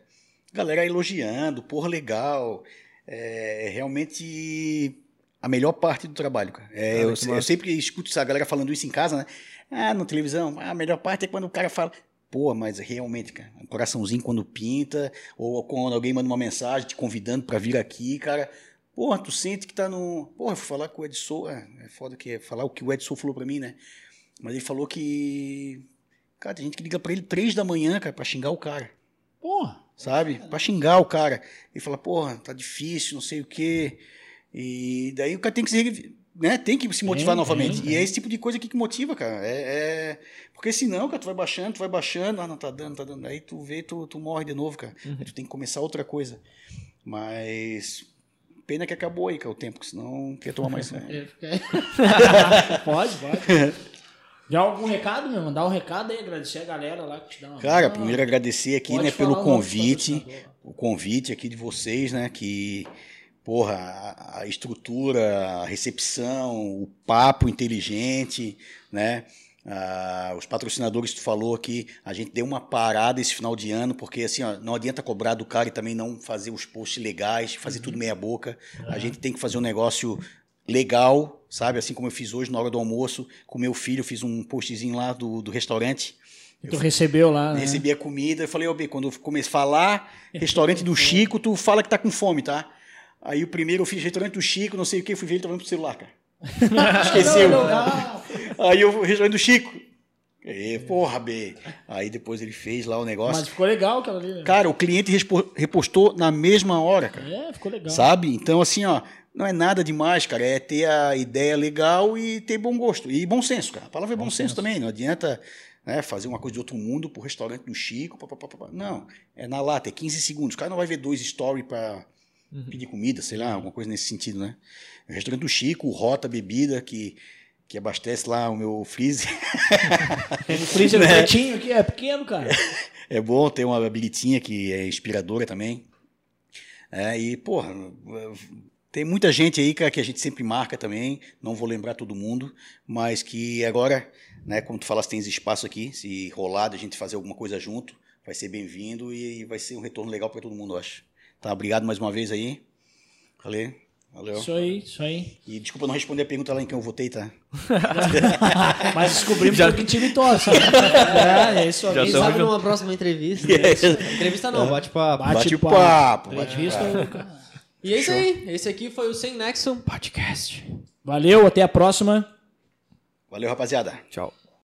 galera elogiando, porra, legal, é realmente a melhor parte do trabalho, cara. É, eu, eu sempre escuto essa galera falando isso em casa, né? Ah, na televisão, ah, a melhor parte é quando o cara fala... Pô, mas realmente, cara, um coraçãozinho quando pinta, ou quando alguém manda uma mensagem te convidando pra vir aqui, cara. Porra, tu sente que tá no. Porra, fui falar com o Edson. É, é foda que é falar o que o Edson falou pra mim, né? Mas ele falou que. Cara, tem gente que liga pra ele três da manhã, cara, pra xingar o cara. Porra! Sabe? Pra xingar o cara. Ele fala, porra, tá difícil, não sei o quê. E daí o cara tem que se. Né? Tem que se motivar Tem, novamente. tem, E é esse tipo de coisa aqui que motiva, cara. É, é- Porque senão, cara, tu vai baixando, tu vai baixando, ah, não tá dando, tá dando. Aí tu vê, tu, tu morre de novo, cara. Aí tu tem que começar outra coisa. Mas. Pena que acabou aí, cara, o tempo, que senão quer tomar mais. *laughs* né? *laughs* Pode, pode. *laughs* Já algum recado, meu? Mandar um recado aí, agradecer a galera lá que te dá uma. Cara, Ah, primeiro agradecer aqui, pode né, pelo convite. o convite aqui de vocês, né? Que, porra, a, a estrutura, a recepção, o papo inteligente, né? Ah, os patrocinadores que tu falou aqui, a gente deu uma parada esse final de ano, porque assim, ó, não adianta cobrar do cara e também não fazer os posts legais, fazer tudo meia boca. A gente tem que fazer um negócio legal, sabe? Assim como eu fiz hoje na hora do almoço, com meu filho, fiz um postzinho lá do, do restaurante. Tu recebeu lá, né? Recebi a comida, eu falei, ô B, quando eu comecei a falar, restaurante do *laughs* Chico, tu fala que tá com fome, tá? Aí o primeiro eu fiz restaurante do Chico, não sei o que, fui ver ele tava indo pro celular, cara. *laughs* Esqueceu. Não, não, não. Aí o restaurante do Chico. E, porra, B. Aí depois ele fez lá o negócio. Mas ficou legal aquela ali. né? Cara, o cliente repostou na mesma hora, cara. É, ficou legal. Sabe? Então, assim, ó, não é nada demais, cara. É ter a ideia legal e ter bom gosto. E bom senso, cara. A palavra é bom, senso, também. Não adianta né, fazer uma coisa de outro mundo pro restaurante do Chico. Pá, pá, pá. Não, é na lata, é 15 segundos. O cara não vai ver dois stories para pedir comida, sei lá, alguma coisa nesse sentido, né? O restaurante do Chico, o Rota Bebida, que, que abastece lá o meu freezer. *laughs* O freezer pretinho aqui é pequeno, cara. *laughs* É bom ter uma habilitinha que é inspiradora também. É, e, porra, tem muita gente aí, cara, que a gente sempre marca também. Não vou lembrar todo mundo, mas que agora, né, como tu falaste, tens espaço aqui. Se rolar, a gente fazer alguma coisa junto, vai ser bem-vindo e vai ser um retorno legal para todo mundo, eu acho. Tá, obrigado mais uma vez aí. Valeu. Valeu. Isso aí, isso aí. E desculpa não responder a pergunta lá em quem eu votei, tá? *laughs* Mas descobrimos Já... que time torce. é, é isso aí. Já Quem sabe junto. numa próxima entrevista. né? *laughs* Entrevista não, bate-papo. Bate-papo. Entrevista. E é isso aí. Esse aqui foi o Sem Nexon Podcast. Valeu, até a próxima. Valeu, rapaziada. Tchau.